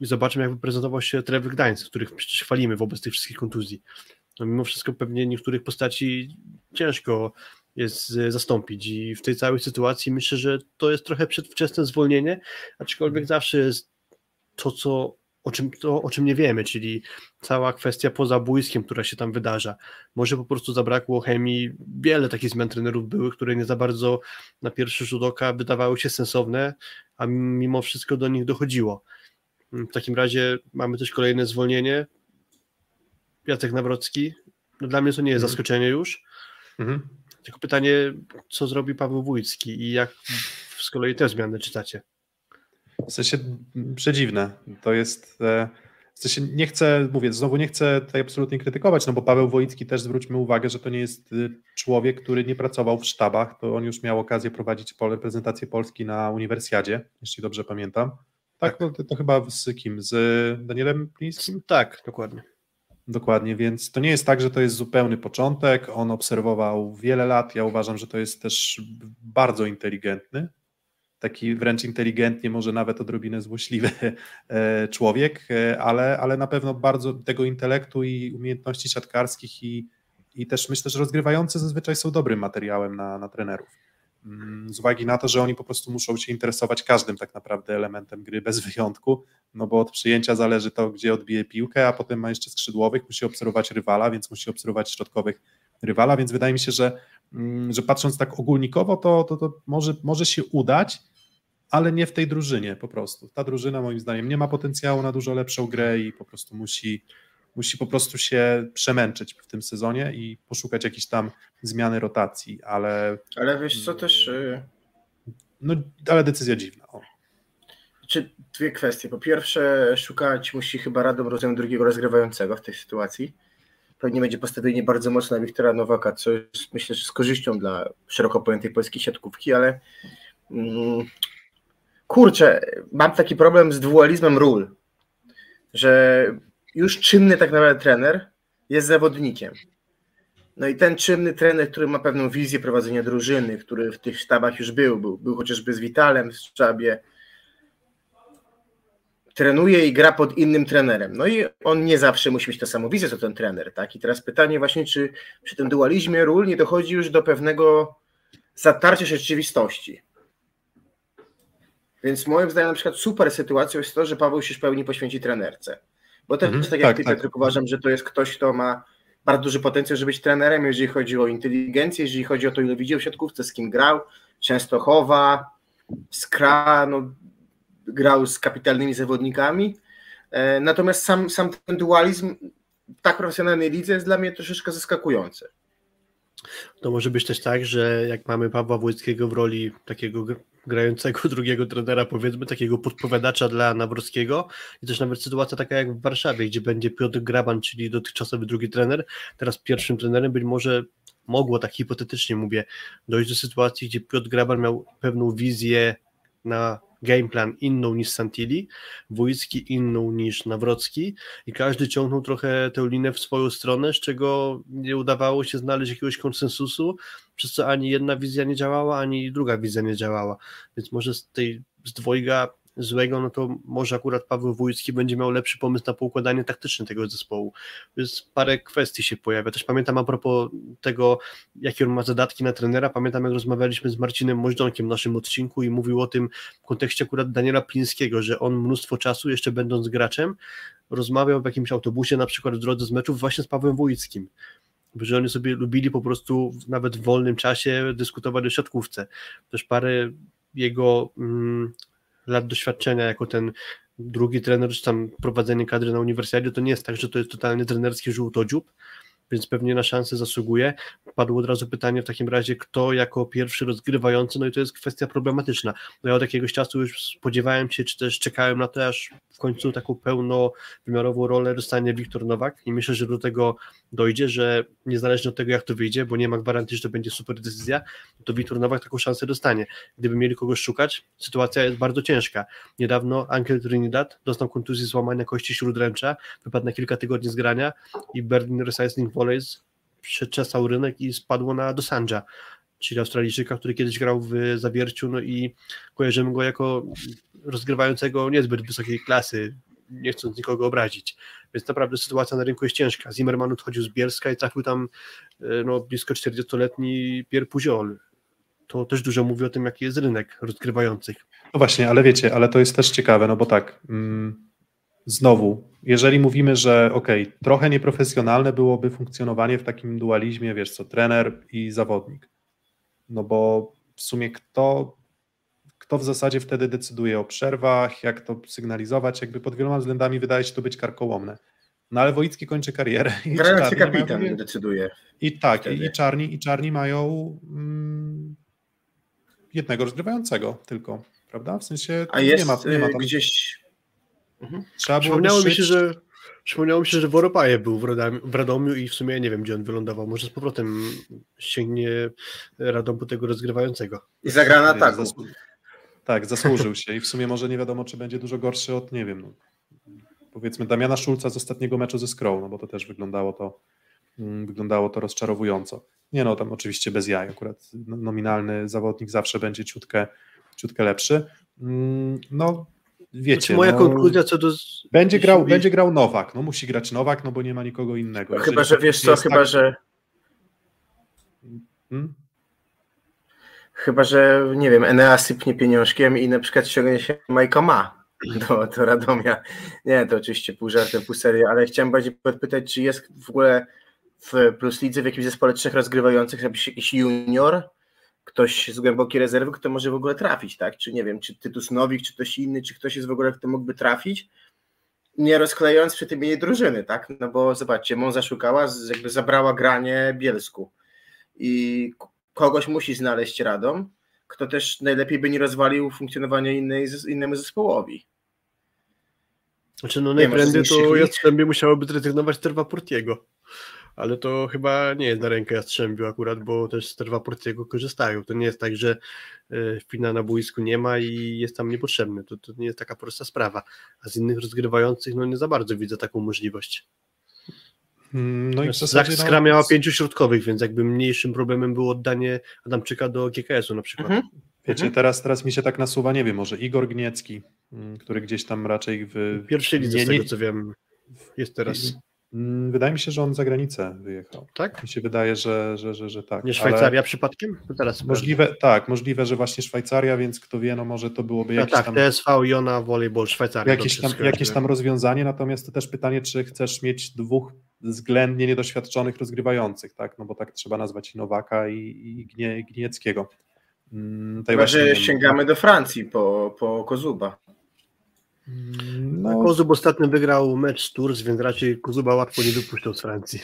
i zobaczymy, jak prezentował się Trefl Gdańsk, których przecież chwalimy wobec tych wszystkich kontuzji. No mimo wszystko pewnie niektórych postaci ciężko jest zastąpić. I w tej całej sytuacji myślę, że to jest trochę przedwczesne zwolnienie, aczkolwiek zawsze jest to, co, o, czym, to, o czym nie wiemy, czyli cała kwestia poza bójskiem, która się tam wydarza. Może po prostu zabrakło chemii. Wiele takich zmian trenerów były, które nie za bardzo na pierwszy rzut oka wydawały się sensowne, a mimo wszystko do nich dochodziło. W takim razie mamy też kolejne zwolnienie. Jacek Nawrocki. No dla mnie to nie jest zaskoczenie już. Mhm. Tylko pytanie, co zrobi Paweł Wójcki i jak z kolei te zmiany czytacie? W sensie przedziwne. To jest. E, w sensie nie chcę, mówię, znowu nie chcę tutaj absolutnie krytykować, no bo Paweł Wojicki też zwróćmy uwagę, że to nie jest y, człowiek, który nie pracował w sztabach, to on już miał okazję prowadzić reprezentację Polski na uniwersjadzie, jeśli dobrze pamiętam. Tak, tak. To, to, chyba z kim? Z Danielem Plińskim? Tak, dokładnie. Dokładnie, więc to nie jest tak, że to jest zupełny początek. On obserwował wiele lat. Ja uważam, że to jest też bardzo inteligentny, taki wręcz inteligentnie, może nawet odrobinę złośliwy e, człowiek, e, ale, ale na pewno bardzo tego intelektu i umiejętności siatkarskich i, i też myślę, że rozgrywający zazwyczaj są dobrym materiałem na, na trenerów. Z uwagi na to, że oni po prostu muszą się interesować każdym tak naprawdę elementem gry bez wyjątku, no bo od przyjęcia zależy to, gdzie odbije piłkę, a potem ma jeszcze skrzydłowych, musi obserwować rywala, więc musi obserwować środkowych rywala, więc wydaje mi się, że, mm, że patrząc tak ogólnikowo, to, to, to może, może się udać, ale nie w tej drużynie po prostu. Ta drużyna moim zdaniem nie ma potencjału na dużo lepszą grę i po prostu musi, musi po prostu się przemęczyć w tym sezonie i poszukać jakiejś tam zmiany rotacji, ale... Ale wiesz co też... Y, no, ale decyzja dziwna. O. Czy dwie kwestie. Po pierwsze, szukać musi chyba Radom rozumiem drugiego rozgrywającego w tej sytuacji. Pewnie będzie postawienie bardzo mocno na Wiktora Nowaka, co jest, myślę, że z korzyścią dla szeroko pojętej polskiej siatkówki, ale mm, kurczę, mam taki problem z dualizmem ról, że już czynny tak naprawdę trener jest zawodnikiem. No i ten czynny trener, który ma pewną wizję prowadzenia drużyny, który w tych sztabach już był, był, był chociażby z Witalem w sztabie, trenuje i gra pod innym trenerem. No i on nie zawsze musi mieć tę samą wizję, co ten trener. Tak? I teraz pytanie właśnie, czy przy tym dualizmie ról nie dochodzi już do pewnego zatarcia rzeczywistości. Więc moim zdaniem na przykład super sytuacją jest to, że Paweł się pełni poświęci trenerce. Bo też mhm, tak jak tak, ty, tak. Uważam, że to jest ktoś, kto ma bardzo duży potencjał, żeby być trenerem, jeżeli chodzi o inteligencję, jeżeli chodzi o to, ile widział w siatkówce, z kim grał, Częstochowa, Skra, no, grał z kapitalnymi zawodnikami. E, natomiast sam, sam ten dualizm w tak profesjonalnej lidze jest dla mnie troszeczkę zaskakujący. To może być też tak, że jak mamy Pawła Wojckiego w roli takiego grającego drugiego trenera, powiedzmy, takiego podpowiadacza dla Nawrockiego i też nawet sytuacja taka jak w Warszawie, gdzie będzie Piotr Graban, czyli dotychczasowy drugi trener, teraz pierwszym trenerem, być może mogło tak hipotetycznie mówię, dojść do sytuacji, gdzie Piotr Graban miał pewną wizję na gameplan inną niż Santilli, Wójcki inną niż Nawrocki i każdy ciągnął trochę tę linę w swoją stronę, z czego nie udawało się znaleźć jakiegoś konsensusu, przez co ani jedna wizja nie działała, ani druga wizja nie działała. Więc może z tej z dwojga złego, no to może akurat Paweł Wójcki będzie miał lepszy pomysł na poukładanie taktyczne tego zespołu. Więc parę kwestii się pojawia. Też pamiętam a propos tego, jakie on ma zadatki na trenera, pamiętam jak rozmawialiśmy z Marcinem Moźdonkiem w naszym odcinku i mówił o tym w kontekście akurat Daniela Plińskiego, że on mnóstwo czasu, jeszcze będąc graczem, rozmawiał w jakimś autobusie, na przykład w drodze z meczów właśnie z Pawłem Wójckim że oni sobie lubili po prostu nawet w wolnym czasie dyskutować o siatkówce. Też parę jego mm, lat doświadczenia jako ten drugi trener, czy tam prowadzenie kadry na uniwersjadzie, to nie jest tak, że to jest totalny trenerski żółtodziób, więc pewnie na szansę zasługuje. Padło od razu pytanie w takim razie, kto jako pierwszy rozgrywający, no i to jest kwestia problematyczna. No ja od jakiegoś czasu już spodziewałem się, czy też czekałem na to, aż w końcu taką pełnowymiarową rolę dostanie Wiktor Nowak i myślę, że do tego dojdzie, że niezależnie od tego, jak to wyjdzie, bo nie ma gwarancji, że to będzie super decyzja, to Wiktor Nowak taką szansę dostanie. Gdyby mieli kogoś szukać, sytuacja jest bardzo ciężka. Niedawno Ankel Trinidad dostał kontuzję złamania kości śródręcza, wypadł na kilka tygodni z grania i Berlin Recycling Volleys przeczesał rynek i spadło na Dosanja, czyli Australijczyka, który kiedyś grał w Zawierciu, no i kojarzymy go jako rozgrywającego niezbyt wysokiej klasy, nie chcąc nikogo obrazić. Więc naprawdę sytuacja na rynku jest ciężka. Zimmerman odchodził z Bielska i trafił tam e, no, blisko 40-letni Pierre Puziol. To też dużo mówi o tym, jaki jest rynek rozgrywających. No właśnie, ale wiecie, ale to jest też ciekawe, no bo tak, mm, znowu, jeżeli mówimy, że ok, trochę nieprofesjonalne byłoby funkcjonowanie w takim dualizmie, wiesz co, trener i zawodnik, no bo w sumie kto, kto w zasadzie wtedy decyduje o przerwach, jak to sygnalizować, jakby pod wieloma względami wydaje się to być karkołomne. No ale Wojicki kończy karierę. I Grający kapitan mają, decyduje. I tak, i, i, czarni, i czarni mają mm, jednego rozgrywającego tylko, prawda? W sensie A jest nie ma, nie ma y, tam... gdzieś. Trzeba było Przypomniało mi się, że Przypomniało mi się, że Woropaje był w, Radomiu, w Radomiu i w sumie nie wiem, gdzie on wylądował. Może z powrotem sięgnie Radom po tego rozgrywającego. I zagra na zasłu- Tak, zasłużył się i w sumie może nie wiadomo, czy będzie dużo gorszy od, nie wiem, no, powiedzmy Damiana Szulca z ostatniego meczu ze Skrą, no bo to też wyglądało to, mm, wyglądało to rozczarowująco. Nie no, tam oczywiście bez jaj, akurat no- nominalny zawodnik zawsze będzie ciutkę, ciutkę lepszy. Mm, No, wiecie, Znaczy, moja no, konkluzja co do... będzie, grał, będzie grał Nowak, no musi grać Nowak, no bo nie ma nikogo innego. No, chyba, że wiesz co, jest chyba, tak- że. Hmm? Chyba, że nie wiem, Enea sypnie pieniążkiem i na przykład ściągnie się Majka Ma do, do Radomia. Nie, to oczywiście pół żartem, pół serio, ale chciałem bardziej podpytać, czy jest w ogóle w Plus Lidze w jakimś zespole trzech rozgrywających jakiś junior, ktoś z głębokiej rezerwy, kto może w ogóle trafić, tak? Czy nie wiem, czy Tytus Nowik, czy ktoś inny, czy ktoś jest w ogóle, kto mógłby trafić, nie rozklejając przy tym jej drużyny, tak? No bo zobaczcie, Monza szukała, jakby zabrała granie Bielsku i kogoś musi znaleźć Radom, kto też najlepiej by nie rozwalił funkcjonowania innej, innemu zespołowi. Znaczy, no najprędzej to Jastrzębie musiałoby zrezygnować z Terwa Portiego. Ale to chyba nie jest na rękę Jastrzębiu akurat, bo też z Terwa Portiego korzystają. To nie jest tak, że e, Fina na boisku nie ma i jest tam niepotrzebny. To, to nie jest taka prosta sprawa. A z innych rozgrywających no nie za bardzo widzę taką możliwość. Mm, No i w Zak zasadzie, no, Skra miała pięciu środkowych, więc jakby mniejszym problemem było oddanie Adamczyka do GKS-u na przykład. Mhm. Wiecie, Mhm. teraz, teraz mi się tak nasuwa, nie wiem, może Igor Gniecki, mm, który gdzieś tam raczej w... Pierwszej lidze, nie- z tego co wiem, jest teraz. Mm, Wydaje mi się, że on za granicę wyjechał. Tak? Mi się wydaje, że, że, że, że tak. Nie ale Szwajcaria przypadkiem? To teraz sprawdzę. Możliwe, tak, możliwe, że właśnie Szwajcaria, więc kto wie, no może to byłoby No jakieś tak, tam, TSV, Jona, Volleyball, Szwajcaria. jakieś, tam, jakieś tam rozwiązanie, natomiast to też pytanie, czy chcesz mieć dwóch względnie niedoświadczonych rozgrywających, tak? No bo tak trzeba nazwać i Nowaka i, i Gnie, Gnieckiego. Mm, Tutaj Chyba, właśnie, że sięgamy do Francji po, po Kozuba. Mm, No. Kozub ostatnio wygrał mecz z Tours, więc raczej Kozuba łatwo nie wypuszczał z Francji.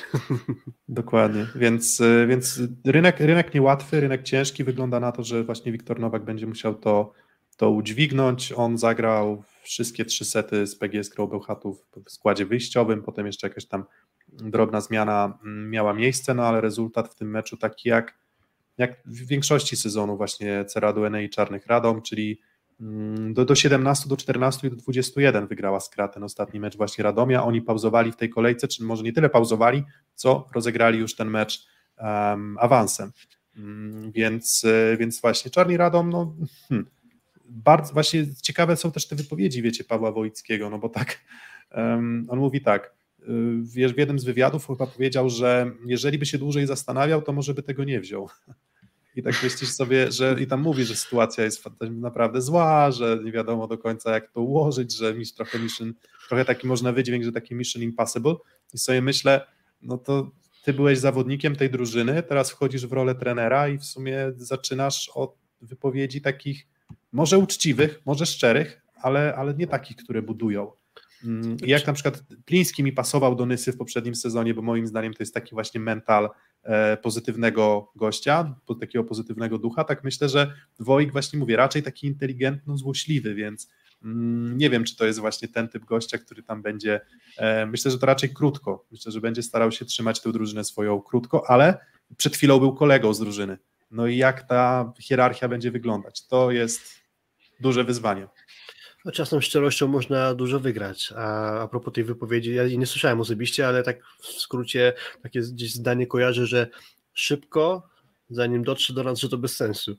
Dokładnie, więc, y, więc rynek, rynek niełatwy, rynek ciężki. Wygląda na to, że właśnie Wiktor Nowak będzie musiał to, to udźwignąć. On zagrał wszystkie trzy sety z PGS Bełchatów w składzie wyjściowym, potem jeszcze jakaś tam drobna zmiana mm, miała miejsce, no ale rezultat w tym meczu taki jak, jak w większości sezonu właśnie Ceradu Enei Czarnych Radom, czyli do, do 17, do 14 i do 21 wygrała Skra ten ostatni mecz właśnie Radomia. Oni pauzowali w tej kolejce, czy może nie tyle pauzowali, co rozegrali już ten mecz um, awansem. Mm, Więc, e, więc właśnie Czarni Radom, no hmm, bardzo właśnie ciekawe są też te wypowiedzi, wiecie, Pawła Wojckiego, no bo tak, um, on mówi tak, wiesz, w jednym z wywiadów chyba powiedział, że jeżeli by się dłużej zastanawiał, to może by tego nie wziął. I tak myślisz sobie, że i tam mówi, że sytuacja jest naprawdę zła, że nie wiadomo do końca jak to ułożyć, że mis, trochę mission, trochę taki można wydźwięk, że taki mission impossible. I sobie myślę, no to ty byłeś zawodnikiem tej drużyny, teraz wchodzisz w rolę trenera i w sumie zaczynasz od wypowiedzi takich może uczciwych, może szczerych, ale, ale nie takich, które budują. Mm, jak na przykład Pliński mi pasował do Nysy w poprzednim sezonie, bo moim zdaniem to jest taki właśnie mental pozytywnego gościa, takiego pozytywnego ducha, tak myślę, że Wojk właśnie mówię, raczej taki inteligentno złośliwy, więc mm, nie wiem, czy to jest właśnie ten typ gościa, który tam będzie, e, myślę, że to raczej krótko, myślę, że będzie starał się trzymać tę drużynę swoją krótko, ale przed chwilą był kolegą z drużyny. No i jak ta hierarchia będzie wyglądać? To jest duże wyzwanie. No, czasem szczerością można dużo wygrać. A, a propos tej wypowiedzi, ja jej nie słyszałem osobiście, ale tak w skrócie takie gdzieś zdanie kojarzę, że szybko, zanim dotrze do nas, że to bez sensu.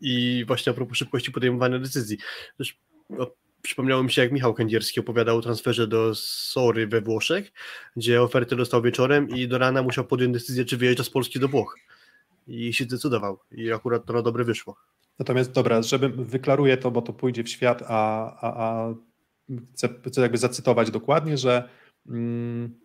I właśnie a propos szybkości podejmowania decyzji. Też, no, przypomniało mi się, jak Michał Kędzierski opowiadał o transferze do Sory we Włoszech, gdzie ofertę dostał wieczorem i do rana musiał podjąć decyzję, czy wyjeżdża z Polski do Włoch. I się zdecydował. I akurat to na dobre wyszło. Natomiast dobra, żeby wyklaruję to, bo to pójdzie w świat, a, a, a chcę, chcę jakby zacytować dokładnie, że mm,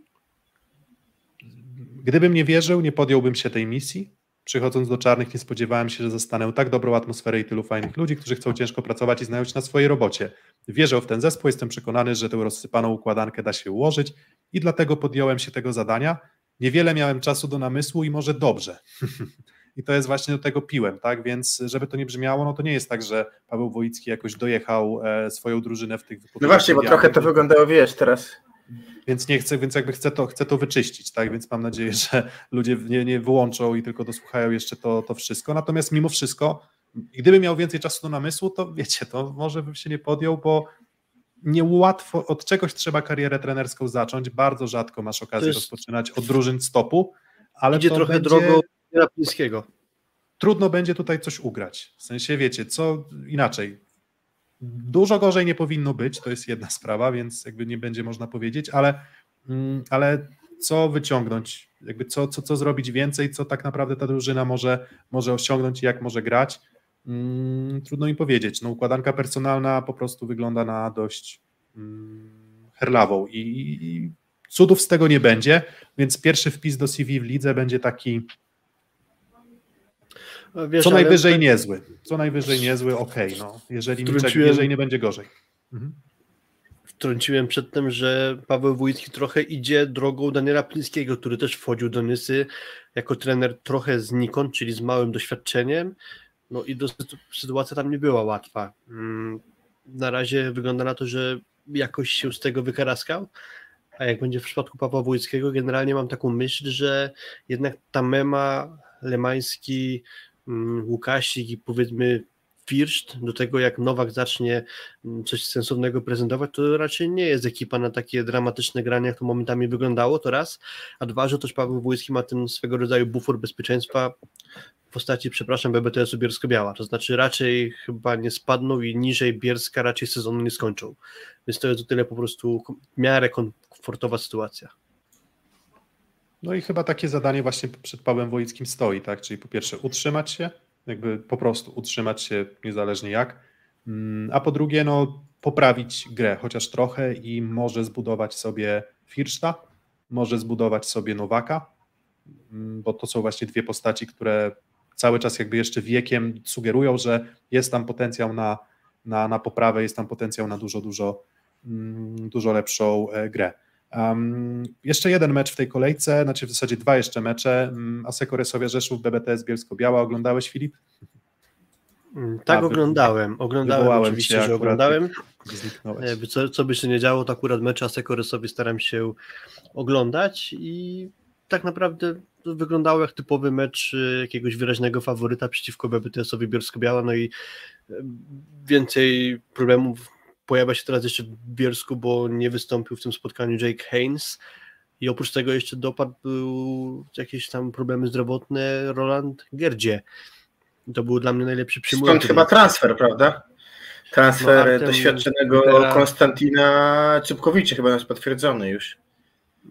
gdybym nie wierzył, nie podjąłbym się tej misji. Przychodząc do czarnych, nie spodziewałem się, że zastanę tak dobrą atmosferę i tylu fajnych ludzi, którzy chcą ciężko pracować i znają się na swojej robocie. Wierzę w ten zespół, jestem przekonany, że tę rozsypaną układankę da się ułożyć i dlatego podjąłem się tego zadania. Niewiele miałem czasu do namysłu i może dobrze. i to jest właśnie do tego piłem, tak, więc żeby to nie brzmiało, no to nie jest tak, że Paweł Wojicki jakoś dojechał e, swoją drużynę w tych No właśnie, bo trochę to wyglądało, wiesz, teraz więc nie chcę, więc jakby chcę to, chcę to wyczyścić, tak? Więc mam nadzieję, że ludzie nie, nie wyłączą i tylko dosłuchają jeszcze to, to wszystko. Natomiast mimo wszystko, gdyby miał więcej czasu do namysłu, to wiecie, to może bym się nie podjął, bo niełatwo, od czegoś trzeba karierę trenerską zacząć. Bardzo rzadko masz okazję jest... rozpoczynać od drużyn stopu, ale Idzie to trochę będzie... drogą Rapińskiego. Trudno będzie tutaj coś ugrać. W sensie, wiecie, co inaczej. Dużo gorzej nie powinno być, to jest jedna sprawa, więc jakby nie będzie można powiedzieć, ale, mm, ale co wyciągnąć, jakby co, co, co zrobić więcej, co tak naprawdę ta drużyna może, może osiągnąć i jak może grać. Hmm, trudno mi powiedzieć. No, układanka personalna po prostu wygląda na dość hmm, herlawą i, i cudów z tego nie będzie, więc pierwszy wpis do CV w lidze będzie taki Wiesz, co najwyżej niezły. Co najwyżej niezły, okej, okay, no. Jeżeli, Wtrąciłem... jeżeli nie będzie gorzej. Mhm. Wtrąciłem przedtem, że Paweł Wójcki trochę idzie drogą Daniela Plińskiego, który też wchodził do Nysy jako trener trochę znikąd, czyli z małym doświadczeniem. No i do, sytuacja tam nie była łatwa. Mm, na razie wygląda na to, że jakoś się z tego wykaraskał, a jak będzie w przypadku Pawła Wójckiego, generalnie mam taką myśl, że jednak ta mema Lemański, Łukasik i powiedzmy Firszt, do tego jak Nowak zacznie mm, coś sensownego prezentować, to raczej nie jest ekipa na takie dramatyczne granie, jak to momentami wyglądało, to raz, a dwa, że też Paweł Wójski ma ten swego rodzaju bufor bezpieczeństwa w postaci, przepraszam, BBTS-u Bielsko-Biała, to znaczy raczej chyba nie spadną i niżej Bierska raczej sezonu nie skończą, więc to jest o tyle po prostu w miarę komfortowa sytuacja. No i chyba takie zadanie właśnie przed Pawłem Wojickim stoi, tak? Czyli po pierwsze utrzymać się, jakby po prostu utrzymać się niezależnie jak, mm, a po drugie no poprawić grę chociaż trochę i może zbudować sobie Firszta, może zbudować sobie Nowaka, mm, bo to są właśnie dwie postaci, które cały czas jakby jeszcze wiekiem sugerują, że jest tam potencjał na, na, na poprawę, jest tam potencjał na dużo, dużo, mm, dużo lepszą e, grę. Um, jeszcze jeden mecz w tej kolejce, znaczy w zasadzie dwa jeszcze mecze. Um, Aseko Resowia Rzeszów, BBTS Bielsko-Biała. Oglądałeś Filip? Mm, tak, A, oglądałem. Oglądałem oczywiście, że oglądałem. Co, co by się nie działo, to akurat mecze Aseko Resowi staram się oglądać i tak naprawdę wyglądało jak typowy mecz y, jakiegoś wyraźnego faworyta przeciwko BBTS-owi Bielsko-Biała, no i y, więcej problemów pojawia się teraz jeszcze w Bielsku, bo nie wystąpił w tym spotkaniu Jake Haynes i oprócz tego jeszcze dopadł był jakieś tam problemy zdrowotne Roland Gerdzie. To był dla mnie najlepszy przyjmujący. Stąd chyba transfer, prawda? Transfer no, doświadczonego Konstantina Czubkowicza chyba jest potwierdzony już.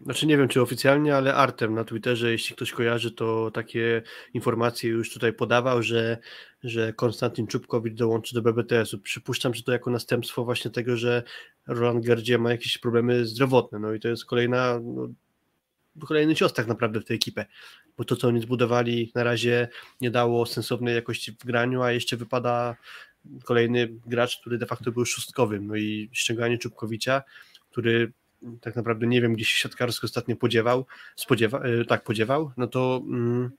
Znaczy nie wiem, czy oficjalnie, ale Artem na Twitterze, jeśli ktoś kojarzy, to takie informacje już tutaj podawał, że, że Konstantin Czubkowicz dołączy do BBTS-u. Przypuszczam, że to jako następstwo właśnie tego, że Roland Gerdzie ma jakieś problemy zdrowotne. No i to jest kolejna, no, kolejny cios tak naprawdę w tej ekipę, bo to, co oni zbudowali na razie nie dało sensownej jakości w graniu, a jeszcze wypada kolejny gracz, który de facto był szóstkowym. No i ściąganie Czubkowicza, który tak naprawdę nie wiem, gdzie się siatkarsko ostatnio podziewał, spodziewa, e, tak podziewał, no to mm,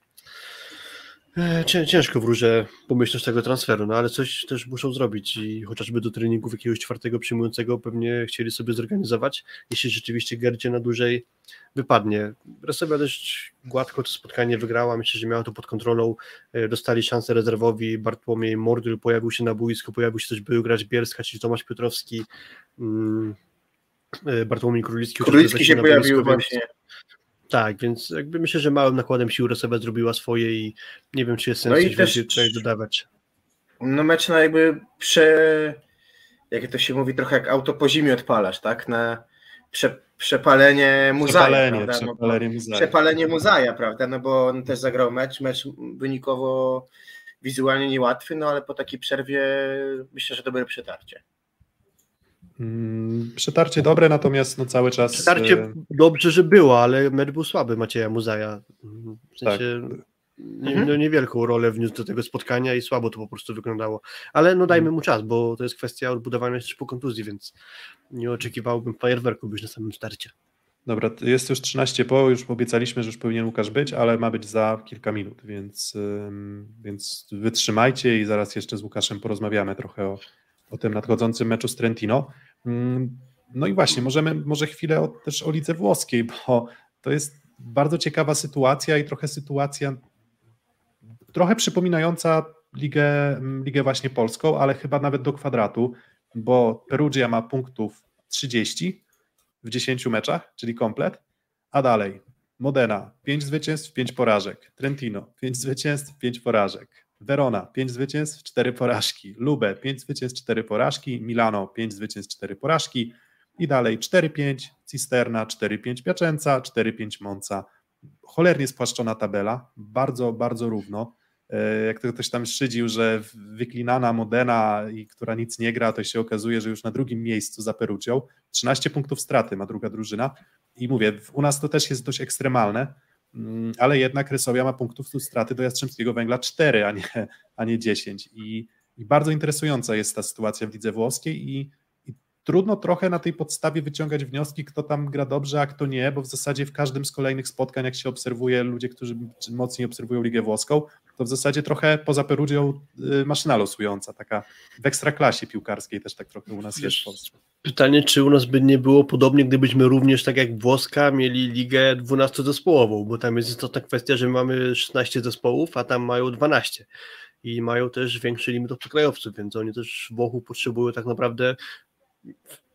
e, ciężko wróżę pomyśleć tego transferu, no ale coś też muszą zrobić i chociażby do treningów jakiegoś czwartego przyjmującego pewnie chcieli sobie zorganizować, jeśli rzeczywiście Gerdzie na dłużej wypadnie. Resowia dość gładko to spotkanie wygrała, myślę, że miała to pod kontrolą, e, dostali szansę rezerwowi, Bartłomiej Mordyl pojawił się na boisku, pojawił się też był grać Bielska, czyli Tomasz Piotrowski, mm, Bartłomiej Królicki. Królicki się pojawił właśnie. Tak, więc jakby myślę, że małym nakładem sił Rosowa zrobiła swoje i nie wiem, czy jest sens no coś tutaj dodawać. No mecz na jakby prze... jak to się mówi, trochę jak auto po zimie odpalasz, tak? Na prze... przepalenie muzaja, przepalenie, prawda? No przepalenie, muzaja. przepalenie muzaja, prawda? No bo on też zagrał mecz, mecz wynikowo wizualnie niełatwy, no ale po takiej przerwie myślę, że dobre przetarcie. Mm, przetarcie dobre, natomiast no cały czas. Przetarcie e, dobrze, że było, ale mecz był słaby Macieja Muzaja. W sensie tak. nie, mhm. no niewielką rolę wniósł do tego spotkania i słabo to po prostu wyglądało. Ale no dajmy mhm. mu czas, bo to jest kwestia odbudowania też po kontuzji, więc nie oczekiwałbym fajerwerku być na samym starcie. Dobra, jest już 13 po, już obiecaliśmy, że już powinien Łukasz być, ale ma być za kilka minut, więc, więc wytrzymajcie i zaraz jeszcze z Łukaszem porozmawiamy trochę o, o tym nadchodzącym meczu z Trentino. No i właśnie, możemy może chwilę o, też o lidze włoskiej, bo to jest bardzo ciekawa sytuacja i trochę sytuacja trochę przypominająca ligę, ligę właśnie polską, ale chyba nawet do kwadratu, bo Perugia ma punktów 30 w 10 meczach, czyli komplet, a dalej Modena 5 zwycięstw, 5 porażek, Trentino 5 zwycięstw, 5 porażek, Verona 5 zwycięstw, 4 porażki, Lube 5 zwycięstw, 4 porażki, Milano 5 zwycięstw, 4 porażki i dalej 4-5 Cisterna, 4-5 Piacenza, 4-5 Monza. Cholernie spłaszczona tabela, bardzo, bardzo równo. E, jak to ktoś tam szydził, że wyklinana Modena, i która nic nie gra, to się okazuje, że już na drugim miejscu za Perucią. 13 punktów straty ma druga drużyna. I mówię, u nas to też jest dość ekstremalne, ale jednak Rysowia ma punktów straty do Jastrzębskiego Węgla 4, a nie, a nie 10. I, I bardzo interesująca jest ta sytuacja w lidze włoskiej i trudno trochę na tej podstawie wyciągać wnioski, kto tam gra dobrze, a kto nie, bo w zasadzie w każdym z kolejnych spotkań, jak się obserwuje ludzie, którzy mocniej obserwują Ligę Włoską, to w zasadzie trochę poza Perugią y, maszyna losująca, taka w ekstraklasie piłkarskiej też tak trochę u nas jest w Polsce. Pytanie, czy u nas by nie było podobnie, gdybyśmy również, tak jak Włoska, mieli ligę 12-zespołową, bo tam jest istotna kwestia, że mamy 16 zespołów, a tam mają 12 i mają też większy limit obcokrajowców, więc oni też Włochów potrzebują tak naprawdę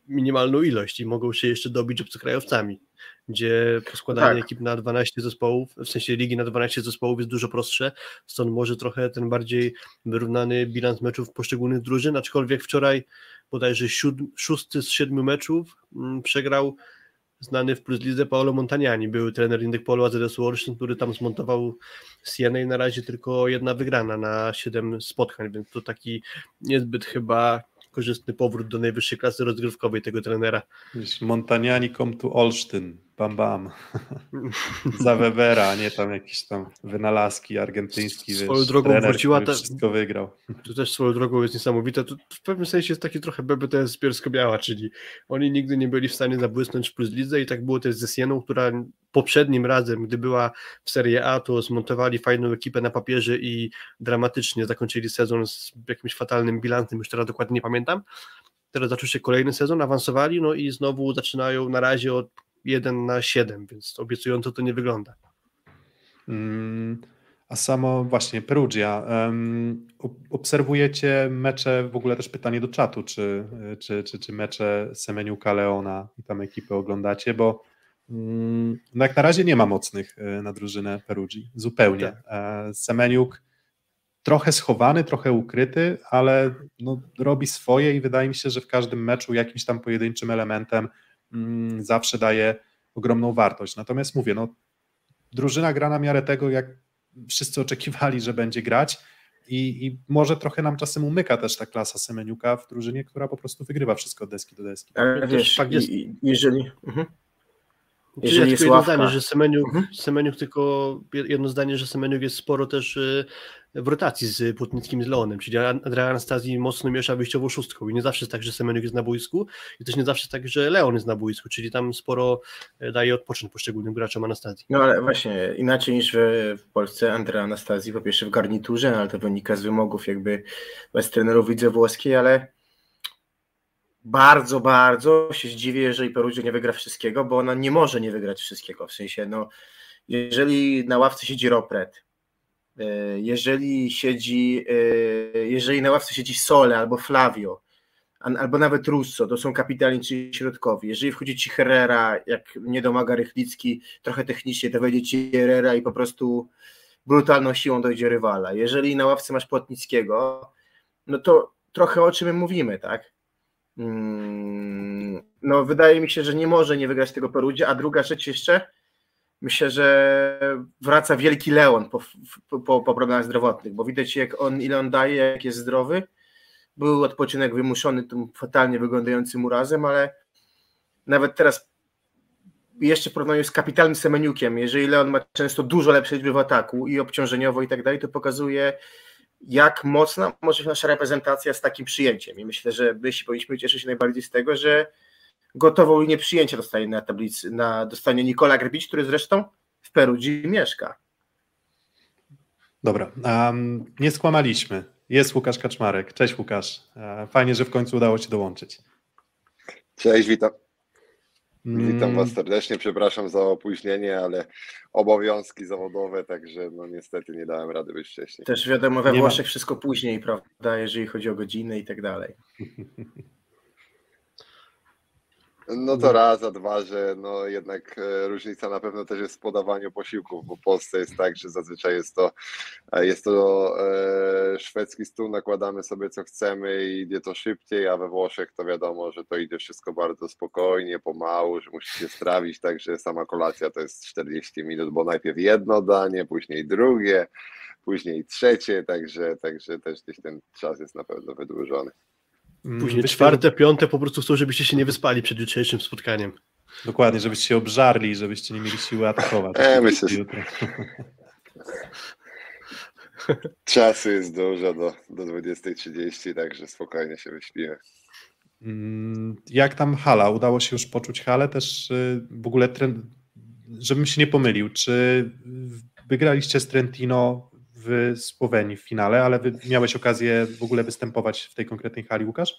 minimalną ilość i mogą się jeszcze dobić obcokrajowcami, gdzie poskładanie tak. ekip na 12 zespołów, w sensie ligi na 12 zespołów jest dużo prostsze, stąd może trochę ten bardziej wyrównany bilans meczów poszczególnych drużyn, aczkolwiek wczoraj bodajże siódm, szósty z siedmiu meczów mm, przegrał znany w Plus Lidze Paolo Montagnani, były trener Indyk Polo AZS Wolsztyn, który tam zmontował Sienę i na razie tylko jedna wygrana na siedem spotkań, więc to taki niezbyt chyba korzystny powrót do najwyższej klasy rozgrywkowej tego trenera. Montaniani come Olsztyn, bam bam. Za Webera, nie tam jakieś tam wynalazki argentyński, swoją wiesz, drogą trener, wróciła ta... wszystko wygrał. To też swoją drogą jest niesamowite. To w pewnym sensie jest taki trochę BBTS Bielsko-Biała, czyli oni nigdy nie byli w stanie zabłysnąć w plus lidze i tak było też ze Sieną, która poprzednim razem, gdy była w Serie A, to zmontowali fajną ekipę na papierze i dramatycznie zakończyli sezon z jakimś fatalnym bilansem, już teraz dokładnie nie pamiętam. Teraz zaczął się kolejny sezon, awansowali, no i znowu zaczynają na razie od 1 na 7, więc obiecująco to nie wygląda. Mm, a samo właśnie Perugia. Um, obserwujecie mecze, w ogóle też pytanie do czatu, czy, czy, czy, czy mecze Semeniuka Leona i tam ekipy oglądacie, bo Mm, no jak na razie nie ma mocnych e, na drużynę Perugii, zupełnie. Tak. E, Semeniuk trochę schowany, trochę ukryty, ale no, robi swoje i wydaje mi się, że w każdym meczu jakimś tam pojedynczym elementem zawsze daje ogromną wartość. Natomiast mówię, no, drużyna gra na miarę tego, jak wszyscy oczekiwali, że będzie grać i, i może trochę nam czasem umyka też ta klasa Semeniuka w drużynie, która po prostu wygrywa wszystko od deski do deski. Ale wiesz, tak jest, jeżeli... Mhm. Jeżeli jest jedno zdanie, że Semeniuk, mhm. Semeniuk tylko jedno zdanie, że Semeniuk jest sporo też y, w rotacji z Płotnickim z Leonem, czyli Andrea Anastazji mocno miesza wyjściową szóstką i nie zawsze jest tak, że Semeniuk jest na boisku i też nie zawsze tak, że Leon jest na boisku, czyli tam sporo y, daje odpocząć poszczególnym graczom Anastazji. No ale właśnie inaczej niż w, w Polsce Andrea Anastazji, po pierwsze w garniturze, no, ale to wynika z wymogów jakby bez trenerów widzę włoskiej, ale bardzo, bardzo się zdziwię, jeżeli Perugia nie wygra wszystkiego, bo ona nie może nie wygrać wszystkiego. W sensie, no, jeżeli na ławce siedzi Ropret, e, jeżeli siedzi, e, jeżeli na ławce siedzi Sole albo Flavio, albo nawet Russo, to są kapitalni środkowi. Jeżeli wchodzi ci Herrera, jak nie domaga Rychlicki, trochę technicznie, to wejdzie ci Herrera i po prostu brutalną siłą dojdzie rywala. Jeżeli na ławce masz Płotnickiego, no to trochę o czym my mówimy, tak? Mm, no, wydaje mi się, że nie może nie wygrać tego Perugia, a druga rzecz jeszcze, myślę, że wraca wielki Leon po, po, po problemach zdrowotnych, bo widać jak on, ile on daje, jak jest zdrowy. Był odpoczynek wymuszony tym fatalnie wyglądającym urazem, ale nawet teraz jeszcze w porównaniu z kapitalnym Semeniukiem, jeżeli Leon ma często dużo lepsze liczby w ataku i obciążeniowo i tak dalej, to pokazuje jak mocna może być nasza reprezentacja z takim przyjęciem. I myślę, że my się powinniśmy cieszyć najbardziej z tego, że gotową linię przyjęcia dostanie na tablicy, na dostanie Nikola Grbić, który zresztą w Perudzi mieszka. Dobra, um, nie skłamaliśmy. Jest Łukasz Kaczmarek. Cześć Łukasz. E, fajnie, że w końcu udało się dołączyć. Cześć, witam. Mm, Witam Was serdecznie. Przepraszam za opóźnienie, ale obowiązki zawodowe, także no niestety nie dałem rady być wcześniej. Też wiadomo, we Włoszech wszystko później, prawda, jeżeli chodzi o godziny i tak dalej. No to raz, a dwa, że no jednak e, różnica na pewno też jest w podawaniu posiłków, bo w Polsce jest tak, że zazwyczaj jest to, e, jest to e, szwedzki stół, nakładamy sobie co chcemy i idzie to szybciej, a we Włoszech to wiadomo, że to idzie wszystko bardzo spokojnie, pomału, że musi się strawić, także sama kolacja to jest 40 minut, bo najpierw jedno danie, później drugie, później trzecie, także, także też gdzieś ten czas jest na pewno wydłużony. Później wyście- czwarte, piąte po prostu chcą, żebyście się nie wyspali przed jutrzejszym spotkaniem. Dokładnie, żebyście się obżarli, żebyście nie mieli siły atakować. E, myślę. Czasu jest dużo do, do 20.30, także spokojnie się wyśpimy. Mm, Jak tam hala? Udało się już poczuć halę? Też y, w ogóle, tren... żebym się nie pomylił, czy wygraliście z Trentino w Słowenii w finale, ale miałeś okazję w ogóle występować w tej konkretnej hali, Łukasz?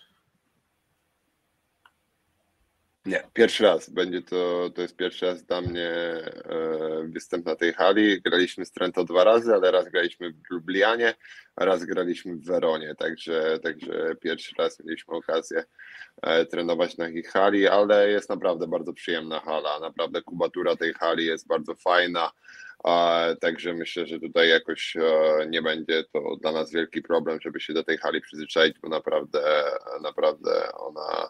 Nie, pierwszy raz. Będzie to, to jest pierwszy raz dla mnie e, występ na tej hali. Graliśmy z Trento dwa razy, ale raz graliśmy w Lublianie, a raz graliśmy w Weronie, także, także pierwszy raz mieliśmy okazję e, trenować na ich hali, ale jest naprawdę bardzo przyjemna hala. Naprawdę kubatura tej hali jest bardzo fajna. A, także myślę, że tutaj jakoś e, nie będzie to dla nas wielki problem, żeby się do tej hali przyzwyczaić, bo naprawdę, naprawdę ona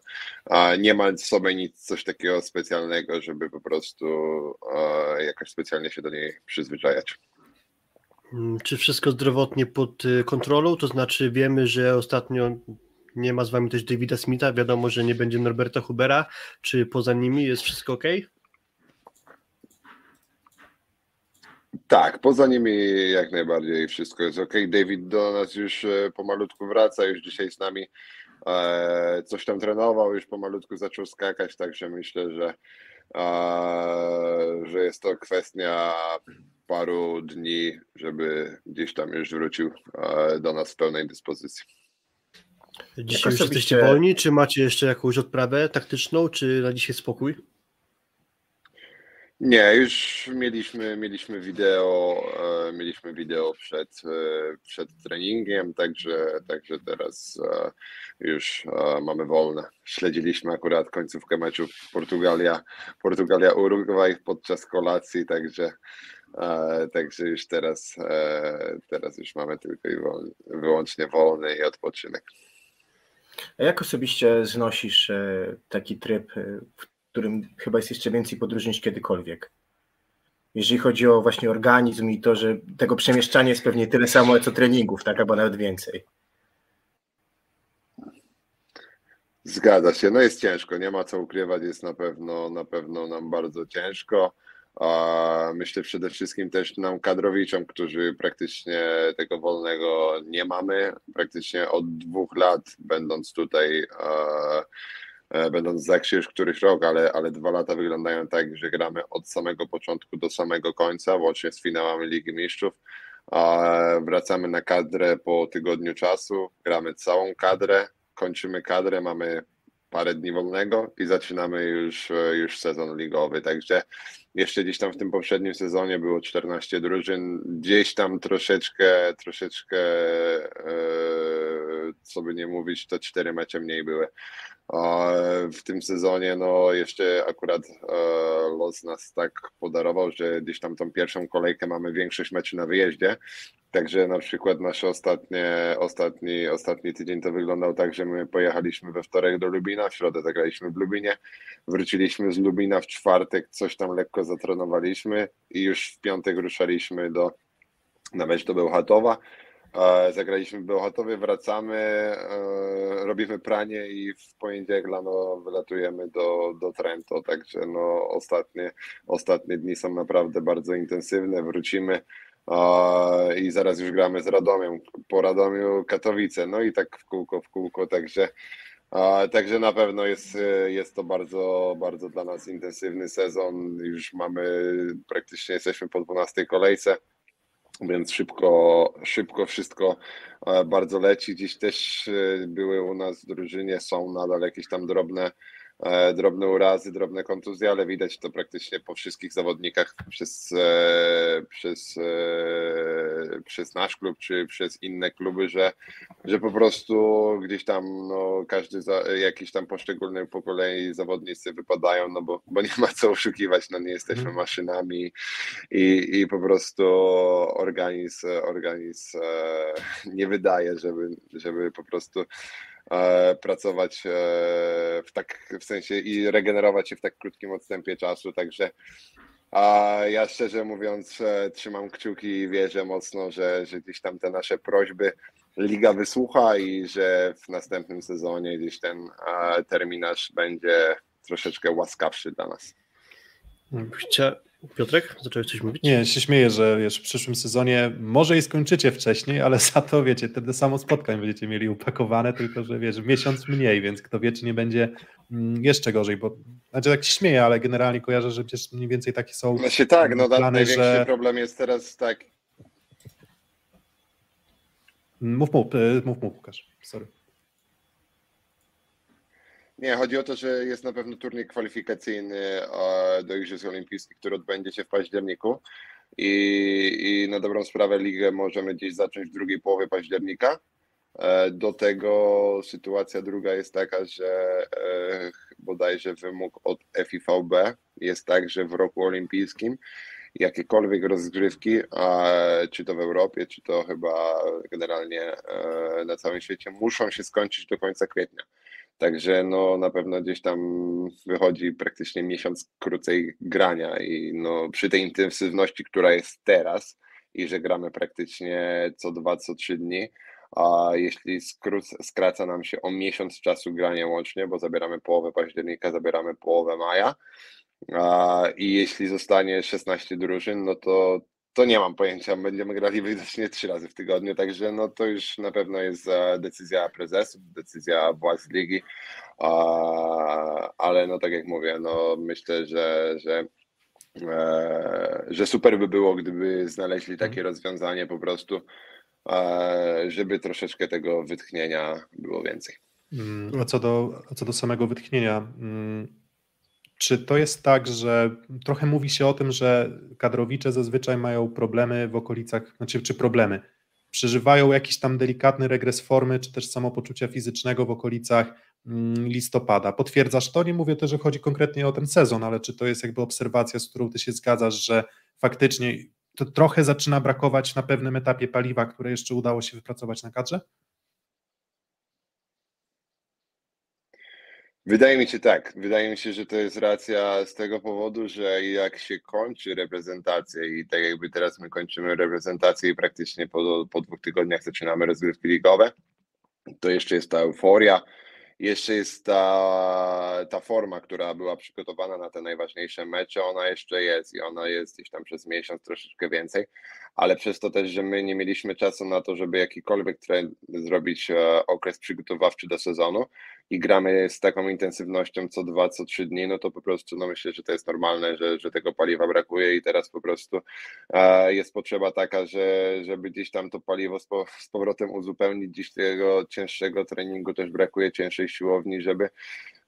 nie ma w sobie nic coś takiego specjalnego, żeby po prostu e, jakoś specjalnie się do niej przyzwyczajać. Mm, Czy wszystko zdrowotnie pod y, kontrolą? To znaczy wiemy, że ostatnio nie ma z wami też Davida Smitha, wiadomo, że nie będzie Norberta Hubera. Czy poza nimi jest wszystko ok? Tak, poza nimi jak najbardziej wszystko jest ok. David do nas już e, pomalutku wraca, już dzisiaj z nami e, coś tam trenował, już pomalutku zaczął skakać, także myślę, że, że jest to kwestia paru dni, żeby gdzieś tam już wrócił e, do nas w pełnej dyspozycji. Dzisiaj już osobiście- jesteście wolni, czy macie jeszcze jakąś odprawę taktyczną, czy na dzisiaj spokój? Nie, już mieliśmy, mieliśmy wideo, e, mieliśmy wideo przed, e, przed treningiem, także, także teraz e, już mamy wolne. Śledziliśmy akurat końcówkę meczu Portugalia, Portugalia Urugwaj podczas kolacji, także, także już teraz, teraz już mamy tylko i wyłącznie wolny i odpoczynek. A jak osobiście znosisz taki tryb, którym chyba jest jeszcze więcej podróży niż kiedykolwiek? Jeżeli chodzi o właśnie organizm i to, że tego przemieszczania jest pewnie tyle samo co treningów, tak, albo nawet więcej. Zgadza się, no jest ciężko, nie ma co ukrywać, jest na pewno, na pewno nam bardzo ciężko. A myślę przede wszystkim też nam kadrowiczom, którzy praktycznie tego wolnego nie mamy. Praktycznie od dwóch lat będąc tutaj, e, e, będąc w Zaksie już któryś rok, ale, ale dwa lata wyglądają tak, że gramy od samego początku do samego końca, łącznie z finałami Ligi Mistrzów. Wracamy na kadrę po tygodniu czasu, gramy całą kadrę, kończymy kadrę, mamy parę dni wolnego i zaczynamy już, e, już sezon ligowy. Także jeszcze gdzieś tam w tym poprzednim sezonie było 14 drużyn, gdzieś tam troszeczkę, troszeczkę, e, co by nie mówić, to cztery mecze mniej były. W tym sezonie, no jeszcze akurat e, los nas tak podarował, że gdzieś tam tą pierwszą kolejkę mamy większość meczy na wyjeździe. Także na przykład nasz ostatnie, ostatni, ostatni tydzień to wyglądał tak, że my pojechaliśmy we wtorek do Lubina, w środę zagraliśmy w Lubinie, wróciliśmy z Lubina w czwartek, coś tam lekko zatrenowaliśmy i już w piątek ruszaliśmy do, na mecz do Bełchatowa. Zagraliśmy w Bełchatowie, wracamy, e, robimy pranie i w poniedziałek rano wylatujemy do, do Trento, także no ostatnie, ostatnie dni są naprawdę bardzo intensywne, wrócimy i zaraz już gramy z Radomiem, po Radomiu Katowice, no i tak w kółko, w kółko, także także na pewno jest, jest to bardzo, bardzo dla nas intensywny sezon. Już mamy, praktycznie jesteśmy po 12 kolejce, więc szybko, szybko wszystko e, bardzo leci. Dziś też e, były u nas w drużynie, są nadal jakieś tam drobne drobne urazy, drobne kontuzje, ale widać to praktycznie po wszystkich zawodnikach przez, e, przez, e, przez nasz klub czy przez inne kluby, że, że po prostu gdzieś tam no, każdy za, jakiś tam poszczególny po kolei zawodnicy wypadają, no bo, bo nie ma co oszukiwać, no nie jesteśmy mhm. maszynami i, i po prostu organizm, organizm nie wydaje, żeby, żeby po prostu E, pracować e, w tak w sensie i regenerować się w tak krótkim odstępie czasu, także a ja szczerze mówiąc e, trzymam kciuki i wierzę mocno, że, że gdzieś tam te nasze prośby liga wysłucha i że w następnym sezonie gdzieś ten terminarz będzie troszeczkę łaskawszy dla nas. Chcia, Piotrek, zacząłeś coś mówić? Nie, się śmieję, że wiesz, w przyszłym sezonie może i skończycie wcześniej, ale za to wiecie, wtedy samo spotkań będziecie mieli upakowane, tylko że wiesz, miesiąc mniej, więc kto wie, czy nie będzie mm, jeszcze gorzej, bo znaczy tak się śmieję, ale generalnie kojarzę, że przecież mniej więcej takie są. No się tak, no plany, największy że... problem jest teraz tak. Mów, mów, y, mów, mów, Łukasz, sorry. Nie, chodzi o to, że jest na pewno turniej kwalifikacyjny do Igrzysk Olimpijskich, który odbędzie się w październiku i, i na dobrą sprawę ligę możemy gdzieś zacząć w drugiej połowie października. E, do tego sytuacja druga jest taka, że e, bodajże wymóg od FIVB jest tak, że w roku olimpijskim jakiekolwiek rozgrywki, czy to w Europie, czy to chyba generalnie e, na całym świecie, muszą się skończyć do końca kwietnia. Także no na pewno gdzieś tam wychodzi praktycznie miesiąc krócej grania i no przy tej intensywności, która jest teraz i że gramy praktycznie co dwa, co trzy dni, a jeśli skróc, skraca nam się o miesiąc czasu grania łącznie, bo zabieramy połowę października, zabieramy połowę maja, a, i jeśli zostanie 16 drużyn, no to to nie mam pojęcia. Będziemy grali widocznie trzy razy w tygodniu, także no to już na pewno jest e, decyzja prezesów, decyzja władz ligi, ale no tak jak mówię, no myślę, że, że, e, że super by było, gdyby znaleźli mhm. takie rozwiązanie po prostu, e, żeby troszeczkę tego wytchnienia było więcej. Mm, a co do, a co do samego wytchnienia, mm, czy to jest tak, że trochę mówi się o tym, że kadrowicze zazwyczaj mają problemy w okolicach, znaczy czy problemy, przeżywają jakiś tam delikatny regres formy, czy też samopoczucia fizycznego w okolicach mm, listopada. Potwierdzasz to? Nie mówię też, że chodzi konkretnie o ten sezon, ale czy to jest jakby obserwacja, z którą ty się zgadzasz, że faktycznie to trochę zaczyna brakować na pewnym etapie paliwa, które jeszcze udało się wypracować na kadrze? Wydaje mi się tak. Wydaje mi się, że to jest racja z tego powodu, że jak się kończy reprezentacja i tak jakby teraz my kończymy reprezentację i praktycznie po, po dwóch tygodniach zaczynamy rozgrywki ligowe, to jeszcze jest ta euforia, jeszcze jest ta, ta forma, która była przygotowana na te najważniejsze mecze, ona jeszcze jest i ona jest gdzieś tam przez miesiąc troszeczkę więcej, ale przez to też, że my nie mieliśmy czasu na to, żeby jakikolwiek trend zrobić e, okres przygotowawczy do sezonu i gramy z taką intensywnością co dwa, co trzy dni, no to po prostu no myślę, że to jest normalne, że, że tego paliwa brakuje i teraz po prostu e, jest potrzeba taka, że żeby gdzieś tam to paliwo z, z powrotem uzupełnić, dziś tego cięższego treningu też brakuje cięższej siłowni, żeby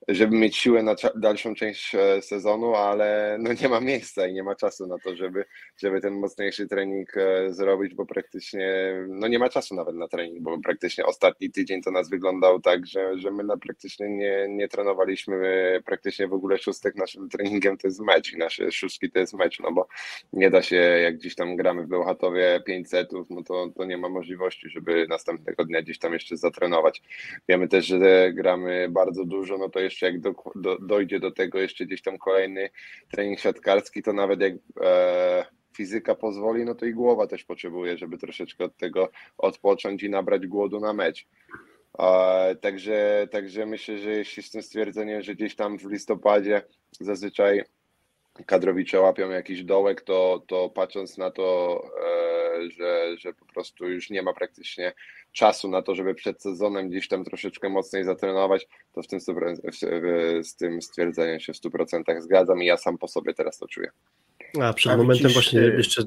żeby mieć siłę na dalszą część e, sezonu, ale no nie ma miejsca i nie ma czasu na to, żeby, żeby ten mocniejszy trening e, zrobić, bo praktycznie no nie ma czasu nawet na trening, bo praktycznie ostatni tydzień to nas wyglądał tak, że, że my na praktycznie nie, nie trenowaliśmy praktycznie w ogóle szóstek, naszym treningiem to jest mecz i nasze szóstki to jest mecz, no bo nie da się, jak gdzieś tam gramy w Bełchatowie 5 setów, no to, to nie ma możliwości, żeby następnego dnia gdzieś tam jeszcze zatrenować. Wiemy też, że gramy bardzo dużo, no to jeszcze jak do, do, dojdzie do tego jeszcze gdzieś tam kolejny trening siatkarski, to nawet jak e, fizyka pozwoli, no to i głowa też potrzebuje, żeby troszeczkę od tego odpocząć i nabrać głodu na mecz. E, także, także myślę, że jeśli z tym stwierdzeniem, że gdzieś tam w listopadzie zazwyczaj kadrowicze łapią jakiś dołek, to, to patrząc na to, e, że, że po prostu już nie ma praktycznie czasu na to, żeby przed sezonem gdzieś tam troszeczkę mocniej zatrenować, to w tym, z tym stwierdzeniem się w 100% zgadzam i ja sam po sobie teraz to czuję. A przed A momentem widzisz, właśnie y, jeszcze...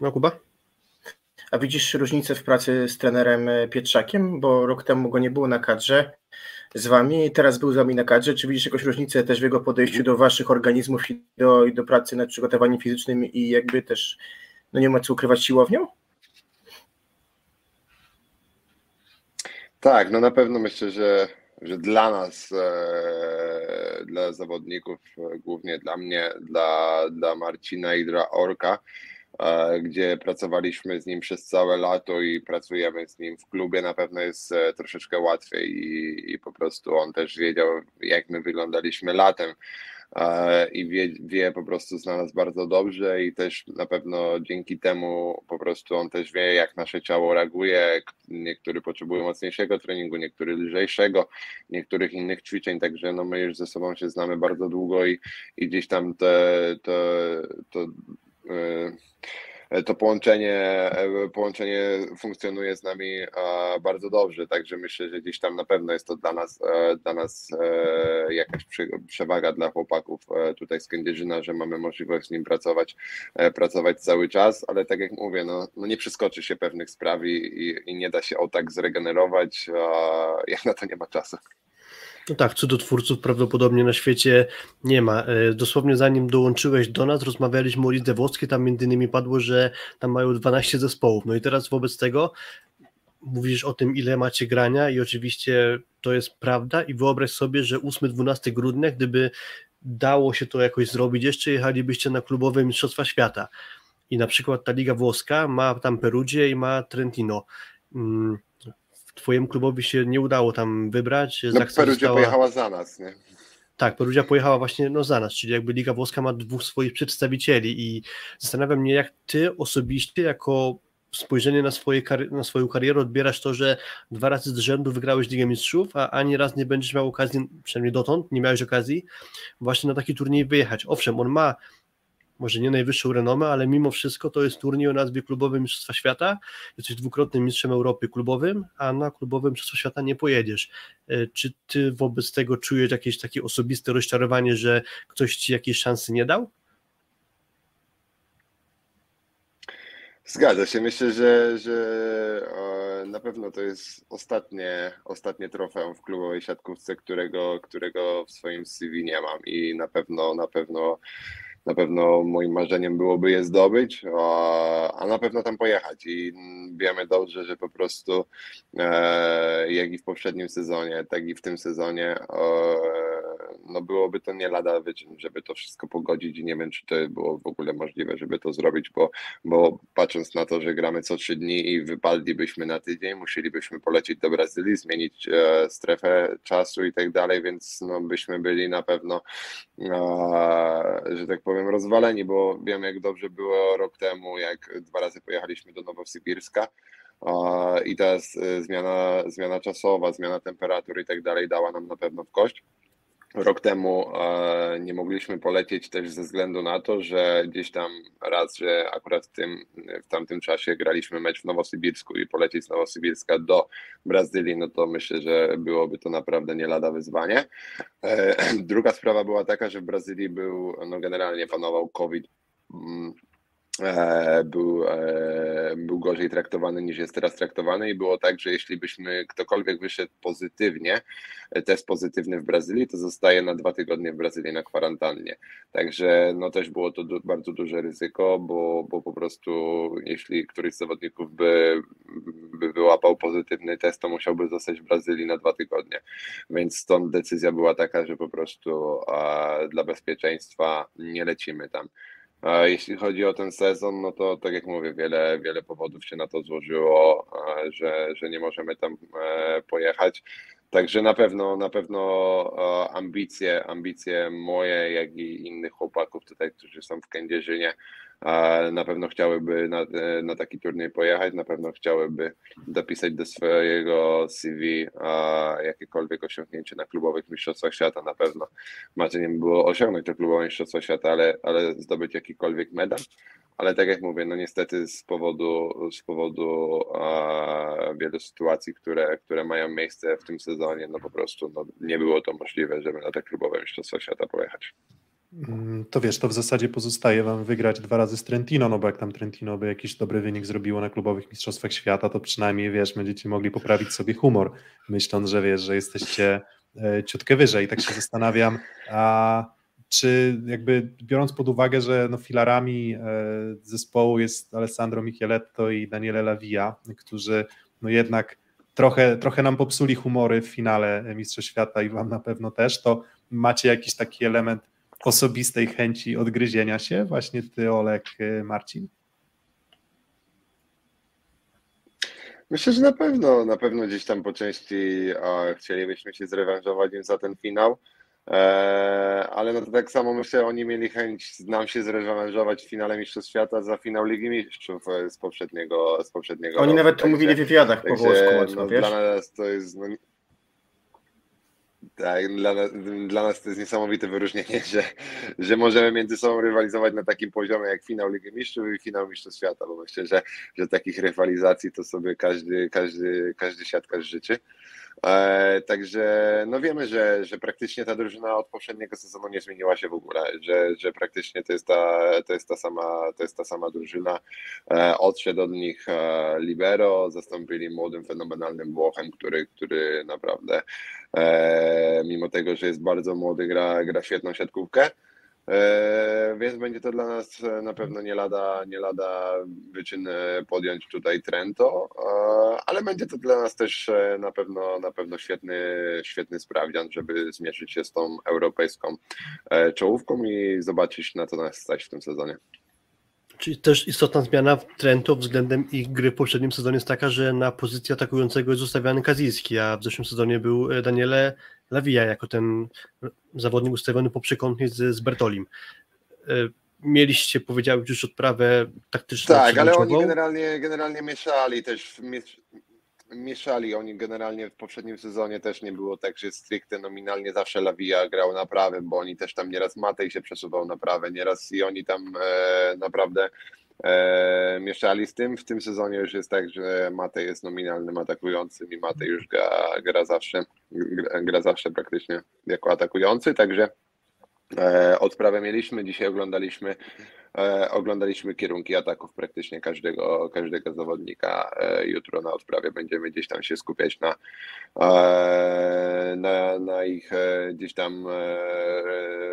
No Kuba? A widzisz różnicę w pracy z trenerem Pietrzakiem, bo rok temu go nie było na kadrze, z wami, teraz był z wami na kadrze. Czy widzisz jakąś różnicę też w jego podejściu do waszych organizmów i do, i do pracy nad przygotowaniem fizycznym i jakby też, no nie ma co ukrywać siłownią? Tak, no na pewno myślę, że, że dla nas, e, dla zawodników, e, głównie dla mnie, dla, dla Marcina i dla Orka, gdzie pracowaliśmy z nim przez całe lato i pracujemy z nim w klubie, na pewno jest e, troszeczkę łatwiej i, i po prostu on też wiedział, jak my wyglądaliśmy latem i wie, wie po prostu zna nas bardzo dobrze i też na pewno dzięki temu po prostu on też wie, jak nasze ciało reaguje. Niektórzy potrzebują mocniejszego treningu, niektórzy lżejszego, niektórych innych ćwiczeń, także no my już ze sobą się znamy bardzo długo i, i gdzieś tam te, te, to E, to połączenie, e, połączenie funkcjonuje z nami bardzo dobrze, także myślę, że gdzieś tam na pewno jest to dla nas, e, dla nas jakaś przewaga dla chłopaków tutaj z Kędzierzyna, że mamy możliwość z nim pracować, pracować cały czas, ale tak jak mówię, no, no nie przeskoczy się pewnych spraw i, i nie da się o tak zregenerować, jak na to nie ma czasu. No tak, cudotwórców prawdopodobnie na świecie nie ma. E, dosłownie zanim dołączyłeś do nas, rozmawialiśmy o lidze włoskiej, tam między innymi padło, że tam mają 12 zespołów. No i teraz wobec tego mówisz o tym, ile macie grania i oczywiście to jest prawda i wyobraź sobie, że 8-12 grudnia, gdyby dało się to jakoś zrobić, jeszcze jechalibyście na klubowe Mistrzostwa Świata. I na przykład ta Liga Włoska ma tam Perugię i ma Trentino. Twojemu klubowi się nie udało tam wybrać. No, Perugia została... pojechała za nas, nie? Tak, Perugia pojechała właśnie no, za nas, czyli jakby Liga Włoska ma dwóch swoich przedstawicieli i zastanawiam mnie, jak ty osobiście jako spojrzenie na, swoje, na swoją karierę odbierasz to, że dwa razy z rzędu wygrałeś Ligę Mistrzów, a ani raz nie będziesz miał okazji, przynajmniej dotąd, nie miałeś okazji właśnie na taki turniej wyjechać. Owszem, on ma może nie najwyższą renomę, ale mimo wszystko to jest turniej o nazwie klubowym Mistrzostwa Świata. Jesteś dwukrotnym mistrzem Europy klubowym, a na klubowym Mistrzostwa Świata nie pojedziesz. E, czy ty wobec tego czujesz jakieś takie osobiste rozczarowanie, że ktoś ci jakiejś szansy nie dał? Zgadza się. Myślę, że, że na pewno to jest ostatnie, ostatnie trofeum w klubowej siatkówce, którego, którego w swoim CV nie mam i na pewno, na pewno na pewno moim marzeniem byłoby je zdobyć, a na pewno tam pojechać. I wiemy dobrze, że po prostu e, jak i w poprzednim sezonie, tak i w tym sezonie no byłoby to nie lada żeby to wszystko pogodzić i nie wiem, czy to było w ogóle możliwe, żeby to zrobić, bo, bo patrząc na to, że gramy co trzy dni i wypadlibyśmy na tydzień, musielibyśmy polecieć do Brazylii, zmienić e, strefę czasu i tak dalej, więc no byśmy byli na pewno, że tak powiem, rozwaleni, bo wiem, jak dobrze było rok temu, jak dwa razy pojechaliśmy do Nowosybirska i teraz e, zmiana, zmiana czasowa, zmiana temperatury i tak dalej dała nam na pewno w kość. Rok temu e, nie mogliśmy polecieć też ze względu na to, że gdzieś tam raz, że akurat w, tym, w tamtym czasie graliśmy mecz w Nowosybirsku i polecieć z Nowosybirska do Brazylii, no to myślę, że byłoby to naprawdę nie lada wyzwanie. E, druga sprawa była taka, że w Brazylii był, no generalnie panował COVID mm, był, e, był gorzej traktowany niż jest teraz traktowany i było tak, że jeśli byśmy ktokolwiek wyszedł pozytywnie, e, test pozytywny w Brazylii, to zostaje na dwa tygodnie w Brazylii na kwarantannie. Także no też było to du bardzo duże ryzyko, bo, bo po prostu jeśli któryś z zawodników by, by wyłapał pozytywny test, to musiałby zostać w Brazylii na dwa tygodnie. Więc stąd decyzja była taka, że po prostu a, dla bezpieczeństwa nie lecimy tam. Jeśli chodzi o ten sezon, no to tak jak mówię, wiele, wiele powodów się na to złożyło, że, że nie możemy tam e, pojechać. Także na pewno, na pewno e, ambicje, ambicje moje, jak i innych chłopaków tutaj, którzy są w Kędzierzynie, e, na pewno chciałyby na, e, na taki turniej pojechać, na pewno chciałyby dopisać do swojego CV jakiekolwiek osiągnięcie na klubowych mistrzostwach świata. Na pewno marzeniem było osiągnąć to klubowe mistrzostwa świata, ale, ale zdobyć jakikolwiek medal ale tak jak mówię, no niestety z powodu, z powodu e, wielu sytuacji, które, które mają miejsce w tym sezonie, no po prostu no, nie było to możliwe, żeby na te klubowe Mistrzostwa Świata pojechać. Mm, to wiesz, to w zasadzie pozostaje wam wygrać dwa razy z Trentino, no bo jak tam Trentino by jakiś dobry wynik zrobiło na klubowych mistrzostwach świata, to przynajmniej wiesz, będziecie mogli poprawić sobie humor, myśląc, że wiesz, że jesteście e, ciutkę wyżej. Tak się zastanawiam, a czy jakby biorąc pod uwagę, że no filarami e, zespołu jest Alessandro Micheletto i Daniele Lavia, którzy no jednak trochę, trochę nam popsuli humory w finale Mistrzostw Świata i wam na pewno też, to macie jakiś taki element osobistej chęci odgryzienia się, właśnie ty, Olek, e, Marcin? Myślę, że na pewno, na pewno gdzieś tam po części chcielibyśmy się zrewanżować za ten finał. Eee, ale no to tak samo myślę, oni mieli chęć nam się zrewanżować w finale Mistrzostw Świata za finał Ligi Mistrzów e, z poprzedniego, z poprzedniego Oni roku. nawet to mówili w wywiadach po włosku mocno, no, wiesz? Dla nas to jest... No, tak, dla nas, dla nas to jest niesamowite wyróżnienie, że, że możemy między sobą rywalizować na takim poziomie jak finał Ligi Mistrzów i finał Mistrzostw Świata, bo myślę, że, że takich rywalizacji to sobie każdy, każdy, każdy siatkarz życzy. E, także no wiemy, że, że praktycznie ta drużyna od poprzedniego sezonu nie zmieniła się w ogóle, że, że praktycznie to jest, ta, to, jest ta sama, to jest ta sama drużyna. E, odszedł od nich e, Libero, zastąpili młodym, fenomenalnym Włochem, który, który naprawdę mimo tego, że jest bardzo młody, gra, gra świetną siatkówkę. E, więc będzie to dla nas e, na pewno nie lada, nie lada wyczyn e, podjąć tutaj Trento, ale będzie to dla nas też na pewno, na pewno świetny, świetny sprawdzian, żeby zmierzyć się z tą europejską czołówką i zobaczyć na co nas stać w tym sezonie. Czyli też istotna zmiana w Trento względem ich gry w poprzednim sezonie jest taka, że na pozycji atakującego jest ustawiany Kazijski, a w zeszłym sezonie był Daniele Lawija jako ten zawodnik ustawiony po przekątnie z, z Bertolim. E, mieliście, powiedziałeś, już odprawę taktyczną. Tak, ale oni generalnie, generalnie mieszali też, mieszali oni generalnie w poprzednim sezonie też nie było tak, że stricte nominalnie zawsze Lawija grał na prawym, bo oni też tam nieraz Matej się przesuwał na prawe, nieraz i oni tam e, naprawdę e, mieszali z tym. W tym sezonie już jest tak, że Matej jest nominalnym atakującym i Matej już gra, gra zawsze gra, gra zawsze praktycznie jako atakujący, także odprawę mieliśmy, dzisiaj oglądaliśmy E, oglądaliśmy kierunki ataków praktycznie każdego, każdego zawodnika. E, jutro na odprawie będziemy gdzieś tam się skupiać na, e, na, na ich gdzieś tam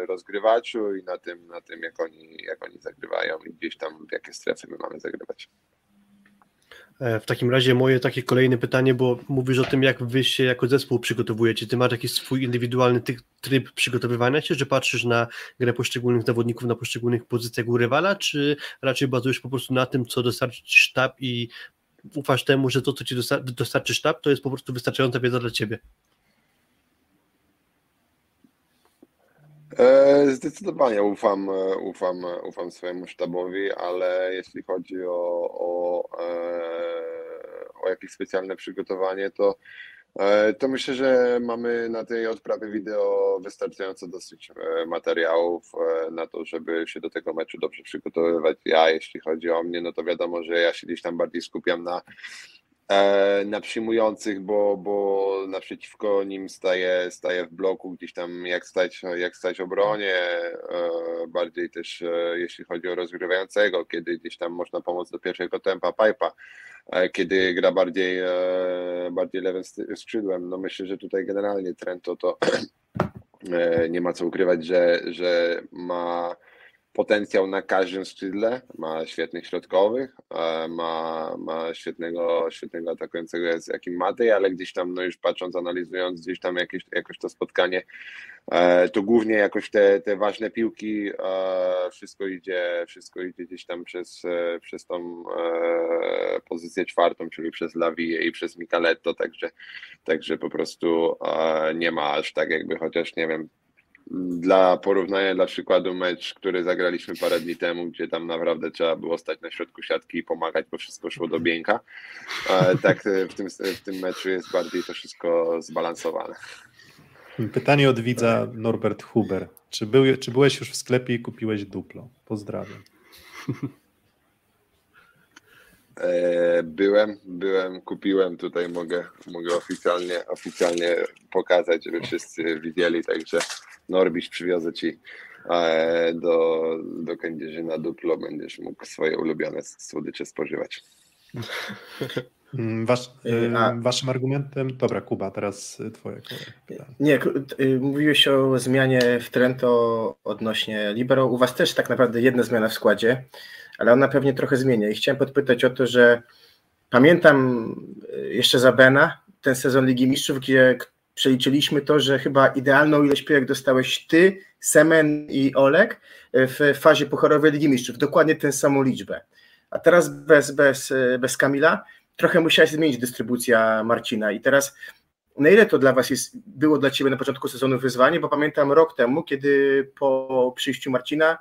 rozgrywaczu i na tym, na tym jak, oni, jak oni zagrywają i gdzieś tam w jakie strefy my mamy zagrywać. E, w takim razie moje takie kolejne pytanie, bo mówisz o tym, jak wy się jako zespół przygotowujecie. Ty masz jakiś swój indywidualny tryb przygotowywania się, że patrzysz na grę poszczególnych zawodników na poszczególnych pozycjach u rywala, czy raczej bazujesz po prostu na tym, co dostarczy sztab i ufasz temu, że to, co ci dostarczy sztab, to jest po prostu wystarczająca wiedza dla ciebie? Zdecydowanie ufam, e, ufam, e, ufam swojemu sztabowi, ale jeśli chodzi o, o, o jakieś specjalne przygotowanie, to, to myślę, że mamy na tej odprawie wideo wystarczająco dosyć materiałów na to, żeby się do tego meczu dobrze przygotowywać. Ja, jeśli chodzi o mnie, no to wiadomo, że ja się gdzieś tam bardziej skupiam na E, na przyjmujących, bo, bo naprzeciwko nim staje, staje w bloku gdzieś tam jak stać, jak stać obronie, e, bardziej też e, jeśli chodzi o rozgrywającego, kiedy gdzieś tam można pomóc do pierwszego tempa pipa, kiedy gra bardziej, bardziej lewym skrzydłem. No myślę, że tutaj generalnie Trento to nie ma co ukrywać, że, że ma potencjał na każdym skrzydle, ma świetnych środkowych, e, ma, ma świetnego, świetnego atakującego, jakim Matej, ale gdzieś tam, no już patrząc, analizując gdzieś tam jakieś, jakoś to spotkanie, e, to głównie jakoś te, te ważne piłki, e, wszystko idzie, wszystko idzie gdzieś tam przez, przez tą pozycję czwartą, czyli przez Lawiję i przez Micaletto, także, także po prostu nie ma aż tak jakby, chociaż nie wiem, dla porównania, dla przykładu mecz, który zagraliśmy parę dni temu, gdzie tam naprawdę trzeba było stać na środku siatki i pomagać, bo wszystko szło do Bieńka. Tak w tym, w tym meczu jest bardziej to wszystko zbalansowane. Pytanie od widza Norbert Huber. Czy, był, czy byłeś już w sklepie i kupiłeś duplo? Pozdrawiam. E, byłem, byłem, kupiłem, tutaj mogę, mogę oficjalnie, oficjalnie pokazać, żeby wszyscy widzieli, także Norbisz przywiozę Ci e, do, do Kędzierzy na duplo, będziesz mógł swoje ulubione słodycze spożywać. Mm, wasz, A, waszym argumentem, dobra Kuba, teraz twoje kolej. Nie, y, mówiłeś o zmianie w Trento odnośnie Libero. U was też tak naprawdę jedna zmiana w składzie, ale ona pewnie trochę zmienia. I chciałem podpytać o to, że pamiętam y, jeszcze za Bena ten sezon Ligi Mistrzów, gdzie przeliczyliśmy to, że chyba idealną ilość piłek dostałeś ty, Semen i Olek w fazie pucharowej Ligi Mistrzów. Dokładnie tę samą liczbę. A teraz bez, bez, bez Kamila. Trochę musiała się zmienić dystrybucja Marcina. I teraz na ile to dla Was jest, było dla Ciebie na początku sezonu wyzwanie, bo pamiętam rok temu, kiedy po przyjściu Marcina,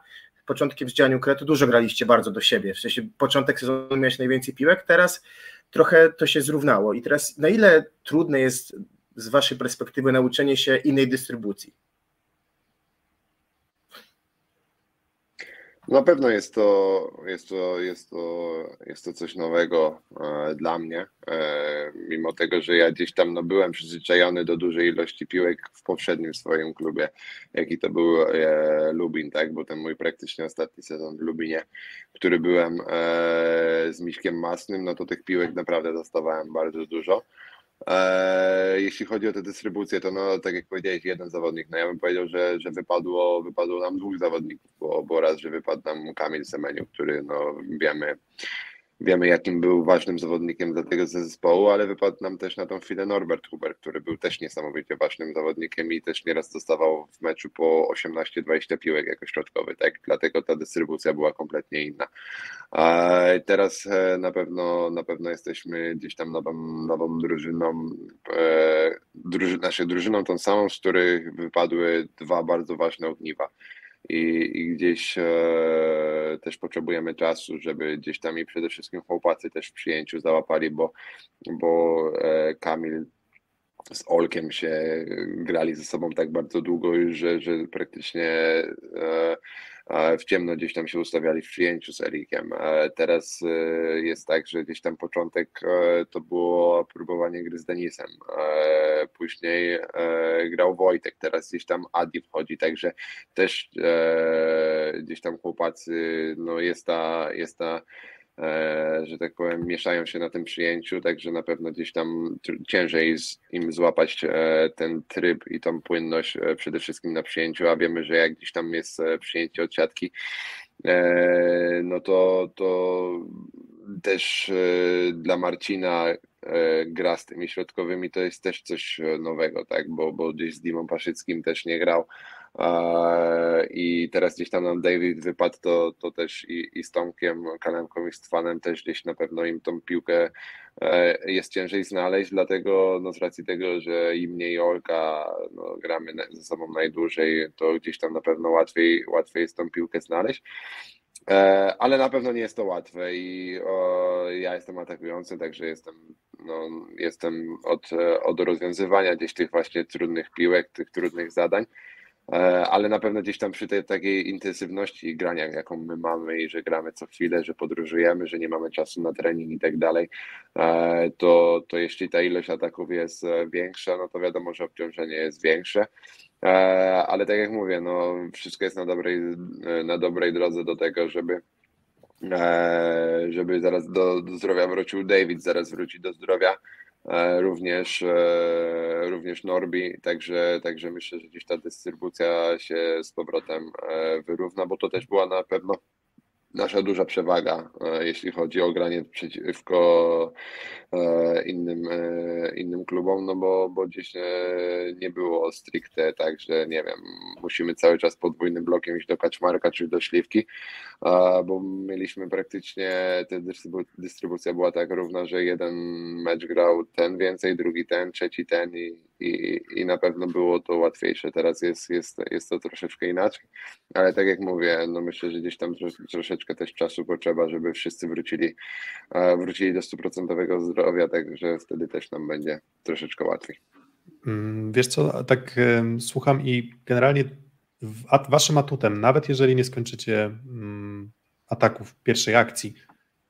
początkiem w działaniu Kretu dużo graliście bardzo do siebie, w sensie początek sezonu miałeś najwięcej piłek, teraz trochę to się zrównało. I teraz na ile trudne jest z Waszej perspektywy nauczenie się innej dystrybucji? Na pewno jest to, jest to, jest to, jest to coś nowego e, dla mnie. E, mimo tego, że ja gdzieś tam no, byłem przyzwyczajony do dużej ilości piłek w poprzednim swoim klubie, jaki to był e, Lubin, tak? Bo ten mój praktycznie ostatni sezon w Lubinie, który byłem z Miśkiem Masnym, no to tych piłek naprawdę dostawałem bardzo dużo. E, jeśli chodzi o tę dystrybucję, to no, tak jak powiedziałeś, jeden zawodnik. No ja bym powiedział, że, że wypadło, wypadło nam dwóch zawodników, bo, bo raz, że wypadł nam Kamil Semeniu, który no, wiemy, Wiemy, jakim był ważnym zawodnikiem dla tego zespołu, ale wypadł nam też na tą chwilę Norbert Huber, który był też niesamowicie ważnym zawodnikiem i też nieraz dostawał w meczu po 18-20 piłek jako środkowy, tak? Dlatego ta dystrybucja była kompletnie inna. A teraz e, na pewno, na pewno jesteśmy gdzieś tam nową, nową drużyną, e, druży, naszą drużyną tą samą, z których wypadły dwa bardzo ważne ogniwa i, i gdzieś e, też potrzebujemy czasu, żeby gdzieś tam i przede wszystkim chłopacy też w przyjęciu załapali, bo, bo e, Kamil z Olkiem się grali ze sobą tak bardzo długo że, że praktycznie e, w ciemno gdzieś tam się ustawiali w przyjęciu z Erikiem. Teraz e, jest tak, że gdzieś tam początek e, to było próbowanie gry z Denisem. Później grał Wojtek, teraz gdzieś tam Adi wchodzi, także też gdzieś tam chłopacy, no jest ta, jest ta że tak powiem, mieszają się na tym przyjęciu, także na pewno gdzieś tam ciężej im złapać e, ten tryb i tą płynność e, przede wszystkim na przyjęciu, a wiemy, że jak gdzieś tam jest przyjęcie od siatki, no to, to też dla Marcina gra z tymi środkowymi to jest też coś nowego, tak, bo, bo gdzieś z Dimą Paszyckim też nie grał, i teraz gdzieś tam nam David wypadł, to, to też i, i z Tomkiem, i Stwanem też gdzieś na pewno im tą piłkę e, jest ciężej znaleźć, dlatego no z racji tego, że i mniej Olka no, gramy ze sobą najdłużej, to gdzieś tam na pewno łatwiej, łatwiej jest tą piłkę znaleźć. E, ale na pewno nie jest to łatwe i o, ja jestem atakujący, także jestem, no, jestem od, od rozwiązywania gdzieś tych właśnie trudnych piłek, tych trudnych zadań. E, ale na pewno gdzieś tam przy tej takiej intensywności grania, jaką my mamy i że gramy co chwilę, że podróżujemy, że nie mamy czasu na trening i tak dalej, e, to, to jeśli ta ilość ataków jest e, większa, no to wiadomo, że obciążenie jest większe. Ale tak jak mówię, no wszystko jest na dobrej, na dobrej drodze do tego, żeby żeby zaraz do, do zdrowia wrócił David, zaraz wróci do zdrowia również, e, również Norbi, także, także myślę, że gdzieś ta dystrybucja się z powrotem e, wyrówna, bo to też była na pewno nasza duża przewaga, e, jeśli chodzi o granie przeciwko e, innym, e, innym klubom, no bo, bo gdzieś nie było stricte tak, że nie wiem, musimy cały czas podwójnym blokiem iść do Kaczmarka czy do Śliwki, bo mieliśmy praktycznie, ta dystrybucja była tak równa, że jeden mecz grał ten więcej, drugi ten, trzeci ten i, i, i na pewno było to łatwiejsze. Teraz jest, jest, jest to troszeczkę inaczej, ale tak jak mówię, no myślę, że gdzieś tam troszeczkę też czasu potrzeba, żeby wszyscy wrócili, wrócili do stuprocentowego zdrowia, także wtedy też nam będzie troszeczkę łatwiej. Mm, wiesz co, tak słucham i generalnie waszym atutem, nawet jeżeli nie skończycie mm, ataków pierwszej akcji,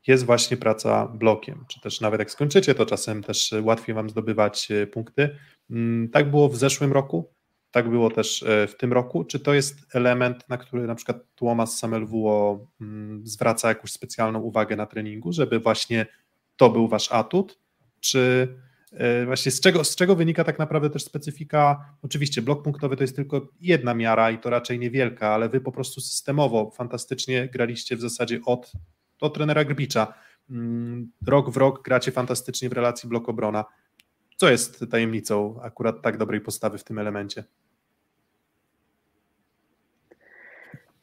jest właśnie praca blokiem, czy też nawet jak skończycie, to czasem też łatwiej wam zdobywać e, punkty. Mm, tak było w zeszłym roku, tak było też e, w tym roku. Czy to jest element, na który na przykład Tłomas Samelwuo mm, zwraca jakąś specjalną uwagę na treningu, żeby właśnie to był wasz atut? Czy e, właśnie z czego, z czego wynika tak naprawdę też specyfika? Oczywiście blok punktowy to jest tylko jedna miara i to raczej niewielka, ale wy po prostu systemowo fantastycznie graliście w zasadzie od, od trenera Grbicza. Mm, rok w rok gracie fantastycznie w relacji blok-obrona. Co jest tajemnicą akurat tak dobrej postawy w tym elemencie?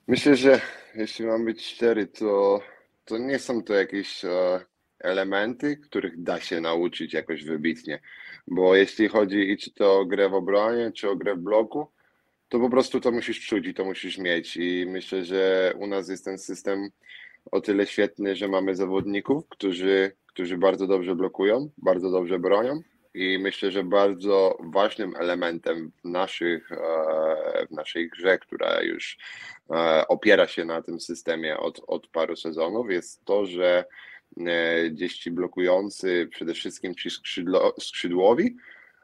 Myślę, że jeśli mam być szczery, to, to nie są to jakieś e, elementy, których da się nauczyć jakoś wybitnie. Bo jeśli chodzi i czy to o grę w obronie, czy o grę w bloku, to po prostu to musisz czuć i to musisz mieć. I myślę, że u nas jest ten system o tyle świetny, że mamy zawodników, którzy, którzy bardzo dobrze blokują, bardzo dobrze bronią i myślę, że bardzo ważnym elementem w, naszych, e, w naszej grze, która już e, opiera się na tym systemie od, od paru sezonów, jest to, że e, gdzieś ci blokujący, przede wszystkim ci skrzydło, skrzydłowi,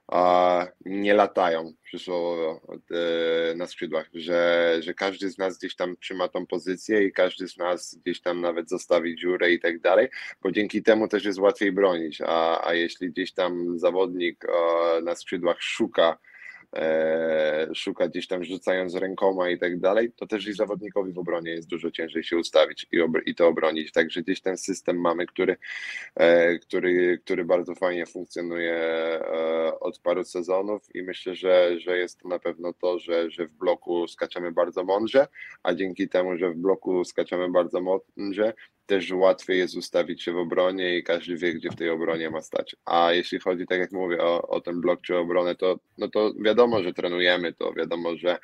a nie latają przysłowiowo e, na skrzydłach, że, że każdy z nas gdzieś tam trzyma tą pozycję i każdy z nas gdzieś tam nawet zostawi dziurę i tak dalej, bo dzięki temu też jest łatwiej bronić, a, a jeśli gdzieś tam zawodnik na skrzydłach szuka szuka gdzieś tam rzucając rękoma i tak dalej, to też i zawodnikowi w obronie jest dużo ciężej się ustawić i, i to obronić. Także gdzieś ten system mamy, który, e, który, który bardzo fajnie funkcjonuje e, od paru sezonów i myślę, że, że jest to na pewno to, że, że w bloku skaczemy bardzo mądrze, a dzięki temu, że w bloku skaczemy bardzo mądrze, też łatwiej jest ustawić się w obronie i każdy wie, gdzie w tej obronie ma stać. A jeśli chodzi, tak jak mówię, o, o ten blok czy obronę, to, no to wiadomo, że trenujemy to, wiadomo, że,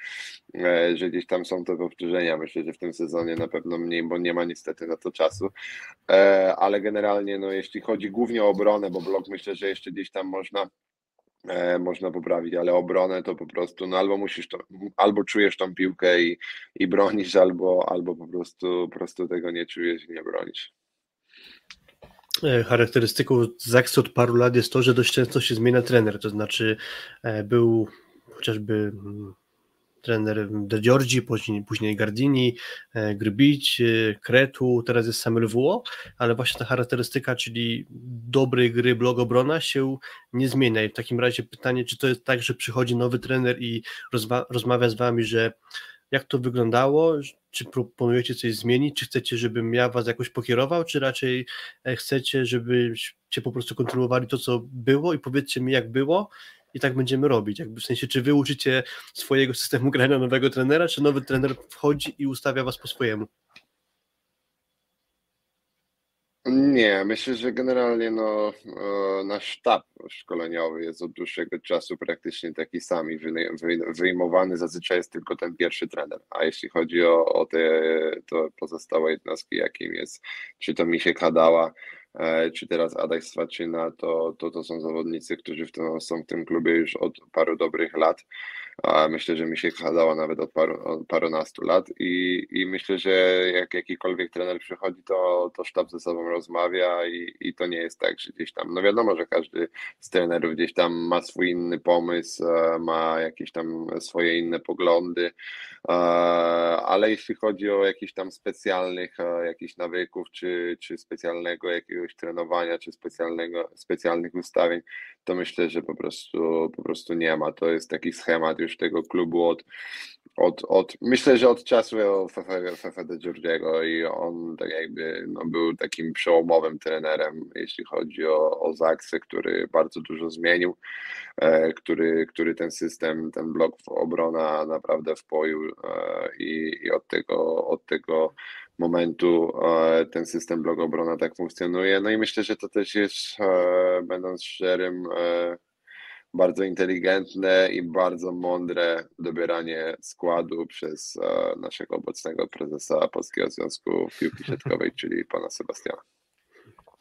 e, że gdzieś tam są te powtórzenia. Myślę, że w tym sezonie na pewno mniej, bo nie ma niestety na to czasu. E, ale generalnie, no jeśli chodzi głównie o obronę, bo blok myślę, że jeszcze gdzieś tam można można poprawić, ale obronę to po prostu, no albo musisz to, albo czujesz tą piłkę i, i bronisz, albo, albo po prostu, po prostu tego nie czujesz i nie bronisz. E, charakterystyką Zaksu od paru lat jest to, że dość często się zmienia trener, to znaczy e, był chociażby mm, trener De Giorgi, później, później Gardini, e, Grbić, Kretu, teraz jest Samuel Wuo, ale właśnie ta charakterystyka, czyli dobrej gry blog obrona się nie zmienia. I w takim razie pytanie, czy to jest tak, że przychodzi nowy trener i rozma rozmawia z wami, że jak to wyglądało, czy proponujecie coś zmienić, czy chcecie, żebym ja was jakoś pokierował, czy raczej e, chcecie, żebyście po prostu kontynuowali to, co było? I powiedzcie mi, jak było i tak będziemy robić. Jakby w sensie, czy wy uczycie swojego systemu grania nowego trenera, czy nowy trener wchodzi i ustawia was po swojemu? Nie, myślę, że generalnie no, e, nasz sztab szkoleniowy jest od dłuższego czasu praktycznie taki sam i wyjmowany zazwyczaj jest tylko ten pierwszy trener. A jeśli chodzi o, o te to pozostałe jednostki, jakim jest, czy to Misiek Hadała, e, czy teraz Adaś Swaczyna, to, to, to są zawodnicy, którzy w tym, są w tym klubie już od paru dobrych lat a myślę, że mi się chadała nawet od, paru, od parunastu lat i, i myślę, że jak jakikolwiek trener przychodzi, to, to sztab ze sobą rozmawia i, i to nie jest tak, że gdzieś tam, no wiadomo, że każdy z trenerów gdzieś tam ma swój inny pomysł, e, ma jakieś tam swoje inne poglądy, e, ale jeśli chodzi o jakichś tam specjalnych e, jakichś nawyków, czy, czy specjalnego jakiegoś trenowania, czy specjalnego, specjalnych ustawień, to myślę, że po prostu, po prostu nie ma. To jest taki schemat już tego klubu od, od, od, myślę, że od czasu Fefe, Fefe de Giorgiego i on tak jakby no, był takim przełomowym trenerem, jeśli chodzi o, o Zaksy, który bardzo dużo zmienił, e, który, który ten system, ten blok obrona naprawdę wpoił e, i, i od tego, od tego momentu e, ten system blok obrona tak funkcjonuje. No i myślę, że to też jest, e, będąc szczerym, e, bardzo inteligentne i bardzo mądre dobieranie składu przez e, naszego obecnego prezesa Polskiego Związku Piłki Siatkowej, czyli pana Sebastiana.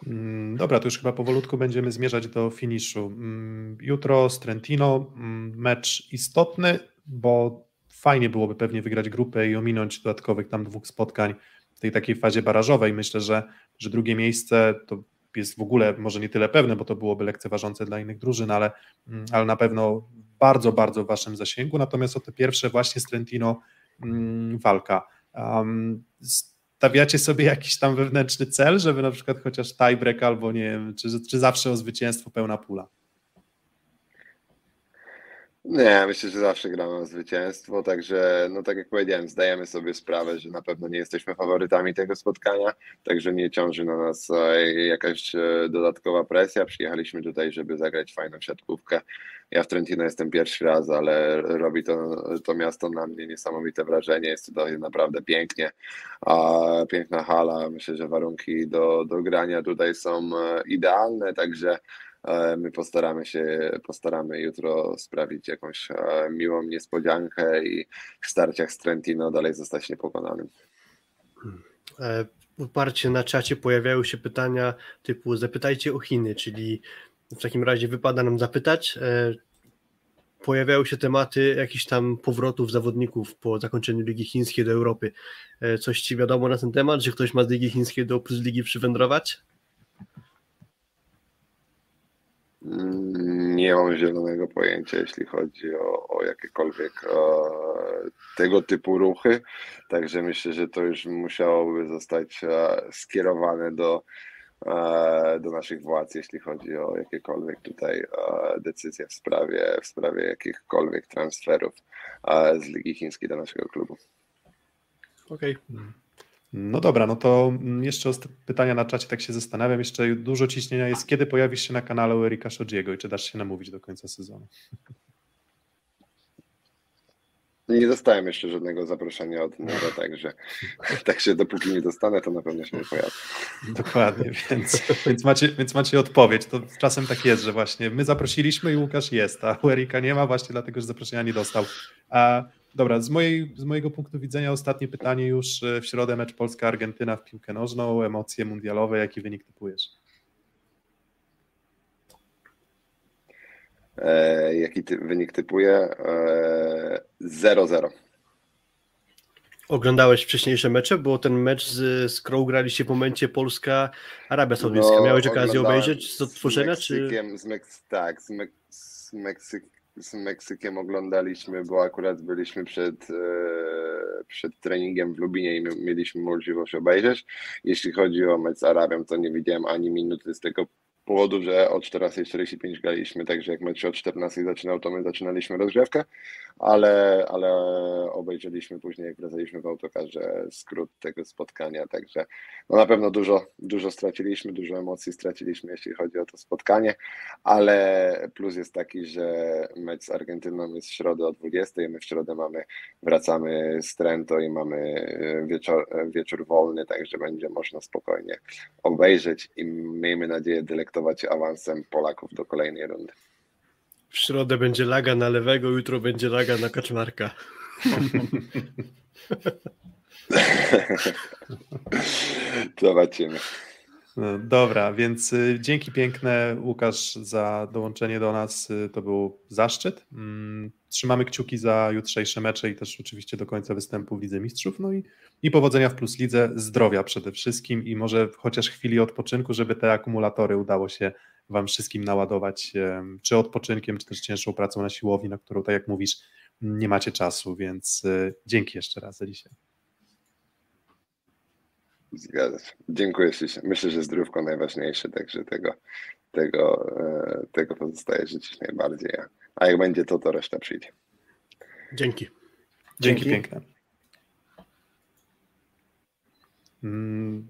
Mm, dobra, to już chyba powolutku będziemy zmierzać do finiszu. Mm, jutro z Trentino mm, mecz istotny, bo fajnie byłoby pewnie wygrać grupę i ominąć dodatkowych tam dwóch spotkań w tej takiej fazie barażowej. Myślę, że, że drugie miejsce to jest w ogóle może nie tyle pewne, bo to byłoby lekceważące dla innych drużyn, ale, mm, ale na pewno bardzo, bardzo w waszym zasięgu. Natomiast o te pierwsze właśnie z Trentino mm, walka. Um, stawiacie sobie jakiś tam wewnętrzny cel, żeby na przykład chociaż tiebreak albo nie wiem, czy, czy zawsze o zwycięstwo pełna pula? Nie, myślę, że zawsze gramy o zwycięstwo, także no tak jak powiedziałem, zdajemy sobie sprawę, że na pewno nie jesteśmy faworytami tego spotkania, także nie ciąży na nas e, jakaś e, dodatkowa presja. Przyjechaliśmy tutaj, żeby zagrać fajną siatkówkę. Ja w Trentino jestem pierwszy raz, ale robi to, to miasto na mnie niesamowite wrażenie. Jest tutaj naprawdę pięknie, a piękna hala. Myślę, że warunki do, do grania tutaj są e, idealne, także My postaramy się, postaramy jutro sprawić jakąś e, miłą niespodziankę i w starciach z Trentino dalej zostać niepokonanym. E, uparcie na czacie pojawiają się pytania typu zapytajcie o Chiny, czyli w takim razie wypada nam zapytać. E, pojawiają się tematy jakichś tam powrotów zawodników po zakończeniu Ligi Chińskiej do Europy. Coś Ci wiadomo na ten temat, że ktoś ma z Ligi Chińskiej do Plus Ligi przywędrować? Nie mam zielonego pojęcia, jeśli chodzi o, o jakiekolwiek o, tego typu ruchy. Także myślę, że to już musiałoby zostać e, skierowane do, e, do naszych władz, jeśli chodzi o jakiekolwiek tutaj e, decyzje w sprawie, w sprawie jakichkolwiek transferów z Ligi Chińskiej do naszego klubu. Okej. Okay. No dobra, no to jeszcze pytania na czacie, tak się zastanawiam. Jeszcze dużo ciśnienia jest, kiedy pojawisz się na kanale u Erika Szodziego i czy dasz się namówić do końca sezonu? Nie dostałem jeszcze żadnego zaproszenia od niego, także, także dopóki nie dostanę, to na pewno się nie pojawi. Dokładnie, więc, więc, macie, więc macie odpowiedź. To czasem tak jest, że właśnie my zaprosiliśmy i Łukasz jest, a Erika nie ma właśnie dlatego, że zaproszenia nie dostał. A Dobra, z, mojej, z mojego punktu widzenia ostatnie pytanie już e, w środę mecz Polska-Argentyna w piłkę nożną, emocje mundialowe, jaki wynik typujesz? E, jaki ty, wynik typuję? 0-0. E, Oglądałeś wcześniejsze mecze? Bo ten mecz z, z Crow graliście w momencie Polska-Arabia Saudyjska. No, Miałeś okazję obejrzeć z odtworzenia? Z Meksykiem, czy... z Meks tak, z, Mek z Meksykiem z Meksykiem oglądaliśmy, bo akurat byliśmy przed, e, przed treningiem w Lubinie i mieliśmy możliwość obejrzeć. Jeśli chodzi o mecz z Arabią, to nie widziałem ani minuty z tego powodu, że o 14.45 graliśmy, także jak mecz o 14 zaczynał, to my zaczynaliśmy rozgrzewkę, ale, ale obejrzeliśmy później, jak wracaliśmy w autokarze, skrót tego spotkania, także no na pewno dużo, dużo straciliśmy, dużo emocji straciliśmy, jeśli chodzi o to spotkanie, ale plus jest taki, że mecz z Argentyną jest w środę o 20, my w środę mamy, wracamy z Trento i mamy wieczor, wieczór wolny, także będzie można spokojnie obejrzeć i miejmy nadzieję delektować awansem Polaków do kolejnej rundy. W środę będzie laga na lewego, jutro będzie laga na kaczmarka. Zobaczymy. No, dobra, więc y, dzięki piękne Łukasz za dołączenie do nas. Y, to był zaszczyt. Mm, trzymamy kciuki za jutrzejsze mecze i też oczywiście do końca występu w Lidze Mistrzów. No i, i powodzenia w Plus Lidze, zdrowia przede wszystkim i może chociaż chwili odpoczynku, żeby te akumulatory udało się Wam wszystkim naładować, czy odpoczynkiem, czy też cięższą pracą na siłowni, na którą, tak jak mówisz, nie macie czasu, więc y, dzięki jeszcze raz za. Zgadza się. Dziękuję Ci. Myślę, że zdrówko najważniejsze, także tego, tego, e, tego pozostaje życzyć najbardziej. A jak będzie to, to reszta przyjdzie. Dzięki. Dzięki, Dzięki. piękne.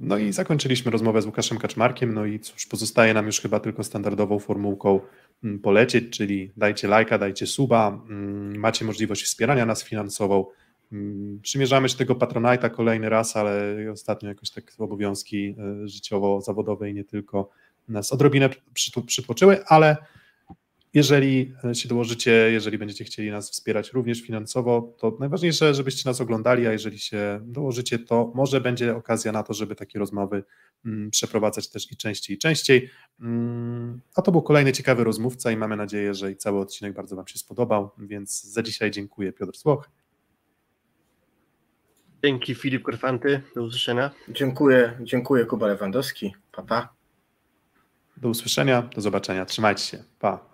No i zakończyliśmy rozmowę z Łukaszem Kaczmarkiem. No i cóż, pozostaje nam już chyba tylko standardową formułką mm, polecieć, czyli dajcie lajka, dajcie suba, mm, macie możliwość wspierania nas finansowo. Mm, Przymierzamy się tego Patronite'a kolejny raz, ale ostatnio jakoś tak obowiązki e, życiowo-zawodowe i nie tylko nas odrobinę przy- przytłoczyły, ale jeżeli się dołożycie, jeżeli będziecie chcieli nas wspierać również finansowo, to najważniejsze, żebyście nas oglądali, a jeżeli się dołożycie, to może będzie okazja na to, żeby takie rozmowy mm, przeprowadzać też i częściej i częściej. Mm, A to był kolejny ciekawy rozmówca i mamy nadzieję, że i cały odcinek bardzo Wam się spodobał, więc za dzisiaj dziękuję Piotr Słoch. Dzięki Filip Korfanty, do usłyszenia. Dziękuję, dziękuję Kuba Lewandowski. Pa, pa. Do usłyszenia, do zobaczenia, trzymajcie się, pa.